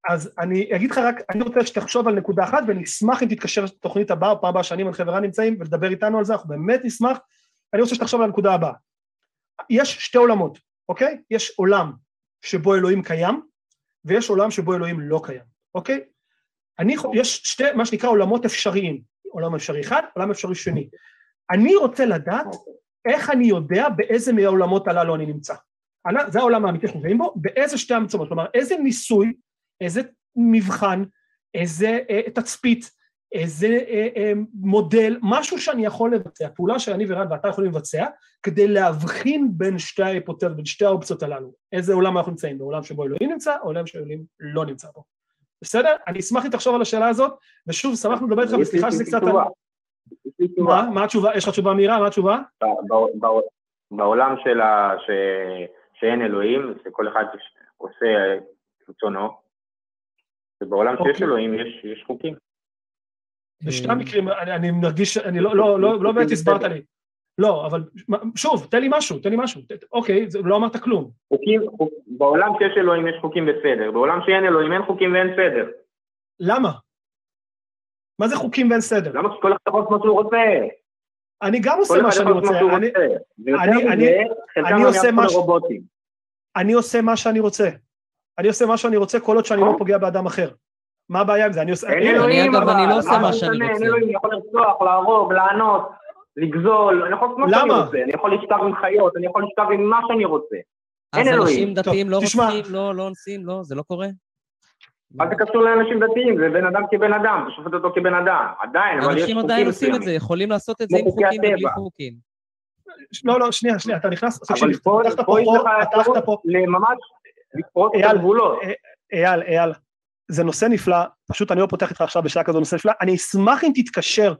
אז אני אגיד לך רק, אני רוצה שתחשוב על נקודה אחת, ואני אשמח אם תתקשר לתוכנית הבאה, פעם הבאה שאני ורן נמצאים, ולדבר איתנו על זה, אנחנו באמת נשמח. אני רוצה שתחשוב על הנקודה הבאה. יש שתי עולמות, אוקיי? יש עולם שבו אלוהים קיים, ויש עולם שבו אלוהים לא קיים, אוקיי? אני, יש שתי, מה שנקרא עולמות אפשריים, עולם אפשרי אחד, עולם אפשרי שני. אני רוצה לדעת איך אני יודע באיזה מהעולמות הללו אני נמצא. אני, זה העולם האמיתי שאנחנו נמצאים בו, באיזה שתי המצומות, כלומר איזה ניסוי, איזה מבחן, איזה אה, תצפית, איזה אה, אה, מודל, משהו שאני יכול לבצע, פעולה שאני ורן ואתה יכולים לבצע, כדי להבחין בין שתי ההיפותזות, בין שתי האופציות הללו. איזה עולם אנחנו נמצאים, בעולם שבו אלוהים נמצא, או עולם שבו אלוהים לא נמצא בו. בסדר? אני אשמח אם תחשוב על השאלה הזאת, ושוב, שמחנו לדבר איתך, וסליחה שזה קצת... מה? מה התשובה? יש לך תשובה מהירה? מה התשובה? ב- ב- ב- בעולם של ה... ש... שאין אלוהים, שכל אחד עושה רצונו, ובעולם שיש אוקיי. אלוהים יש, יש חוקים. בשתי אה, המקרים, אני, אני מרגיש, אני לא, לא, לא, לא באמת הסברת לי. לא, אבל שוב, תן לי משהו, תן לי משהו. ת- אוקיי, זה- לא אמרת כלום. חוקים, חוק, בעולם שיש אלוהים יש חוקים וסדר, בעולם שאין אלוהים אין חוקים ואין סדר. למה? מה זה חוקים ואין סדר? למה שכל אחד יכול לעשות מה שהוא רוצה? אני גם עושה מה שאני רוצה. מה שהוא אני- עושה משהו- לרובוטים. אני עושה מה שאני רוצה. אני עושה מה שאני רוצה כל עוד שאני לא נכון. פוגע באדם אחר. מה הבעיה עם זה? אני עושה... אין אלוהים, אגב, אני אבל, לא עושה מה מה שאני? רוצה. אין אלוהים, אני יכול לרצוח, להרוג, לענות, לגזול, אני יכול לעשות מה שאני? רוצה. אני יכול לשכב עם חיות, אני יכול לשכב עם מה שאני רוצה. אז אין אלוהים. אנשים דתיים לא תשמע. רוצחים, לא לא אונסים, לא, זה לא קורה? מה זה קשור לאנשים דתיים? זה בן אדם כבן אדם, אתה שופט אותו כבן אדם. עדיין, אבל יש אנשים חוקים עדיין עושים את זה. יכולים לעשות את זה עם חוקי חוקים ובלי. חוקים. לא, לא, שנייה, שנייה, אתה נכנס... אבל תקשיב, פה פתחת פה חור, לך פתחת אפשרות פה... לממש לפרוץ את הגבולות. אייל, אייל, זה נושא נפלא, פשוט אני לא פותח איתך עכשיו בשעה כזו נושא נפלא, אני אשמח אם תתקשר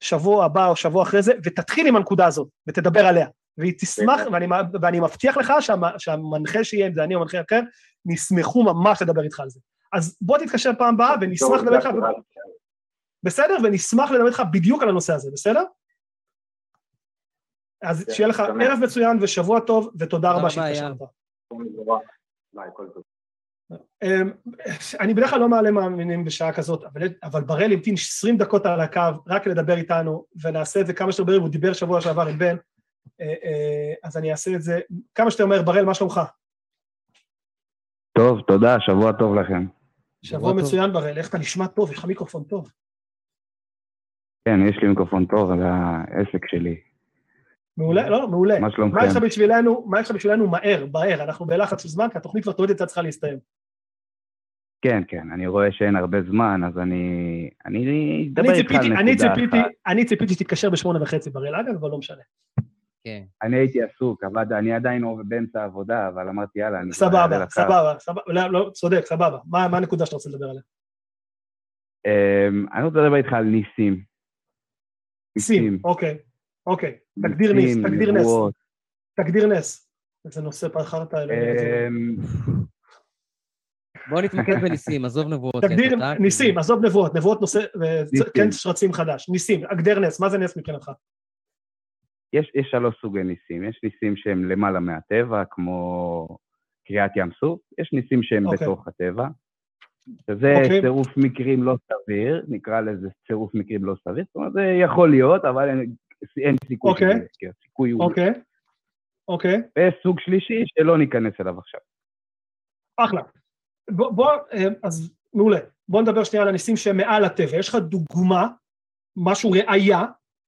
שבוע הבא או שבוע אחרי זה, ותתחיל עם הנקודה הזאת, ותדבר עליה. והיא תשמח. ואני, ואני מבטיח לך שהמ- שהמנחה שיהיה, אם זה אני או מנחה אחר, נשמחו ממש לדבר איתך על זה. אז בוא תתקשר פעם הבאה, ונשמח לדבר איתך, בסדר? ונשמח לדבר איתך בדיוק על הנושא הזה, בסדר? אז כן, שיהיה לך. ערב מצוין ושבוע טוב, ותודה רבה שהתקשרת. ביי, כל טוב. אמ, אני בדרך כלל לא מעלה מאמינים בשעה כזאת, אבל, אבל בראל המתין 20 דקות על הקו רק לדבר איתנו, ונעשה את זה כמה שיותר מהר, הוא דיבר שבוע שעבר עם בן, אה, אה, אז אני אעשה את זה כמה שיותר מהר. בראל, מה שלומך? טוב, תודה, שבוע טוב לכם. שבוע. מצוין בראל, איך אתה נשמע טוב, יש לך מיקרופון טוב. כן, יש לי מיקרופון טוב על העסק שלי. מעולה, לא, מעולה. מה שלומכם? מה יש לך בשבילנו, מה יש לך בשבילנו מהר, מהר, אנחנו בלחץ של זמן, כי התוכנית כבר תועדת צריכה להסתיים. כן, כן, אני רואה שאין הרבה זמן, אז אני... אני אני אדבר איתך על אני נקודה ציפיתי, אחת. אני ציפיתי שתתקשר בשמונה וחצי בראל, אגב, אבל לא משנה. כן. אני הייתי עסוק, עבד, אני עדיין עובד באמצע העבודה, אבל אמרתי, יאללה, אני... סבבה, לקו." סבבה, סבבה, לא, לא, צודק, סבבה. מה מה הנקודה שאתה רוצה לדבר עליה? אמ, אני רוצה לדבר איתך על ניסים. ניסים, אוקיי, אוקיי. תגדיר ניס, תגדיר נס. תגדיר נס. איזה נושא פחרת אלוהים. בוא נתמקד בניסים, עזוב נבואות. תגדיר אתה, ניסים, כי- עזוב נבואות, נבואות נושא, ניסים. כן שרצים חדש. ניסים, הגדר נס, מה זה נס מבחינתך? יש, יש שלוש סוגי ניסים. יש ניסים שהם למעלה מהטבע, כמו קריעת ים סוף, יש ניסים שהם אוקיי. בתוך הטבע. שזה אוקיי. צירוף מקרים לא סביר, נקרא לזה צירוף מקרים לא סביר, זאת אומרת, זה יכול להיות, אבל אין, אין סיכוי אוקיי. שזה יקרה, הסיכוי הוא... אוקיי, אוקיי, וסוג שלישי שלא ניכנס אליו עכשיו. אחלה. בוא, בוא, אה, אז מעולה. בוא נדבר שנייה על הניסים שהם מעל הטבע. יש לך דוגמה, משהו, ראייה,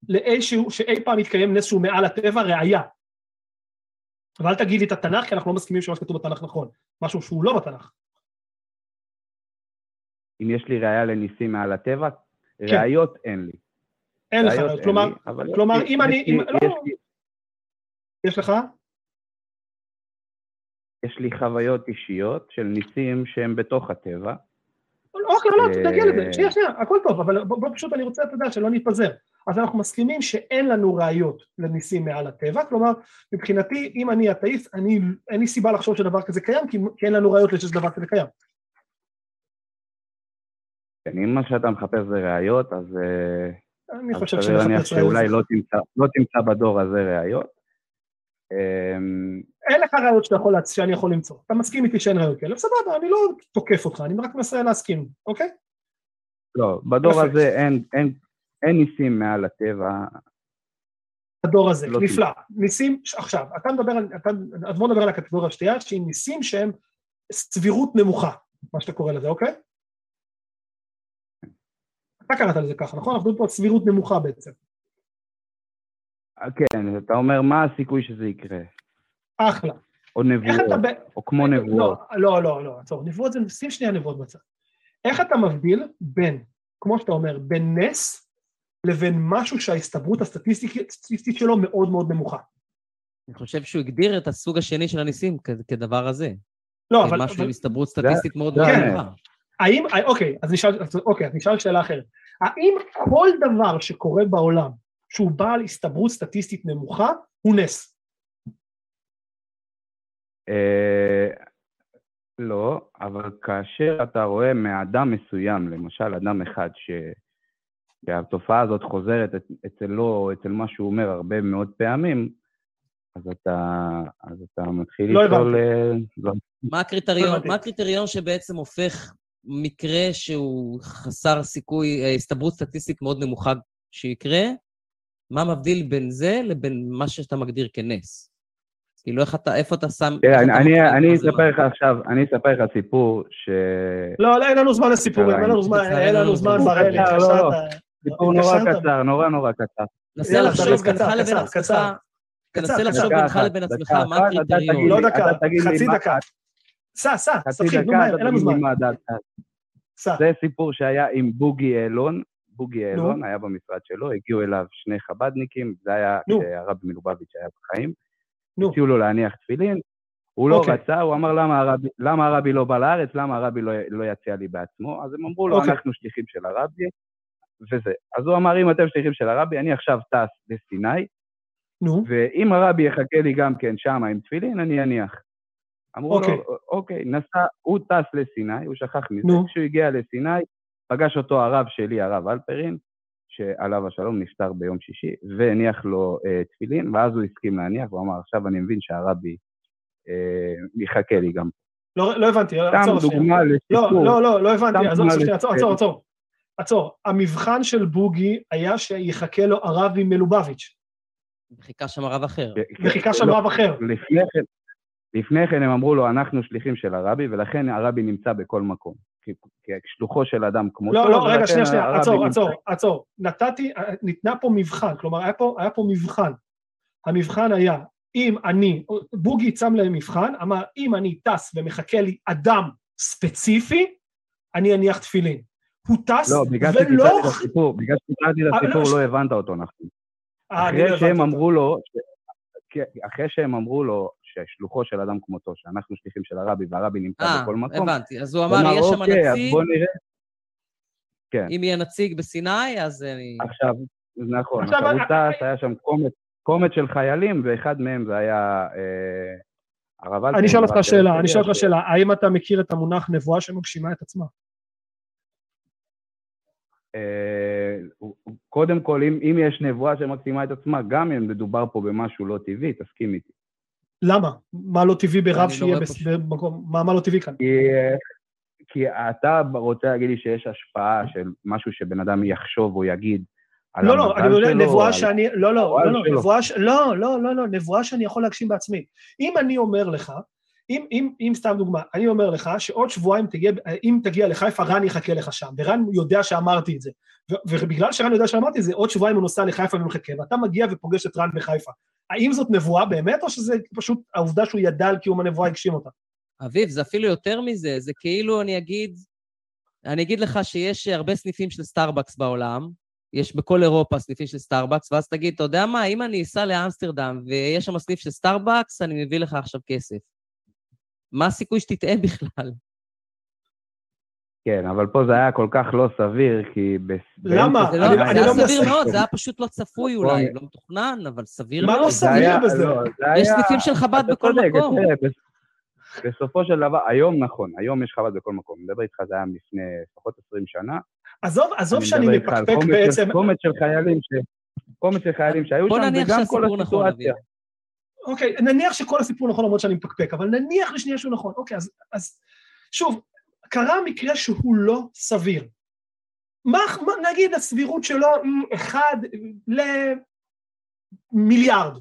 לאיזשהו, שאי פעם התקיים נס שהוא מעל הטבע, ראייה. אבל אל תגיד לי את התנ"ך, כי אנחנו לא מסכימים שמה שכתוב בתנ"ך נכון. משהו שהוא לא בתנ"ך. אם יש לי ראייה לניסים מעל הטבע, כן. ראיות אין לי. אין לך, כלומר, כלומר, אם אני- אם- לא. יש לך? יש לי חוויות אישיות של ניסים שהם בתוך הטבע. אוקיי, לא, לא, תגיע לזה, אה, שנייה, שנייה, הכל טוב, אבל בוא, פשוט, אני רוצה, אתה יודע, שלא נתפזר. אז אנחנו מסכימים שאין לנו ראיות לניסים מעל הטבע, כלומר, מבחינתי, אם אני אתאיסט, אני, אין לי סיבה לחשוב שדבר כזה קיים, כי, כי אין לנו ראיות שדבר כזה קיים. כן, אם מה שאתה מחפש זה ראיות, אז אה, אני אז חושב להניח שנחפש ראיות. שאולי לא תמצא, לא תמצא בדור הזה ראיות. אין לך ראיות שאתה יכול, שאני יכול למצוא. אתה מסכים איתי שאין ראיות כאלה, סבבה, אני לא תוקף אותך, אני רק מנסה להסכים, אוקיי? לא, בדור יפה. הזה אין, אין, אין ניסים מעל הטבע. הדור הזה, לא נפלא. ניסים, ש- עכשיו, אתה מדבר על, אתה, אז בוא נדבר על הקטגוריה השנייה, שהיא ניסים שהם סבירות נמוכה, מה שאתה קורא לזה, אוקיי? אתה קראת לזה ככה, נכון? אנחנו מדברים פה על סבירות נמוכה בעצם. כן, אתה אומר, מה הסיכוי שזה יקרה? אחלה. או איך אתה נבואות, ב... או כמו נבואות. לא, לא, לא, לא, עצור, נבואות זה, שים שנייה נבואות בצד. איך אתה מבדיל בין, כמו שאתה אומר, בין נס לבין משהו שההסתברות הסטטיסטית שלו מאוד מאוד נמוכה? אני חושב שהוא הגדיר את הסוג השני של הניסים כ- כדבר הזה. לא, אבל... כמשהו אבל- עם הסתברות סטטיסטית מאוד זה מאוד. נמוכה. האם, אוקיי, אז נשאל, אוקיי, אז נשאל שאלה אחרת. האם כל דבר שקורה בעולם שהוא בעל הסתברות סטטיסטית נמוכה, הוא נס? אה, לא, אבל כאשר אתה רואה מאדם מסוים, למשל אדם אחד, ש... שהתופעה הזאת חוזרת אצלו, או אצל מה שהוא אומר הרבה מאוד פעמים, אז אתה, אז אתה מתחיל לא לשאול... אה, לא, מה לא הקריטריון, הבנתי. מה הקריטריון שבעצם הופך מקרה שהוא חסר סיכוי, אה, הסתברות סטטיסטית מאוד נמוכה שיקרה, מה מבדיל בין זה לבין מה שאתה מגדיר כנס? כאילו, איך אתה, איפה אתה שם... תראה, אני- אספר? לך עכשיו, אני אספר לך סיפור ש... לא, לא, אין לנו זמן לסיפורים, אין לנו זמן, אין לנו זמן סיפור בראל, קצר, לא, לא. סיפור נורא. קצר, נורא נורא קצר. נסה לחשוב בינך קצר, לבין קצר, עצמך, קצר. תנסה לחשוב. בינך לבין עצמך מה הקריטריון. לא לי- דקה, לי חצי דקה. סע, סע, תתחיל, נו אין לנו לי זמן. זה סיפור שהיה עם בוגי אילון. בוגי אילון היה במשרד שלו, הגיעו אליו שני חבדניקים, זה היה נו. כשהרבי מלובביץ' היה בחיים. הציעו לו להניח תפילין, הוא לא אוקיי. רצה, הוא אמר למה הרבי, למה הרבי לא בא לארץ, למה הרבי לא, לא יציע לי בעצמו, אז הם אמרו לו, אוקיי. אנחנו שליחים של הרבי, וזה. אז הוא אמר, אם אתם שליחים של הרבי, אני עכשיו טס לסיני, נו, ואם הרבי יחכה לי גם כן שמה עם תפילין, אני אניח. אמרו אוקיי. לו, אוקיי, נסע, הוא טס לסיני, הוא שכח מזה, נו. כשהוא הגיע לסיני, פגש אותו הרב שלי, הרב אלפרין, שעליו השלום נפטר ביום שישי, והניח לו אה, תפילין, ואז הוא הסכים להניח, הוא אמר, עכשיו אני מבין שהרבי אה, יחכה לי גם. לא לא הבנתי, עצור שנייה. דוגמה לא. לא, לא, לא הבנתי, עזוב, שנייה, עצור. עצור, עצור. עצור, המבחן של בוגי היה שיחכה לו הרבי מלובביץ', חיכה שם רב אחר. וחיכה שם לא, רב אחר. לפני כן, לפני כן הם אמרו לו, אנחנו שליחים של הרבי, ולכן הרבי נמצא בכל מקום. כשלוחו של אדם כמותו, לא, לא, רגע, שנייה, שנייה, עצור, עצור, עצור. נתתי, ניתנה פה מבחן, כלומר, היה פה, היה פה מבחן. המבחן היה, אם אני, בוגי שם להם מבחן, אמר, אם אני טס ומחכה לי אדם ספציפי, אני אניח תפילין. הוא טס לא, בגלל ולא... שסיפרתי את הסיפור, בגלל שסיפרתי את אה, הסיפור, לא, לא הבנת אותו נכון. אה, לא אחרי שהם. אמרו לו, אחרי שהם אמרו לו ששלוחו של אדם כמותו, שאנחנו שליחים של הרבי והרבי נמצא אה, בכל מקום, הבנתי. אז הוא אמר, יש שם אוקיי, אז נציג, בוא נראה. כן, אם יהיה נציג בסיני, אז אני... עכשיו, נכון, עכשיו, עכשיו הוא אה, טס, היה שם קומץ- קומץ של חיילים, ואחד מהם זה היה אה, הרב. אני אשאל אותך שאלה, אני אשאל אותך שאלה, האם אתה מכיר את המונח נבואה שמגשימה את עצמה? אה, קודם כל, אם, אם יש נבואה שמקסימה את עצמה, גם אם מדובר פה במשהו לא טבעי, תסכים איתי. למה? מה לא טבעי ברב לא שיהיה במקום, מה לא טבעי כאן? כי, אתה רוצה להגיד לי שיש השפעה של משהו שבן אדם יחשוב או יגיד על לא, לא, אני יודע, נבואה שאני, לא, לא, לא, לא. נבואה, ש- לא, לא, לא, לא, נבואה שאני יכול להגשים בעצמי. אם אני אומר לך, אם, אם, אם סתם דוגמה, אני אומר לך שעוד שבועיים תגיע, אם תגיע לחיפה, רן יחכה לך שם, ורן יודע שאמרתי את זה. ובגלל שרן יודע שאמרתי את זה, עוד שבועיים הוא נוסע לחיפה ומחכה, ואתה מגיע ופוגש את רן בחיפה. האם זאת נבואה באמת, או שזה פשוט העובדה שהוא ידע על קיום הנבואה הגשים אותה? אביב, זה אפילו יותר מזה, זה כאילו אני אגיד, אני אגיד לך שיש הרבה סניפים של סטארבקס בעולם, יש בכל אירופה סניפים של סטארבקס, ואז תגיד, אתה יודע מה, אם אני אסע לאמסטרדם ויש שם סניף של סטארבקס, אני מביא לך עכשיו כסף. מה הסיכוי שתטעה בכלל? כן, אבל פה זה היה כל כך לא סביר, כי... למה? זה לא, זה לא היה סביר מאוד, זה היה פשוט לא צפוי. אולי, לא מתוכנן, אבל סביר מה מאוד. לא זה סביר בזה? לא, יש סניפים של חב"ד בכל מקום. בסופו של דבר, היום נכון, היום יש חב"ד בכל מקום. אני מדבר איתך, זה היה לפני לפחות 20 שנה. עזוב, עזוב אני שאני מדבר איתך על מפקפק קומץ של- בעצם, קומץ של חיילים ש... קומץ של חיילים שהיו שם, וגם כל נכון, הסיטואציה. אוקיי, נניח שכל הסיפור נכון למרות שאני מפקפק, אבל נניח לשנייה שהוא נכון. אוקיי, אז שוב, קרה מקרה שהוא לא סביר. מה, מה נגיד הסבירות שלו היא אחד למיליארד.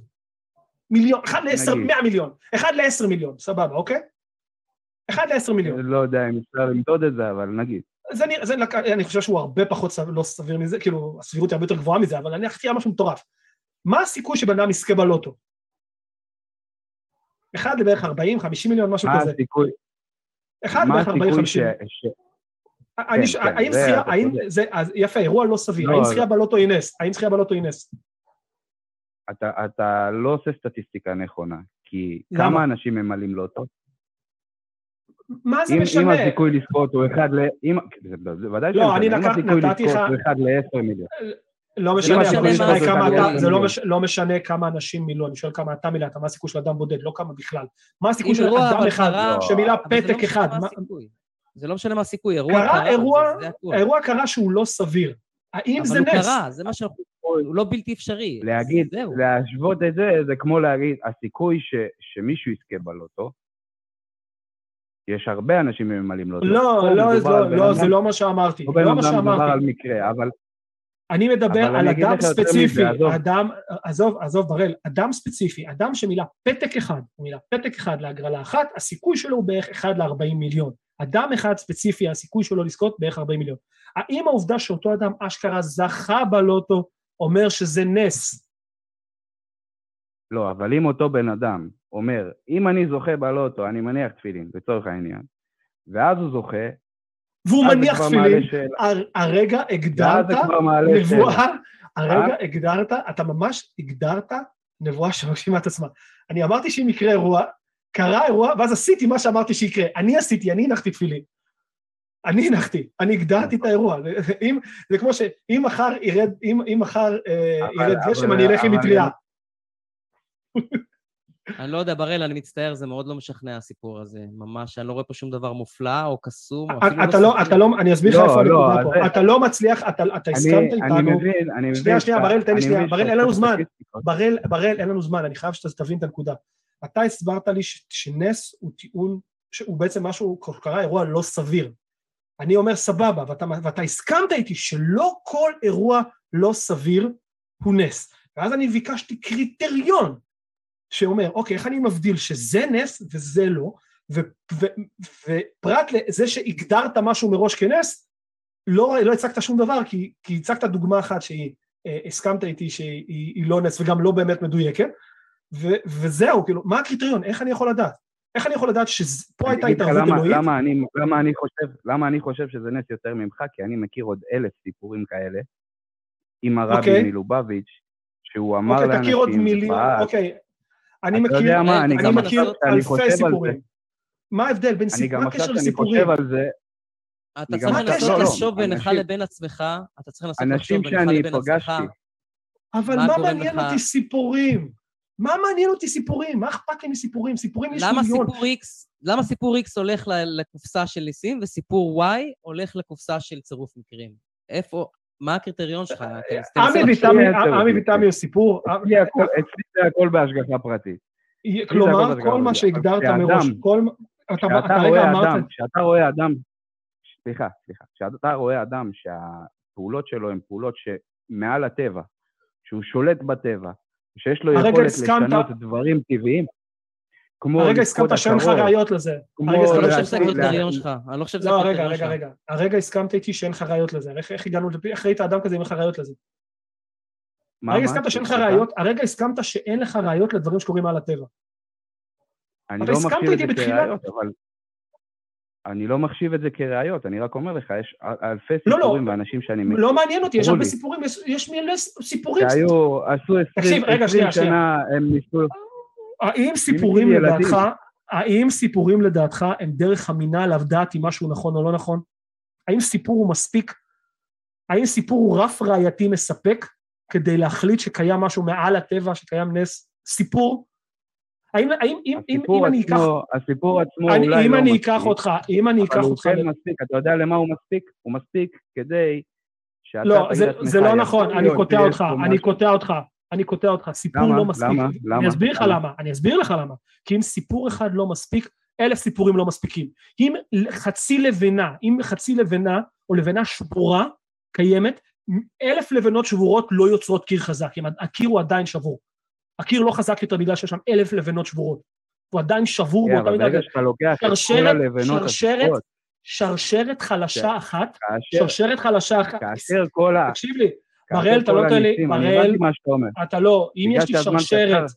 מיליון, אחד לעשר. מאה מיליון. אחד לעשר מיליון, סבבה, אוקיי? אחד לעשר מיליון. לא יודע אם אפשר למדוד את זה, אבל נגיד. זה, נראה- זה, אני חושב שהוא הרבה פחות סביר, לא סביר מזה, כאילו, הסבירות היא הרבה יותר גבוהה מזה, אבל נניח תהיה משהו מטורף. מה הסיכוי שבן אדם יזכה בלוטו? אחד לבערך 40, 50 מיליון, משהו מה כזה. הסיכוי, אחד בערך 40, הסיכוי 50. ש... ש- אני ש- כן, האם זה זכייה, האם. זה, יפה, אירוע לא סביר, לא, האם זכייה בלוטו היא נס? האם זכייה בלוטו היא נס? אתה, לא עושה סטטיסטיקה נכונה, כי? כמה אנשים ממלאים לוטו? מה זה אם, אם משנה? הסיכוי לזכות הוא אחד ל... אם, זה, זה ודאי לא, אני משנה. אם לקח- הסיכוי נתתי לזכות לך- הוא אחד לעשר מיליון. לא משנה, כמה הסיכוי. אתה, זה מש- משנה כמה אנשים מילאו, אני שואל כמה אתה מילאת, מה הסיכוי של אדם בודד, לא כמה בכלל. מה הסיכוי של אדם אחד שמילא לא פתק אחד? זה לא משנה מה הסיכוי, אירוע קרה אירוע- קרה שהוא לא סביר. האם זה אבל הוא נס? קרה, זה מה שאנחנו... הוא לא בלתי אפשרי. להגיד. להשוות את זה, זה כמו להגיד, הסיכוי ש, שמישהו יזכה בלוטו, יש הרבה אנשים ממלאים לוטו. לא, לא, לא, לא, זה לא מה שאמרתי, לא מה אדם מדובר שאמרתי. על מקרה, אבל אני מדבר על אני אדם ספציפי, מזה. אדם, עזוב, עזוב בראל, אדם ספציפי, אדם שמילא פתק אחד, הוא מילא פתק אחד להגרלה אחת, הסיכוי שלו הוא בערך 1 ל-40 מיליון. אדם אחד ספציפי, הסיכוי שלו לזכות בערך 40 מיליון. האם העובדה שאותו אדם אשכרה זכה בלוטו, אומר שזה נס? לא, אבל אם אותו בן אדם אומר, אם אני זוכה בלוטו, אני מניח תפילין, לצורך העניין, ואז הוא זוכה, והוא מניח תפילין, הרגע הגדרת נבואה, שאלה. הרגע הגדרת, אתה ממש הגדרת נבואה שמגשימה את עצמה. אני אמרתי שאם יקרה אירוע, קרה אירוע, ואז עשיתי מה שאמרתי שיקרה. אני עשיתי, אני הנחתי תפילין. אני הנחתי, אני הגדרתי את האירוע. אם- זה כמו שאם מחר ירד, אם אם מחר אה, אבל- ירד גשם, אני אלך עם מטריה. אני לא יודע, בראל, אני מצטער, זה מאוד לא משכנע הסיפור הזה. ממש, אני לא רואה פה שום דבר מופלא או קסום, אתה לא, סביר. אתה לא, אני אסביר לך לא, איפה לא, הנקודה פה. אתה לא מצליח, אתה אתה הסכמת אני, אני איתנו. מבין, אני מבין... שנייה, שנייה, בראל, תן לי אני שנייה, בראל, אין לנו זמן. בראל, בראל, אין לנו זמן, אני חייב שתבין את הנקודה. אתה הסברת לי ש- שנס הוא טיעון, שהוא בעצם משהו, קרה אירוע לא סביר. אני אומר סבבה, ואתה, ואתה הסכמת איתי שלא כל אירוע לא סביר הוא נס. ואז אני ביקשתי קריטריון שאומר, אוקיי, איך אני מבדיל שזה נס וזה לא, ו, ו, ופרט לזה שהגדרת משהו מראש כנס, לא, לא הצגת שום דבר, כי, כי הצגת דוגמה אחת שהיא, אה, הסכמת איתי שהיא היא לא נס וגם לא באמת מדויקת, ו, וזהו, כאילו, מה הקריטריון? איך אני יכול לדעת? איך אני יכול לדעת שפה הייתה התערבות למה- אלוהית? למה אני- למה אני חושב- למה אני חושב שזה נס יותר ממך? כי אני מכיר עוד אלף סיפורים כאלה, עם הרבי אוקיי. מלובביץ', שהוא אמר אוקיי, לאנשים, תכיר עוד פעל, אוקיי. אני מכיר, יודע מה, אני אני גם מכיר אלפי סיפורים. מה ההבדל בין אני סיפור, גם מה הקשר שאני לסיפורים? חושב על זה, אתה אני צריך לנסות לא, לא, לחשוב בינך אנשים- לבין עצמך, אתה צריך לנסות לחשוב אנשים בינך לבין עצמך. אבל מה מעניין לך- אותי סיפורים? מה מעניין אותי סיפורים? מה אכפת לי מסיפורים? סיפורים יש מיליון. למה סיפור X הולך לקופסה של ניסים, וסיפור Y הולך לקופסה של צירוף מקרים? איפה, מה הקריטריון שלך? עמי. ותמי, הוא סיפור. אצלי הכל- אצלי זה הכל בהשגחה פרטית. כלומר, כל מה. שהגדרת מראש, כל... אתה רגע רואה אמרת... אדם, כשאתה רואה אדם, סליחה, סליחה, כשאתה רואה אדם שהפעולות שלו הן פעולות שמעל הטבע, שהוא שולט בטבע, שיש לו יכולת לשנות דברים טבעיים, כמו הרגע הסכמת שאין לך ראיות לזה. כמו הרגע אני לא הסכמת חושב להשיג- שזה שאין לך ראיות. הקריטריון שלך, אני לא חושב שזה לא, רגע, הקריטריון רגע, שלך. רגע. הרגע הסכמת איתי שאין לך ראיות לזה. איך איך הגענו, לפי- איך ראית אדם כזה אם אין לך ראיות לזה? מה, הרגע מה? הסכמת שאין לך? ראיות, הרגע הסכמת שאין לך ראיות לדברים שקורים מעל הטבע. אני לא מחשיב את זה? כראיות, אבל... אני לא מחשיב את זה כראיות, אני רק אומר לך, יש אל- אלפי לא, לא. סיפורים ואנשים שאני מכיר, לא מעניין אותי, יש הרבה. סיפורים, יש- מלא סיפורים. שהיו, עשו תקשיב, 20 רגע, שנייה, 20 שנה, הם ניסו... האם סיפורים. לדעתך, האם סיפורים לדעתך הם דרך אמינה לדעת אם משהו נכון או לא נכון? האם סיפור הוא מספיק? האם סיפור הוא רף ראייתי מספק כדי להחליט שקיים משהו מעל הטבע, שקיים נס? סיפור? האם, האם אם, אם, אם אני אקח, עצמו, הסיפור עצמו אני, אולי אם לא אני מספיק, אקח אותך, אם אני אקח אבל הוא אותך, כן ל- מספיק, אתה יודע למה הוא מספיק? הוא מספיק כדי שאתה לא, זה, זה לא נכון, אני קוטע אותך, אני. קוטע אותך, אני קוטע אותך, סיפור למה? לא מספיק. למה? אני למה? אסביר לך? למה, אני אסביר לך למה. כי אם סיפור אחד לא מספיק, אלף סיפורים לא מספיקים. אם חצי לבנה, אם חצי לבנה או לבנה שבורה קיימת, אלף לבנות שבורות לא יוצרות קיר חזק, אם הקיר הוא עדיין שבור. הקיר לא חזק יותר בגלל שיש שם אלף לבנות שבורות. הוא עדיין שבור כן, באותה אבל מידה. ברגע שאתה לוקח את כל הלבנות שרשרת, השחורות, שרשרת חלשה אחת, כאשר- שרשרת חלשה אחת, כאשר כל ה... תקשיב לי, בראל, אתה לא נותן לי, בראל, אומר. אתה לא, אם יש לי שרשרת.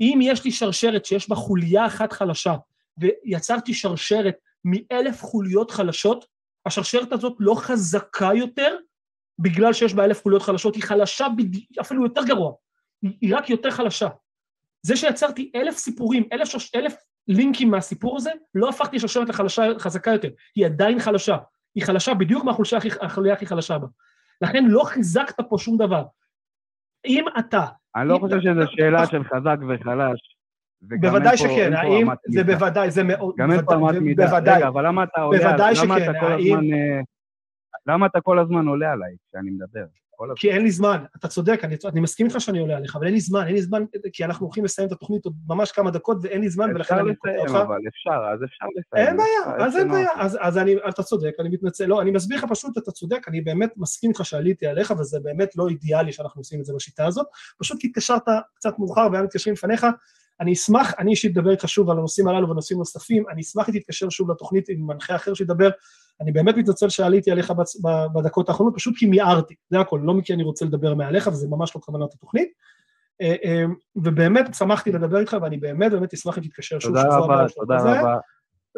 אם יש לי שרשרת שיש בה חוליה אחת חלשה, ויצרתי שרשרת מאלף חוליות חלשות, השרשרת הזאת לא חזקה יותר, בגלל שיש בה אלף חוליות חלשות, היא חלשה בד... אפילו יותר גרוע, היא, היא רק יותר חלשה. זה שיצרתי אלף סיפורים, אלף, שרש... אלף לינקים מהסיפור הזה, לא הפכתי שרשרת לחלשה, חזקה יותר, היא עדיין חלשה. היא חלשה בדיוק מהחולשה הכי, החוליה הכי חלשה בה. לכן לא חיזקת פה שום דבר. אם אתה אני לא חושב שזו שאלה של חזק וחלש. בוודאי שכן, האם, זה. בוודאי, זה מאוד, גם אין פה אמת מידה. רגע, אבל למה אתה עולה... למה אתה כל הזמן... למה אתה כל הזמן עולה עליי כשאני מדבר? כי אין לי זמן, אתה צודק, אני, אני מסכים איתך שאני עולה עליך, אבל אין לי זמן, אין לי זמן, כי אנחנו הולכים לסיים את התוכנית עוד ממש כמה דקות ואין לי זמן, ולכן אפשר אני קוטע לסיים. אבל אפשר, אז אפשר לסיים. אין בעיה, אז אין בעיה. אז, אז אני, אתה צודק, אני מתנצל, לא, אני מסביר לך פשוט, אתה צודק, אני באמת מסכים איתך שעליתי עליך, וזה באמת לא אידיאלי שאנחנו עושים את זה בשיטה הזאת, פשוט כי התקשרת קצת מאוחר והיה מתקשרים לפניך, אני אשמח, אני אישית אדבר איתך שוב על הנושאים הללו ונושאים נוספים, אני אשמח אם תתקשר שוב לתוכנית עם מנחה אחר שידבר, אני באמת מתנצל שעליתי עליך בצ- בדקות האחרונות, פשוט כי מיהרתי, זה הכל, לא כי אני רוצה לדבר מעליך, וזה ממש לא כוונת התוכנית. אה, אה, ובאמת שמחתי לדבר איתך, ואני באמת באמת אשמח אם תתקשר שוב תודה שבוע הבא רבה, או שבוע תודה. רבה.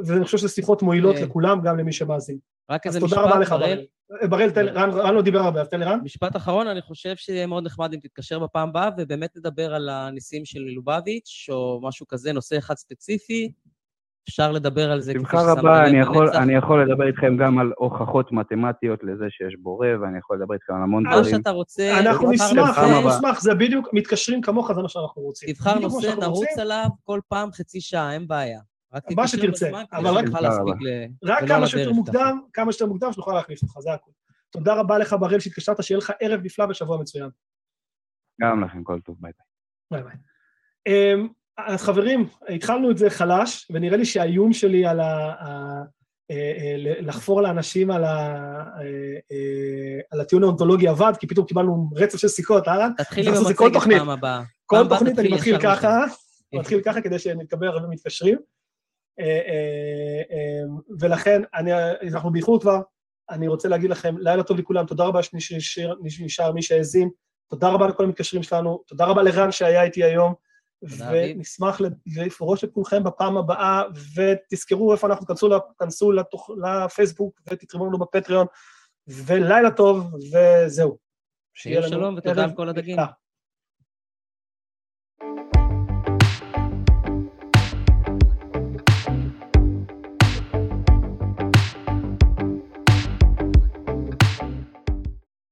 ואני חושב שזה שיחות מועילות אה. לכולם, גם למי שמאזין. רק איזה תודה רבה משפט, בראל. בראל. רן לא דיבר הרבה, אז תן לרן. משפט אחרון, אני חושב שיהיה מאוד נחמד אם תתקשר בפעם הבאה, ובאמת נדבר על הניסים של לובביץ', או משהו כזה, נושא אחד ספציפי. אפשר לדבר על זה בשמחה רבה, אני יכול. אני יכול לדבר איתכם גם על הוכחות מתמטיות לזה שיש בורא, ואני יכול לדבר איתכם על המון מה דברים. שאתה רוצה, אנחנו נשמח, אנחנו. נשמח, זה בדיוק, מתקשרים כמוך, זה מה שאנחנו רוצים. תבחר נושא, נרוץ. עליו כל פעם חצי שעה, אין בעיה. מה שתרצה, אבל רק-. רק כמה שיותר מוקדם, כמה שיותר מוקדם, שנוכל להחליף אותך, זה הכול. תודה רבה לך, בראל, שהתקשרת, שיהיה לך ערב נפלא ושבוע מצוין. גם לכם כל טוב, ביי ביי. ביי ביי. אז חברים, התחלנו את זה חלש, ונראה לי שהאיום שלי על ה... אה, אה, לחפור לאנשים על, ה, אה, על הטיעון האונתולוגי עבד, כי פתאום קיבלנו רצף של סיכות, אה? רן? תתחיל עם המצגת. פעם הבאה. כל פעם תוכנית אני מתחיל ככה, משם. מתחיל ככה כדי שנתקבל הרבה מתקשרים. ולכן, אני, אנחנו באיחור כבר, אני רוצה להגיד לכם, לילה טוב לכולם, תודה רבה שנשאר, מי שהאזין, תודה רבה לכל המתקשרים שלנו, תודה רבה לרן שהיה איתי היום. ונשמח לפרוש את כולכם בפעם הבאה, ותזכרו איפה אנחנו, תכנסו, תכנסו לתוך, לפייסבוק ותתרמו לנו בפטריון, ולילה טוב, וזהו. שיהיה שלום ותודה על כל הדגים.